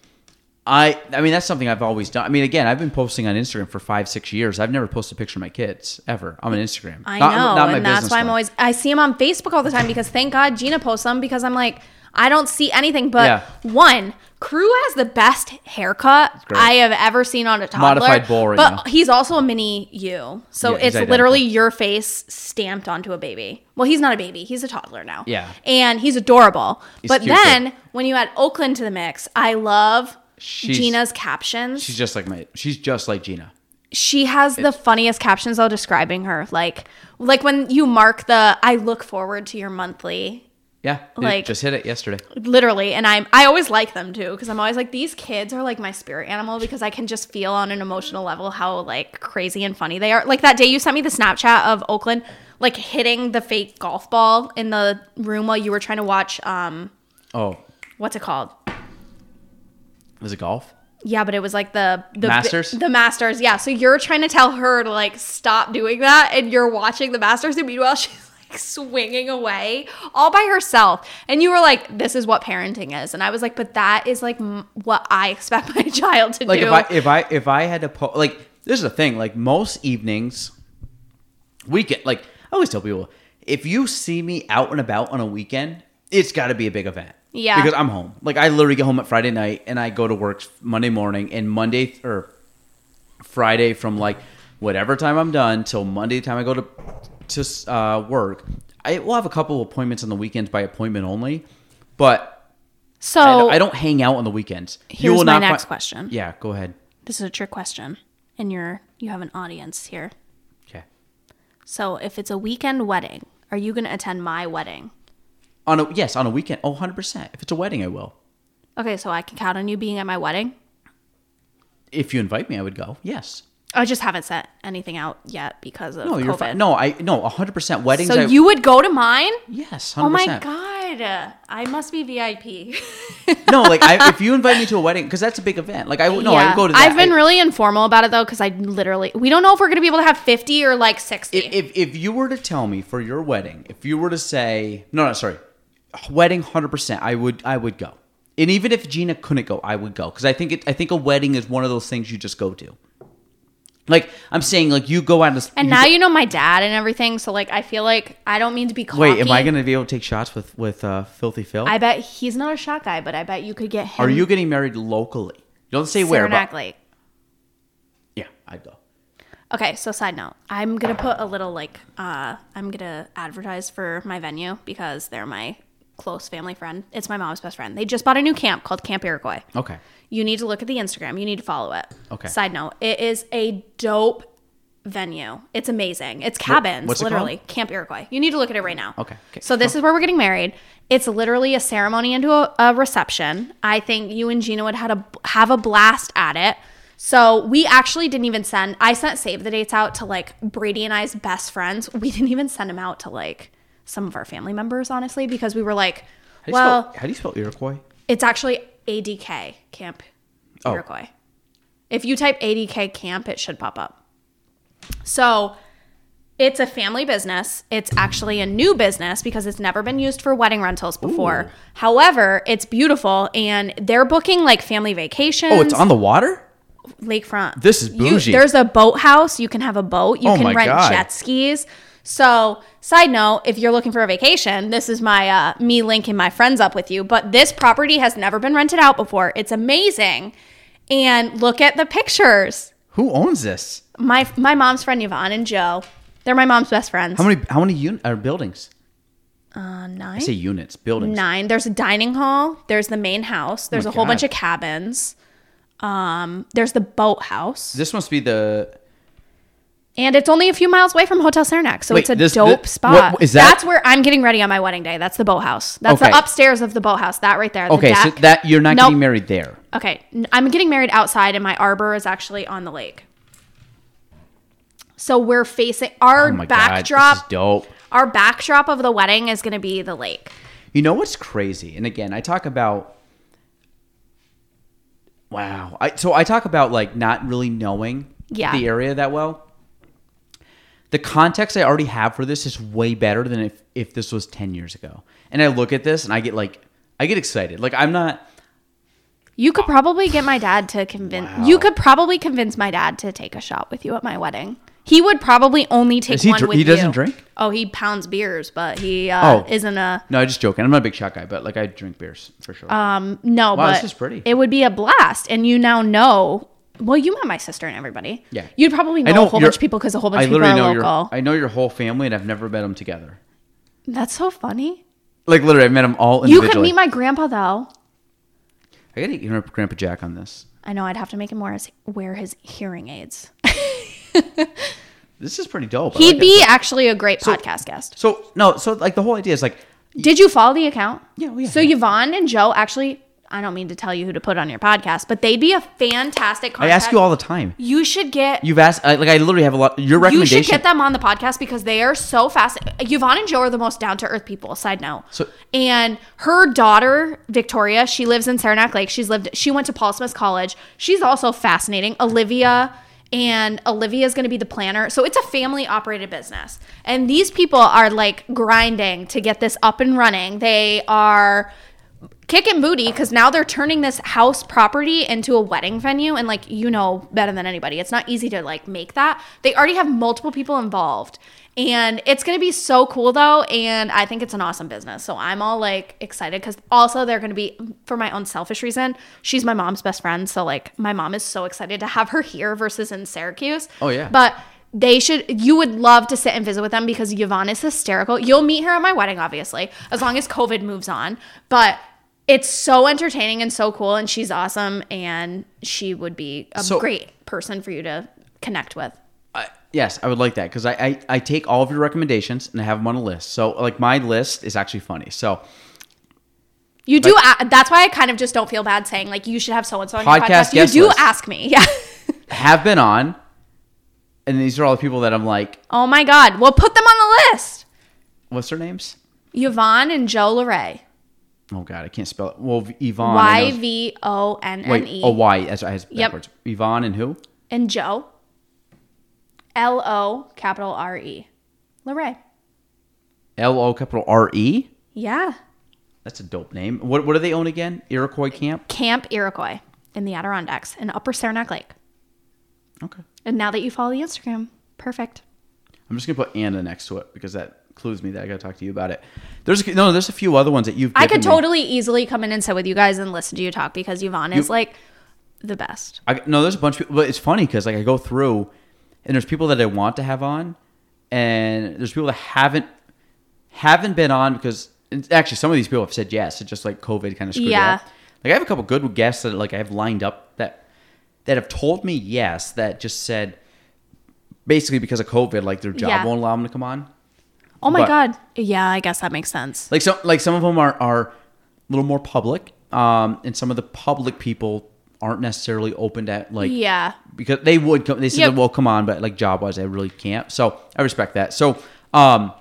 I I mean that's something I've always done. I mean again, I've been posting on Instagram for 5 6 years. I've never posted a picture of my kids ever. I'm on Instagram. I Not- know, not my and that's why I'm always I see them on Facebook all the time because thank God Gina posts them because I'm like I don't see anything but Yeah. one. Crew has the best haircut. I have ever seen on a toddler. Modified bowl right but now. he's also a mini you, so Yeah, he's it's identical. literally your face stamped onto a baby. Well, he's not a baby; he's a toddler now. Yeah. and he's adorable. But cute, then when you add Oakland to the mix, I love She's- Gina's captions She's just like my she's just like Gina. she has the funniest captions though describing her like like when you mark the i look forward to your monthly Yeah. Like- just hit it yesterday. literally and i'm i always like them too because i'm always like these kids are like my spirit animal because i can just feel on an emotional level how like crazy and funny they are like that day you sent me the snapchat of oakland like hitting the fake golf ball in the room while you were trying to watch um Oh, what's it called was it golf? Yeah, but it was like the the Masters? The Masters, yeah. So you're trying to tell her to like stop doing that, and you're watching the Masters, and meanwhile she's swinging away all by herself. And you were like, "This is what parenting is," and I was like, "But that is like m- what I expect my child to like do." Like if I if I if I had to po- like this is the thing like most evenings weekend like I always tell people if you see me out and about on a weekend it's got to be a big event Yeah. because I'm home like I literally get home at Friday night and I go to work Monday morning and Monday or Friday from like whatever time I'm done till Monday time I go to to uh, work I will have a couple appointments on the weekends by appointment only but so I, I don't hang out on the weekends Here's my fi- next question. yeah go ahead This is a trick question, and you're you have an audience here. okay So if it's a weekend wedding, are you going to attend my wedding? On a yes, on a weekend. Oh, 100%. If it's a wedding, I will. Okay, so I can count on you being at my wedding. If you invite me, I would go. Yes. I just haven't set anything out yet because of No, you're COVID. fine. No, I no, 100% weddings. So I, you would go to mine? Yes, 100%. Oh my god, I must be VIP. No, like I, if you invite me to a wedding cuz that's a big event. Like I no, I would go to that. I've been I- really informal about it though, because I literally we don't know if we're gonna be able to have fifty or like sixty. if, if if you were to tell me for your wedding, if you were to say no, no, sorry. Wedding 100%, I would I would go. And even if Gina couldn't go, I would go cuz I think it I think a wedding is one of those things you just go to. Like I'm saying, like you go out and, And you now go- you know my dad and everything, so like I feel like I don't mean to be cocky. wait, am I going to be able to take shots with with uh, Filthy Phil? I bet he's not a shot guy, but I bet you could get him. Are you getting married locally? Don't say where. Saranac But, Lake. yeah, I'd go. Okay, so side note, I'm gonna put a little like uh I'm gonna advertise for my venue because they're my close family friend. It's my mom's best friend. They just bought a new camp called Camp Iroquois. Okay. You need to look at the Instagram. You need to follow it. Okay. Side note, it is a dope venue. It's amazing. It's cabins, what's it literally. Camp Iroquois. You need to look at it right now. Okay, okay. So this is where we're getting married. It's literally a ceremony into a, a reception. I think you and Gina would had a, have a blast at it. So we actually didn't even send. I sent save the dates out to like Brady and I's best friends. We didn't even send them out to like some of our family members, honestly, because we were like, How well, spell, how do you spell Iroquois? it's actually ADK Camp Oh. Iroquois. If you type ADK Camp, it should pop up. So it's a family business. It's actually a new business because it's never been used for wedding rentals before. Ooh. However, it's beautiful and they're booking like family vacations. Oh, it's on the water. lakefront. This is You- bougie. there's a boathouse. You can have a boat. You Oh can rent God. jet skis. So, side note, if you're looking for a vacation, this is my uh, me linking my friends up with you. But this property has never been rented out before. It's amazing, and look at the pictures. Who owns this? My my mom's friend Yvonne and Joe. They're my mom's best friends. How many how many un- are buildings? Uh, nine. I say units, buildings. Nine. There's a dining hall. There's the main house. There's my a whole bunch of cabins. Um, there's the boathouse. This must be the And it's only a few miles away from Hotel Saranac, so Wait, it's a this- dope thi- spot. what- is that- That's where I'm getting ready on my wedding day. That's the boathouse. That's Okay. the upstairs of the boathouse. That right there. the Okay, so deck. that you're not Nope. getting married there. Okay, n- I'm getting married outside, and my arbor is actually on the lake. So we're facing our Oh my backdrop. god, this is dope. Our backdrop of the wedding is going to be the lake. You know what's crazy? And again, I talk about wow. I so I talk about like not really knowing Yeah. the area that well. The context I already have for this is way better than if if this was 10 years ago. And I look at this and I get like I get excited. Like I'm not You could probably get my dad to convince. Wow. You could probably convince my dad to take a shot with you at my wedding. He would probably only take one dr- with he doesn't you. drink? Oh, he pounds beers, but he uh, Oh. isn't a No, I'm just joking. I'm not a big shot guy, but like I drink beers for sure. um no. Wow, but this is pretty. It would be a blast, and you now know. Well, you met my sister and everybody. yeah. you'd probably know, a whole bunch of people because a whole bunch I of people are know local. Your, I know your whole family and I've never met them together. That's so funny. Like literally, I've met them all You could meet my grandpa though. I gotta get Grandpa Jack on this. I know I'd have to make him wear his, wear his hearing aids. This is pretty dope. He'd like be actually a great podcast guest. So no, so like the whole idea is like Did you follow the account? Yeah, oh, yeah. So Yvonne and Joe actually, I don't mean to tell you who to put on your podcast, but they'd be a fantastic. I ask you all the time. You should get. You've asked I, like I literally have a lot. Your recommendation. You should get them on the podcast because they are so fast. Yvonne and Joe are the most down to earth people. Side note. So- and her daughter Victoria, she lives in Saranac Lake. She's lived. She went to Paul Smith College. She's also fascinating. Olivia and Olivia is going to be the planner. So it's a family operated business, and these people are like grinding to get this up and running. They are kicking booty because now they're turning this house property into a wedding venue and like you know better than anybody it's not easy to like make that they already have multiple people involved and it's going to be so cool though and i think it's an awesome business so i'm all like excited because also they're going to be for my own selfish reason she's my mom's best friend so like my mom is so excited to have her here versus in syracuse Oh, yeah. but they should you would love to sit and visit with them because Yvonne is hysterical. You'll meet her at my wedding, obviously, as long as COVID moves on. But it's so entertaining and so cool and she's awesome and she would be a So- great person for you to connect with. I, yes, I would like that because I, I I take all of your recommendations and I have them on a list. So like my list is actually funny. So You do a- that's why I kind of just don't feel bad saying like you should have so and so on your Podcast podcast. You do list. ask me. Yeah. have been on, and these are all the people that I'm like, oh my god. Well, put them on the list. what's their names? Yvonne and Joe LoRe. Oh God, I can't spell it. Well, Yvonne. Y V O N N E. oh Y. That's I has Yep. backwards. Yvonne and who? and Joe. L O capital R E. LoRe. L O capital R E. Yeah. That's a dope name. What what do they own again? Iroquois Camp. Camp Iroquois in the Adirondacks in Upper Saranac Lake. Okay. And now that you follow the Instagram, perfect. I'm just gonna put Anna next to it because that clues me that I gotta talk to you about it. There's no, there's a few other ones that you've. I could me. totally easily come in and sit with you guys and listen to you talk because Yvonne is like the best. I, no, there's a bunch of people, but it's funny because like I go through, and there's people that I want to have on, and there's people that haven't haven't been on because actually some of these people have said yes. It's just like COVID kind of screwed Yeah. up. Like I have a couple good guests that like I have lined up that that have told me yes that just said basically because of COVID like their job Yeah. won't allow them to come on. Oh my But- god. Yeah, I guess that makes sense. Like some like some of them are are a little more public, um, and some of the public people aren't necessarily open to like yeah. because they would come. They said, Yep. "Well, come on," but like job wise, I really can't. So I respect that. So, um,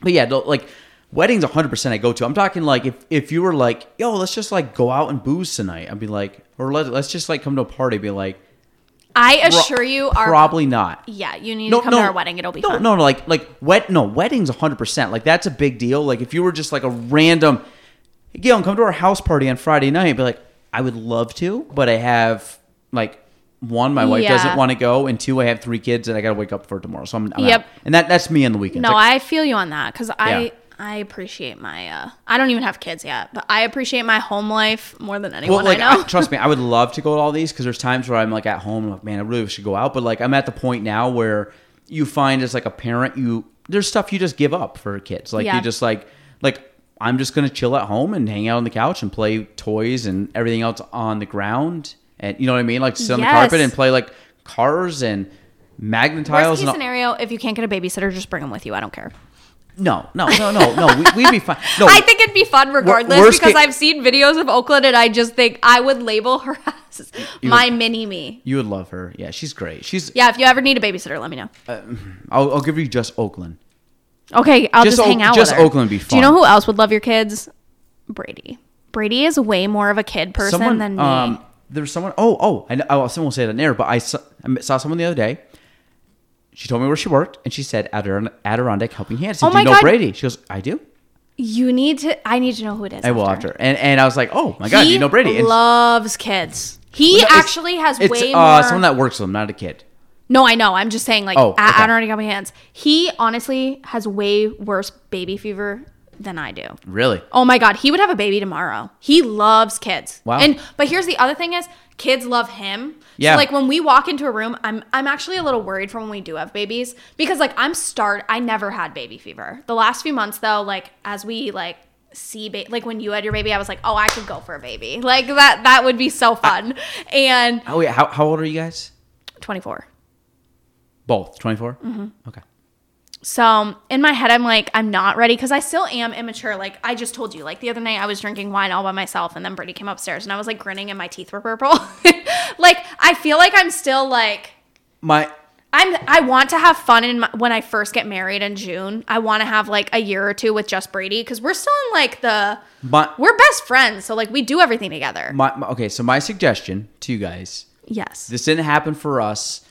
but yeah, the- like weddings, hundred percent I go to. I'm talking like if if you were like, "Yo, let's just like go out and booze tonight," I'd be like, or let let's just like come to a party. Be like, I assure you our probably not. Yeah, you need to come to our wedding. It'll be no, fun. No, no, like like wet. No, weddings, hundred percent. Like that's a big deal. Like if you were just like a random, Gail, come to our house party on Friday night. Be like, I would love to, but I have like one, my wife Yeah. doesn't want to go, and two, I have three kids and I got to wake up for tomorrow. So I'm, I'm Yep. out. and that that's me on the weekend. No, Like, I feel you on that because I Yeah. I appreciate my uh I don't even have kids yet, but I appreciate my home life more than anyone well, like I know. I- trust me, I would love to go to all these because there's times where I'm like at home, like man, I really should go out. But like I'm at the point now where you find as like a parent, you there's stuff you just give up for kids. Like Yeah. you just like like I'm just gonna chill at home and hang out on the couch and play toys and everything else on the ground, and you know what I mean, like sit on the carpet and play like cars and magnet Worst case And all- scenario, if you can't get a babysitter, just bring them with you. I don't care. No, no, no, no, no. We, we'd be fine. No, I think it'd be fun regardless because ca- I've seen videos of Oakland and I just think I would label her as my mini me. you would love her. Yeah, she's great. She's. Yeah, if you ever need a babysitter, let me know. I'll, I'll give you just Oakland. Okay, I'll Just just, hang out just with her. Oakland be be Do you know who else would love your kids? Brady. Brady is way more of a kid person someone, than me. Um, there's someone. Oh, oh, I know. Oh, someone will say that on air, but I saw, I saw someone the other day. She told me where she worked, and she said Adiron- Adirondack Helping Hands. I said, Oh do my you know God. Brady? She goes, I do. you need to. I need to know who it is. I will after. And and I was like, oh my god, he you know Brady? And loves kids. He it's- actually has it's way uh, more. someone that works with him, not a kid. no, I know. I'm just saying, like, Oh, at okay. Adirondack Helping Hands. He honestly has way worse baby fever than I do. Really? Oh my god, he would have a baby tomorrow. He loves kids. Wow. And but here's the other thing is kids love him. Yeah. So like when we walk into a room, I'm I'm actually a little worried for when we do have babies because like I'm start I never had baby fever. The last few months though, like as we like see ba- like when you had your baby, I was like, "Oh, I could go for a baby." Like that that would be so fun. and Oh yeah. How, how old are you guys? 24. Both 24. Mm-hmm. Okay. So in my head, I'm like, I'm not ready because I still am immature. Like I just told you, like the other night, I was drinking wine all by myself, and then Brittany came upstairs, and I was like grinning, and my teeth were purple. like I feel like I'm still like My I'm. I want to have fun in my, when I first get married in June. I want to have like a year or two with just Brady because we're still in like the my we're best friends, so like we do everything together. my, my okay. So my suggestion to you guys yes. This didn't happen for us.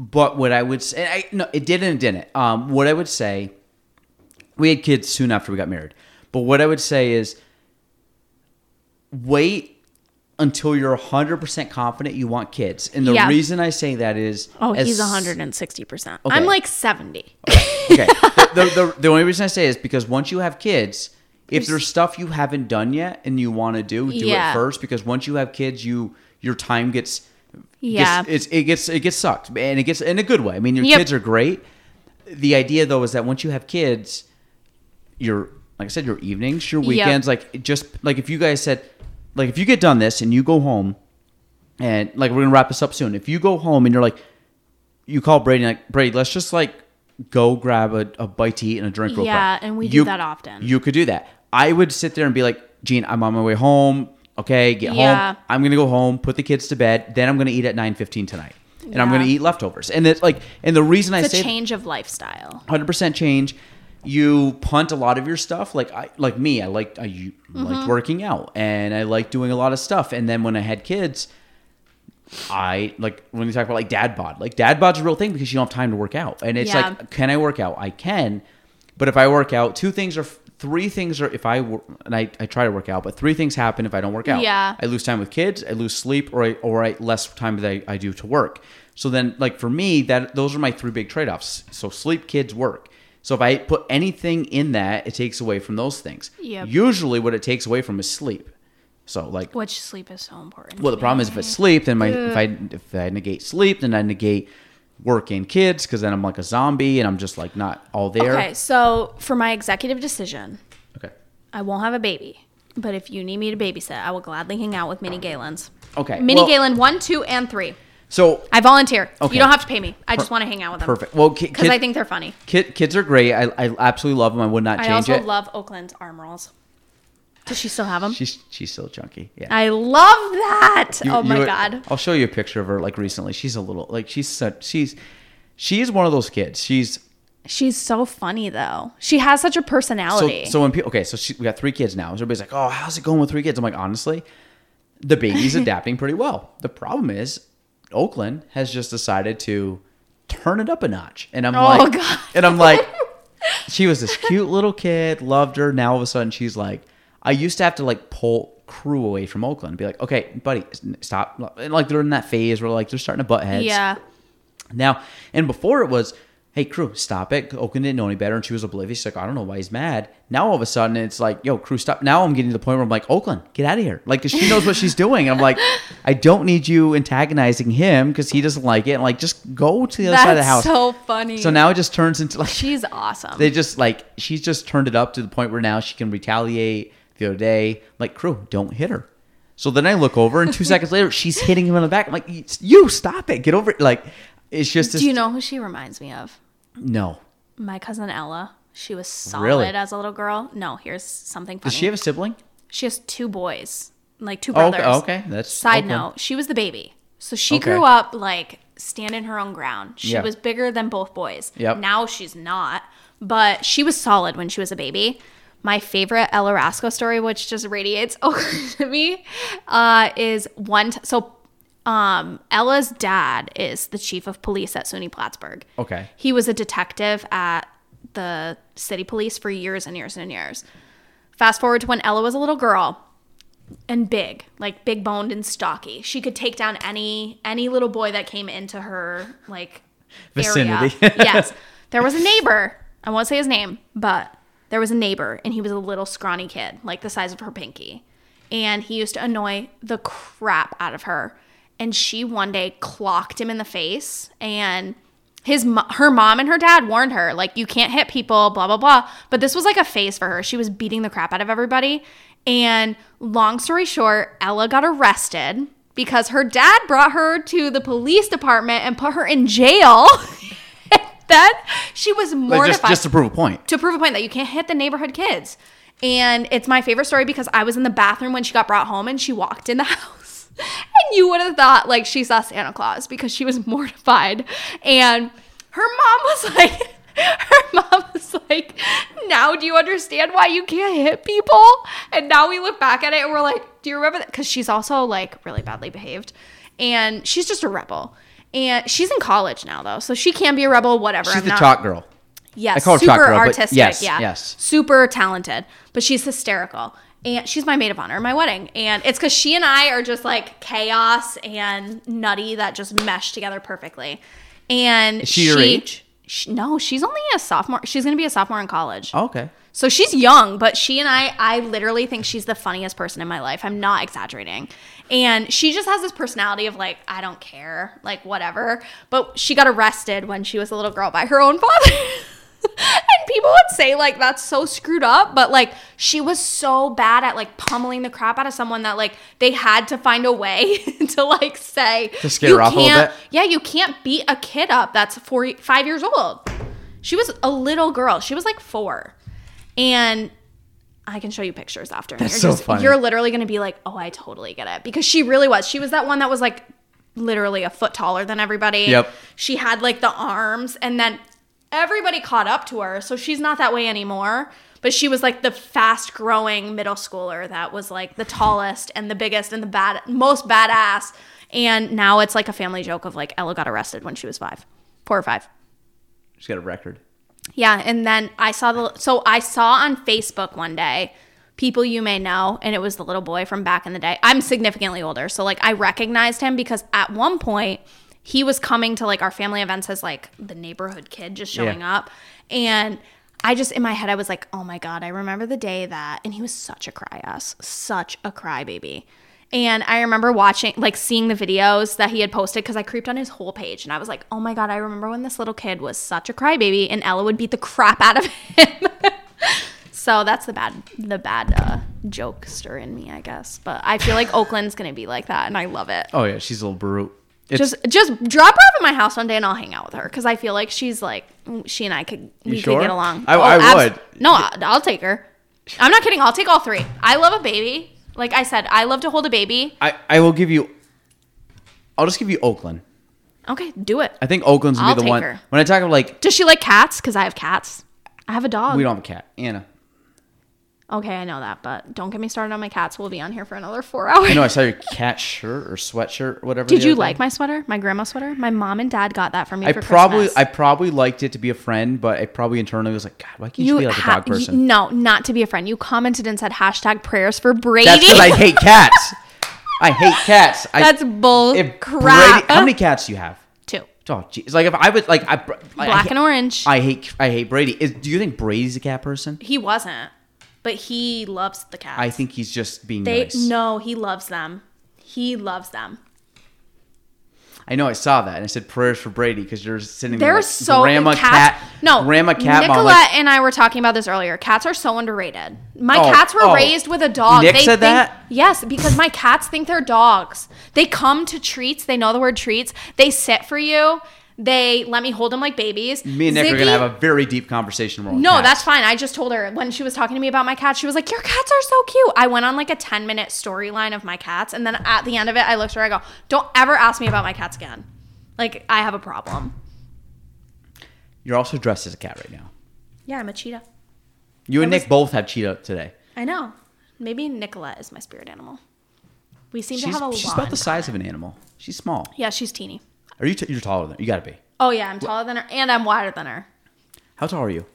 But what I would say, I, no, it did and it didn't. Um, what I would say, we had kids soon after we got married. But what I would say is, wait until you're 100% confident you want kids. And the Yeah. reason I say that is, Oh, as- he's 160. percent Okay. I'm like 70. okay. The, the, the, the only reason I say is because once you have kids, if there's stuff you haven't done yet and you want to do, do Yeah. it first. Because once you have kids, you your time gets Yeah. gets, it's, it gets it gets sucked, and it gets in a good way. I mean, your Yep. kids are great. The idea though is that once you have kids, your like I said, your evenings, your Yep. weekends, like just like if you guys said, like if you get done this and you go home, and like we're gonna wrap this up soon. If you go home and you're like, you call Brady like Brady, let's just like go grab a, a bite to eat and a drink real Yeah, and we do You- that often. You could do that. I would sit there and be like, Gene, I'm on my way home. Okay, get Yeah. home. I'm gonna go home, put the kids to bed. Then I'm gonna eat at 9:15 tonight, and I'm gonna eat leftovers. And it's like, and the reason I It's a say change of lifestyle. 100% change. You punt a lot of your stuff. Like I, like me, I liked I Mm-hmm. liked working out, and I liked doing a lot of stuff. And then when I had kids, I like when we talk about like dad bod. Like dad bod's a real thing because you don't have time to work out. And it's Yeah. like, can I work out? I can, but if I work out, two things are three things are if I and I, I try to work out, but three things happen if I don't work out. Yeah. I lose time with kids, I lose sleep, or I or I less time that I, I do to work. So then, like for me, that those are my three big trade offs. So sleep, kids, work. So if I put anything in that, it takes away from those things. Yep. Usually, what it takes away from is sleep. So like Which sleep is so important. well, the problem is if it's sleep, then my if I if I negate sleep, then I negate work and kids because then I'm like a zombie and I'm just like not all there. Okay, so for my executive decision, Okay. I won't have a baby. But if you need me to babysit, I will gladly hang out with Minnie Gaelan's. Okay. Minnie well, Gaelan one, two, and three. So I volunteer. Okay. You don't have to pay me. I just want to hang out with them. perfect. Well, Because I think they're funny. kid, kids are great. I, I absolutely love them. I would not I change also it. love Oakland's arm rolls. Does she still have them? she's she's so chunky. Yeah. I love that. You- oh my god. I'll show you a picture of her like recently. She's a little like she's such she's she's one of those kids. She's She's so funny though. She has such a personality. so when people okay, so she, we got three kids now. So everybody's like, oh, how's it going with three kids? I'm like, honestly, the baby's adapting pretty well. The problem is Oakland has just decided to turn it up a notch, and I'm Oh, like, God. and I'm like, she was this cute little kid, loved her. Now all of a sudden she's like, I used to have to like pull crew away from Oakland, and be like, okay, buddy, stop. And like they're in that phase where like they're starting to butt heads. yeah. Now, and before it was, hey, crew, stop it. Oakland didn't know any better, and she was oblivious. She's like, I don't know why he's mad. Now all of a sudden, it's like, yo, crew, stop. Now I'm getting to the point where I'm like, Oakland, get out of here. Like, 'cause she knows what she's doing. And I'm like, I don't need you antagonizing him because he doesn't like it. And like, just go to the other That's side of the house. so funny. so now it just turns into like, she's awesome. they just like, she's just turned it up to the point where now she can retaliate. The other day, like, crew, don't hit her. So then I look over, and two seconds later, she's hitting him in the back. I'm like, you stop it, get over it. Like, it's just this. Do you know who she reminds me of? No. My cousin Ella. She was solid Really? as a little girl. No, here's something funny. Does she have a sibling? She has two boys, like two oh, brothers. okay, okay. That's Side okay. note: she was the baby, so she Okay. grew up like standing her own ground. She Yeah. was bigger than both boys. Yep. Now she's not, but she was solid when she was a baby. My favorite Ella Rasco story, which just radiates over to me, uh, is one. T- so, um, Ella's dad is the chief of police at SUNY Plattsburgh. Okay. He was a detective at the city police for years and years and years. Fast forward to when Ella was a little girl and big, like big boned and stocky. She could take down any any little boy that came into her like Vicinity. Area. yes. There was a neighbor. I won't say his name, but there was a neighbor and he was a little scrawny kid, like the size of her pinky. And he used to annoy the crap out of her. And she one day clocked him in the face and his her mom and her dad warned her like you can't hit people blah blah blah but this was like a phase for her she was beating the crap out of everybody and long story short ella got arrested because her dad brought her to the police department and put her in jail then she was Like mortified just, just to prove a point. to prove a point that you can't hit the neighborhood kids. And it's my favorite story because I was in the bathroom when she got brought home and she walked in the house. And you would have thought like she saw Santa Claus because she was mortified. And her mom was like, her mom was like, now do you understand why you can't hit people? And now we look back at it and we're like, do you remember that? Because she's also like really badly behaved. And she's just a rebel. And she's in college now though. So she can be a rebel, whatever. She's I'm the not- chalk girl. Yes, I call her super Chalk Girl, artistic. yes, yeah, yes. super talented. But she's hysterical, and she's my maid of honor at my wedding. And it's because she and I are just like chaos and nutty that just mesh together perfectly. And Is she your age? She- no, she's only a sophomore. She's gonna be a sophomore in college. Oh, okay. So she's young, but she and I, I literally think she's the funniest person in my life. I'm not exaggerating. And she just has this personality of like, I don't care, like whatever. But she got arrested when she was a little girl by her own father. and people would say like that's so screwed up, but like she was so bad at like pummeling the crap out of someone that like they had to find a way to like say To scare "You her off a little can't- bit? Yeah, you can't beat a kid up that's four, five years old. She was a little girl. She was like four. And I can show you pictures after. That's you're so just, funny. You're literally going to be like, oh, I totally get it. Because she really was. She was that one that was like literally a foot taller than everybody. Yep. She had like the arms, and then everybody caught up to her. So she's not that way anymore. But she was like the fast growing middle schooler that was like the tallest and the biggest and the bad, most badass. And now it's like a family joke of like Ella got arrested when she was five, four or five. She's got a record. Yeah, and then I saw the so I saw on Facebook one day people you may know and it was the little boy from back in the day. I'm significantly older, so like I recognized him because at one point he was coming to like our family events as like the neighborhood kid just showing Yeah. up and I just in my head I was like, "Oh my god, I remember the day that." And he was such a cry ass, such a crybaby. And I remember watching, like, seeing the videos that he had posted because I creeped on his whole page, and I was like, "Oh my god, I remember when this little kid was such a crybaby, and Ella would beat the crap out of him." so that's the bad, the bad uh, jokester in me, I guess. But I feel like Oakland's gonna be like that, and I love it. Oh yeah, she's a little brute. Just, just drop her off at my house one day, and I'll hang out with her because I feel like she's like, she and I could, we sure? could get along. I- I oh, abs- would. No, I- I'll take her. I'm not kidding. I'll take all three. I love a baby. Like I said, I love to hold a baby. I, I will give you. I'll just give you Oakland. Okay, do it. I think Oakland's gonna I'll be the one. her. When I talk about like, Does she like cats? Because I have cats. I have a dog. we don't have a cat, Anna. Okay, I know that, but don't get me started on my cats. We'll be on here for another four hours. I know I saw your cat shirt or sweatshirt, or whatever. Did you like day. my sweater? My grandma sweater? My mom and dad got that for me I for probably, Christmas. I probably liked it to be a friend, but I probably internally was like, God, why can't you, be like a ha- dog person? you- no, not to be a friend. You commented and said hashtag prayers for Brady. That's because I hate cats. I hate cats. I, That's bull crap. Brady- how many cats do you have? Two. Oh, geez. Like if I was like I I Black hate- and orange. I hate I hate Brady. Is, do you think Brady's a cat person? he wasn't, but he loves the cats. I think he's just being they nice. no, he loves them. He loves them. I know I saw that and I said prayers for Brady because you're sitting They're there like, so grandma cats, cat No, grandma cat Nicolette like, and I were talking about this earlier. Cats are so underrated. My Oh, cats were oh. raised with a dog. Nick they said think, that? Yes, because my cats think they're dogs. They come to treats. They know the word treats. They sit for you. They let me hold them like babies. me and Nick are gonna have a very deep conversation. No, cats. that's fine. I just told her when she was talking to me about my cats, she was like, Your cats are so cute. I went on like a 10 minute storyline of my cats. And then at the end of it, I looked at her, I go, Don't ever ask me about my cats again. Like, I have a problem. You're also dressed as a cat right now. Yeah, I'm a cheetah. You and was- Nick both have cheetah today. I know. Maybe Nicolette is my spirit animal. We seem She's, to have a she's about the size of an animal. She's small. Yeah, she's teeny. Are you? T- you're taller than her. you. Got to be. Oh yeah, I'm taller than her, and I'm wider than her. How tall are you?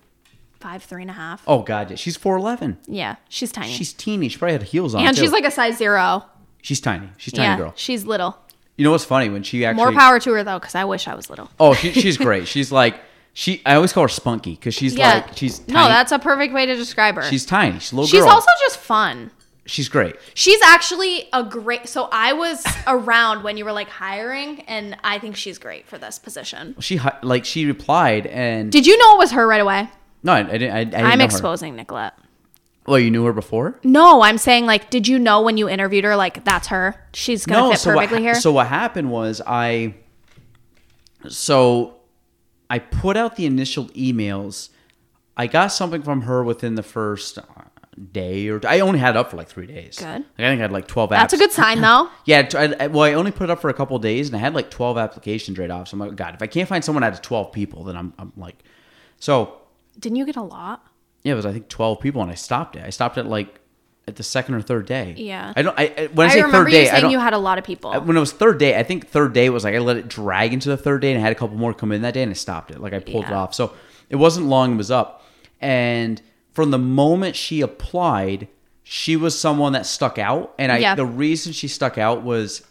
Five, three and a half. Oh God, yeah. She's four eleven. Yeah, she's tiny. She's teeny. She probably had heels on. and too. she's like a size zero. she's tiny. She's a tiny yeah, girl. she's little. You know what's funny when she actually More power to her though, because I wish I was little. Oh, she, she's great. She's like she. I always call her Spunky because she's yeah, like she's tiny. no, that's a perfect way to describe her. she's tiny. She's a little she's girl. also just fun. She's great. She's actually a great. So I was around when you were like hiring, and I think she's great for this position. She like she replied and Did you know it was her right away? no, I, I didn't. I, I didn't I'm know her. exposing Nicolette. Well, you knew her before. No, I'm saying like, did you know when you interviewed her, like that's her? She's gonna fit so perfectly what, here. So what happened was I. So, I put out the initial emails. I got something from her within the first day or I only had it up for like three days. Good. Like, I think I had like twelve. that's a good sign though. Yeah, I, I- well, I only put it up for a couple days, and I had like twelve applications right off. So I'm like, God, if I can't find someone out of twelve people, then I'm, I'm like, so Didn't you get a lot? yeah, it was I think twelve people, and I stopped it. I stopped it like at the second or third day. Yeah. I don't. I I- when I, I, say remember third day, you I saying don't. you had a lot of people. I- when it was third day, I think third day was like I let it drag into the third day, and I had a couple more come in that day, and I stopped it. Like I pulled it off. So it wasn't long; it was up. And from the moment she applied, she was someone that stuck out. And I, Yeah. the reason she stuck out was,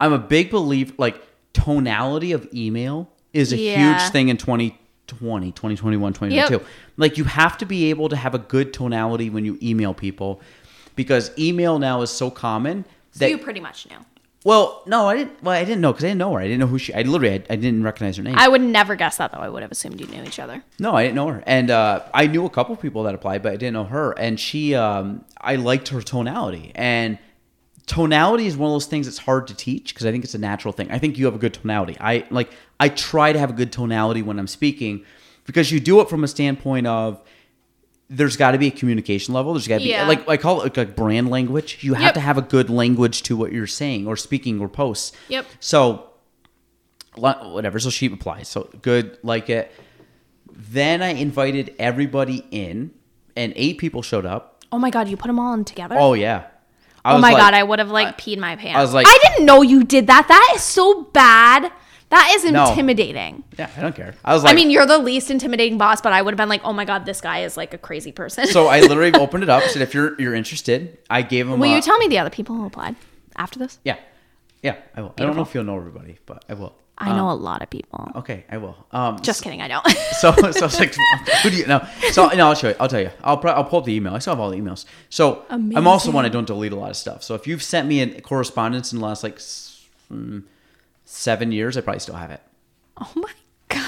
I'm a big believer. Like tonality of email is a Yeah. huge thing in 2020, 2021, 2022. Yep. Like you have to be able to have a good tonality when you email people, because email now is so common so that you pretty much knew. Well, no, I didn't. Well, I didn't know because I didn't know her. I didn't know who she. I literally, I, I didn't recognize her name. I would never guess that though. I would have assumed you knew each other. no, I didn't know her, and uh, I knew a couple of people that applied, but I didn't know her. And she, um, I liked her tonality, and tonality is one of those things that's hard to teach because I think it's a natural thing. I think you have a good tonality. I like. I try to have a good tonality when I'm speaking because you do it from a standpoint of. There's got to be a communication level. There's got to be Yeah. like I call it like, like brand language. You have Yep. to have a good language to what you're saying or speaking or posts. Yep. So, whatever. So she applies. So good, like it. Then I invited everybody in, and eight people showed up. Oh my god, you put them all in together. Oh yeah. I oh was my like- god, I would have like peed my pants. I was like- I didn't know you did that. That is so bad That is No. intimidating. Yeah, I don't care. I was like, I mean, you're the least intimidating boss, but I would have been like, oh my god, this guy is like a crazy person. so I literally opened it up. And said, if you're you're interested, I gave him. will a- you tell me the other people who applied after this? Yeah, yeah, I will. I don't know if you'll know everybody, but I will. I know a lot of people. Okay, I will. Um, Just kidding, I don't. so so it's like who do you know? So no, I'll show you. I'll tell you. I'll pro- I'll pull up the email. I still have all the emails. So I'm also one I don't delete a lot of stuff. So if you've sent me a correspondence in the last like s- mm, seven years, I probably still have it. oh my god.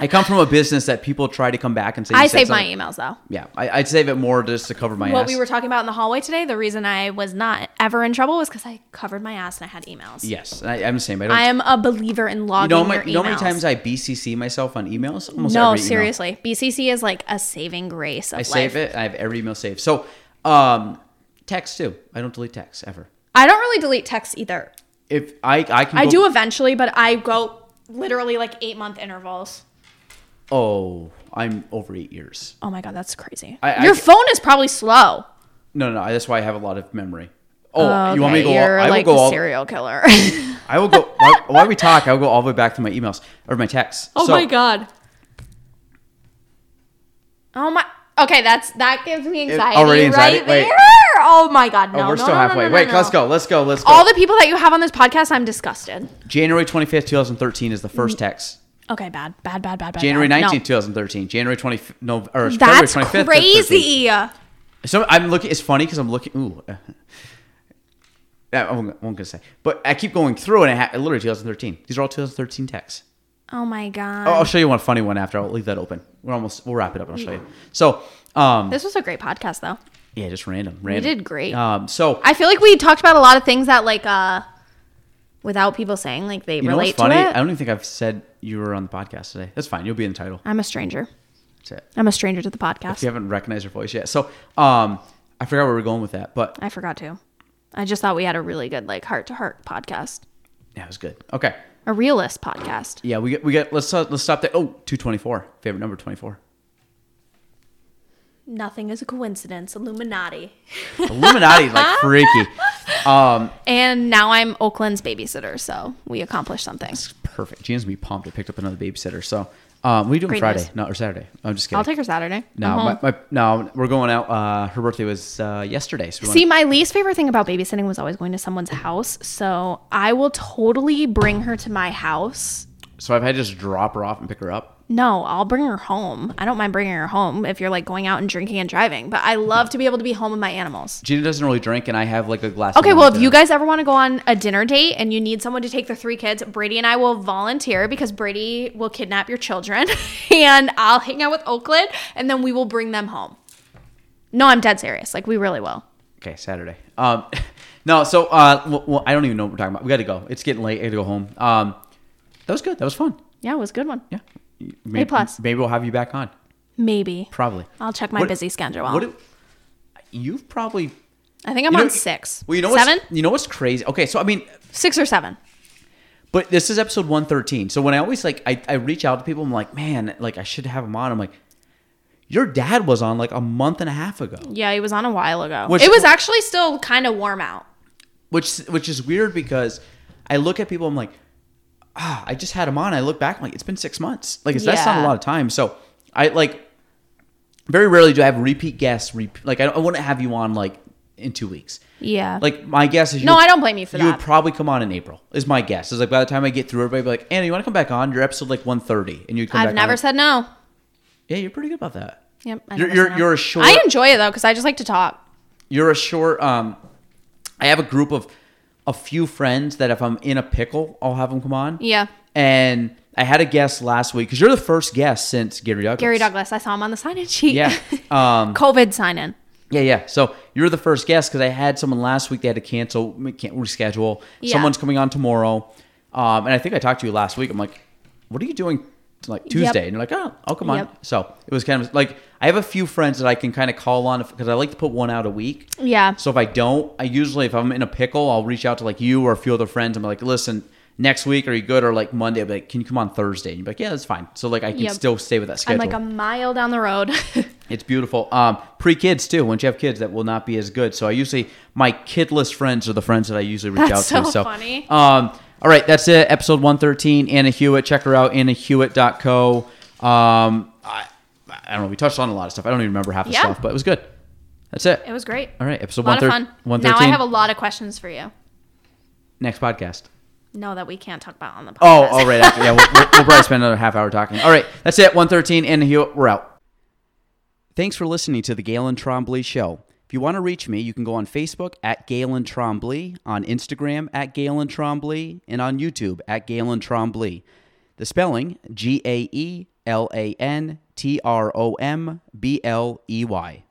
I come from a business that people try to come back and say. you I save my emails though. Yeah, I, I'd save it more just to cover my What ass. we were talking about in the hallway today, the reason I was not ever in trouble was because I covered my ass and I had emails. yes, I, I'm the same. I don't. I am a believer in you logging know, my, your emails. you know how many times I BCC myself on emails? Almost no, every email. seriously. BCC is like a saving grace of I life. save it. I have every email saved. So, um, text too. I don't delete text ever. I don't really delete texts either. If I I can I go- do eventually, but I go literally like eight month intervals. Oh, I'm over eight years. Oh my god, that's crazy. I- I Your ca- phone is probably slow. No, no, no. that's why I have a lot of memory. Oh, oh you want me to go? You're all, I like will go. a All, serial killer. I will go. While, while we talk, I will go all the way back to my emails or my texts. oh So, my god. Oh my. Okay, that's that gives me anxiety, already anxiety? right Wait. there. Oh my god, no. Oh, we're no, still no, halfway. no, Wait, let's go. Let's go. Let's go. All the people that you have on this podcast, I'm disgusted. January 25th, 2013 is the Mm. first text. Okay, bad, bad, bad, bad, bad. January 19th, No. 2013. January 20 no or That's February 25th. crazy. So I'm looking. It's funny because I'm looking. Ooh, uh, I won't, I won't gonna say, but I keep going through and it ha- literally 2013. These are all 2013 texts. Oh my god. Oh, I'll show you one funny one after. I'll leave that open. We're almost. We'll wrap it up. and I'll show you. So, um, This was a great podcast, though. yeah, just random. Random. You did great. Um, so I feel like we talked about a lot of things that, like, uh, without people saying, like, they you know relate what's funny? to I it. don't even think I've said you were on the podcast today. That's fine. You'll be in the title. I'm a stranger. That's it. I'm a stranger to the podcast. If you haven't recognized your voice yet, so um, I forgot where we are going with that, but I forgot to. I just thought we had a really good, like, heart to heart podcast, yeah, it was good. Okay. A realist podcast. Yeah, we get we get. Let's uh, let's stop there. Oh, 224. Favorite number 24. Nothing is a coincidence. Illuminati. Illuminati is like freaky. Um, And now I'm Oakland's babysitter, so we accomplished something. it's perfect. Gina's gonna be pumped. I picked up another babysitter. So, um, what are you doing Friday? No, or Saturday? I'm just kidding. I'll take her Saturday. no, I'm home. my, my, no, we're going out. Uh, her birthday was uh, yesterday. So we See, my least favorite thing about babysitting was always going to someone's house. So I will totally bring her to my house. so I've had to just drop her off and pick her up. No, I'll bring her home. I don't mind bringing her home if you're like going out and drinking and driving, but I love to be able to be home with my animals. Gina doesn't really drink, and I have like a glass. Okay, well, if you guys ever want to go on a dinner date and you need someone to take the three kids, Brady and I will volunteer because Brady will kidnap your children and I'll hang out with Oakland and then we will bring them home. No, I'm dead serious. Like, we really will. Okay, Saturday. Um, no, so uh, well, well, I don't even know what we're talking about. We got to go. It's getting late. I got to go home. Um, that was good. That was fun. Yeah, it was a good one. Yeah. Maybe, plus. Maybe we'll have you back on. Maybe. Probably. I'll check my What- busy schedule. What? do- You've probably. I think I'm you know- on six. Well, you know seven, what's you know what's crazy? Okay, so I mean, six or seven. but this is episode one thirteen. So when I always like I, I reach out to people, I'm like, man, like I should have him on. I'm like, your dad was on like a month and a half ago, Yeah, he was on a while ago. Which- it was actually still kind of warm out. which which is weird because I look at people, I'm like, ah, I just had him on. I look back, I'm like, it's been six months. Like it's, that's not a lot of time. So I like very rarely do I have repeat guests. Like I, I wouldn't have you on like in two weeks. Yeah. Like my guess is you no, would- I don't blame you for you that. would probably come on in April. Is my guess. Is like by the time I get through, everybody be like, Anna, you want to come back on? Your episode like one thirty, and you'd come back. I've never on. said no. Yeah, you're pretty good about that. Yep. I You're- you're- you're a short- I enjoy it though because I just like to talk. You're a short. Um, I have a group of a few friends that if I'm in a pickle, I'll have them come on. Yeah. And I had a guest last week because you're the first guest since Gary Douglas. Gary Douglas. I saw him on the sign-in sheet. Yeah. Um, COVID sign-in. Yeah, yeah. So you're the first guest because I had someone last week they had to cancel, we can't reschedule. Yeah. Someone's coming on tomorrow, um, and I think I talked to you last week. I'm like, "What are you doing?" Like Tuesday, and you're like, "Oh, I'll come on." Yep. So it was kind of like I have a few friends that I can kind of call on because I like to put one out a week. Yeah. So if I don't, I usually if I'm in a pickle, I'll reach out to like you or a few other friends. I'm like, "Listen." Next week, are you good? Or like Monday, I'll be like, can you come on Thursday? And you're like, yeah, that's fine. So like, I can Yep. still stay with that schedule. I'm like a mile down the road. It's beautiful. Um, pre kids too. Once you have kids, that will not be as good. So I usually my kidless friends are the friends that I usually reach That's out to. so So funny. Um, All right, that's it. Episode 113. Anna Hewitt. Check her out. AnnaHewitt.co. Um, I, don't know. We touched on a lot of stuff. I don't even remember half the Yeah. stuff, but it was good. That's it. It was great. All right, episode lot 113. Now I have a lot of questions for you. Next podcast. No, that we can't talk about on the oh, podcast. Oh, all right. After, yeah, we'll, we'll, we'll probably spend another half hour talking. All right, that's it. 113. and We're out. Thanks for listening to the Gaelan Trombley Show. If you want to reach me, you can go on Facebook at Gaelan Trombley, on Instagram at Gaelan Trombley, and on YouTube at Gaelan Trombley. The spelling G A E L A N T R O M B L E Y.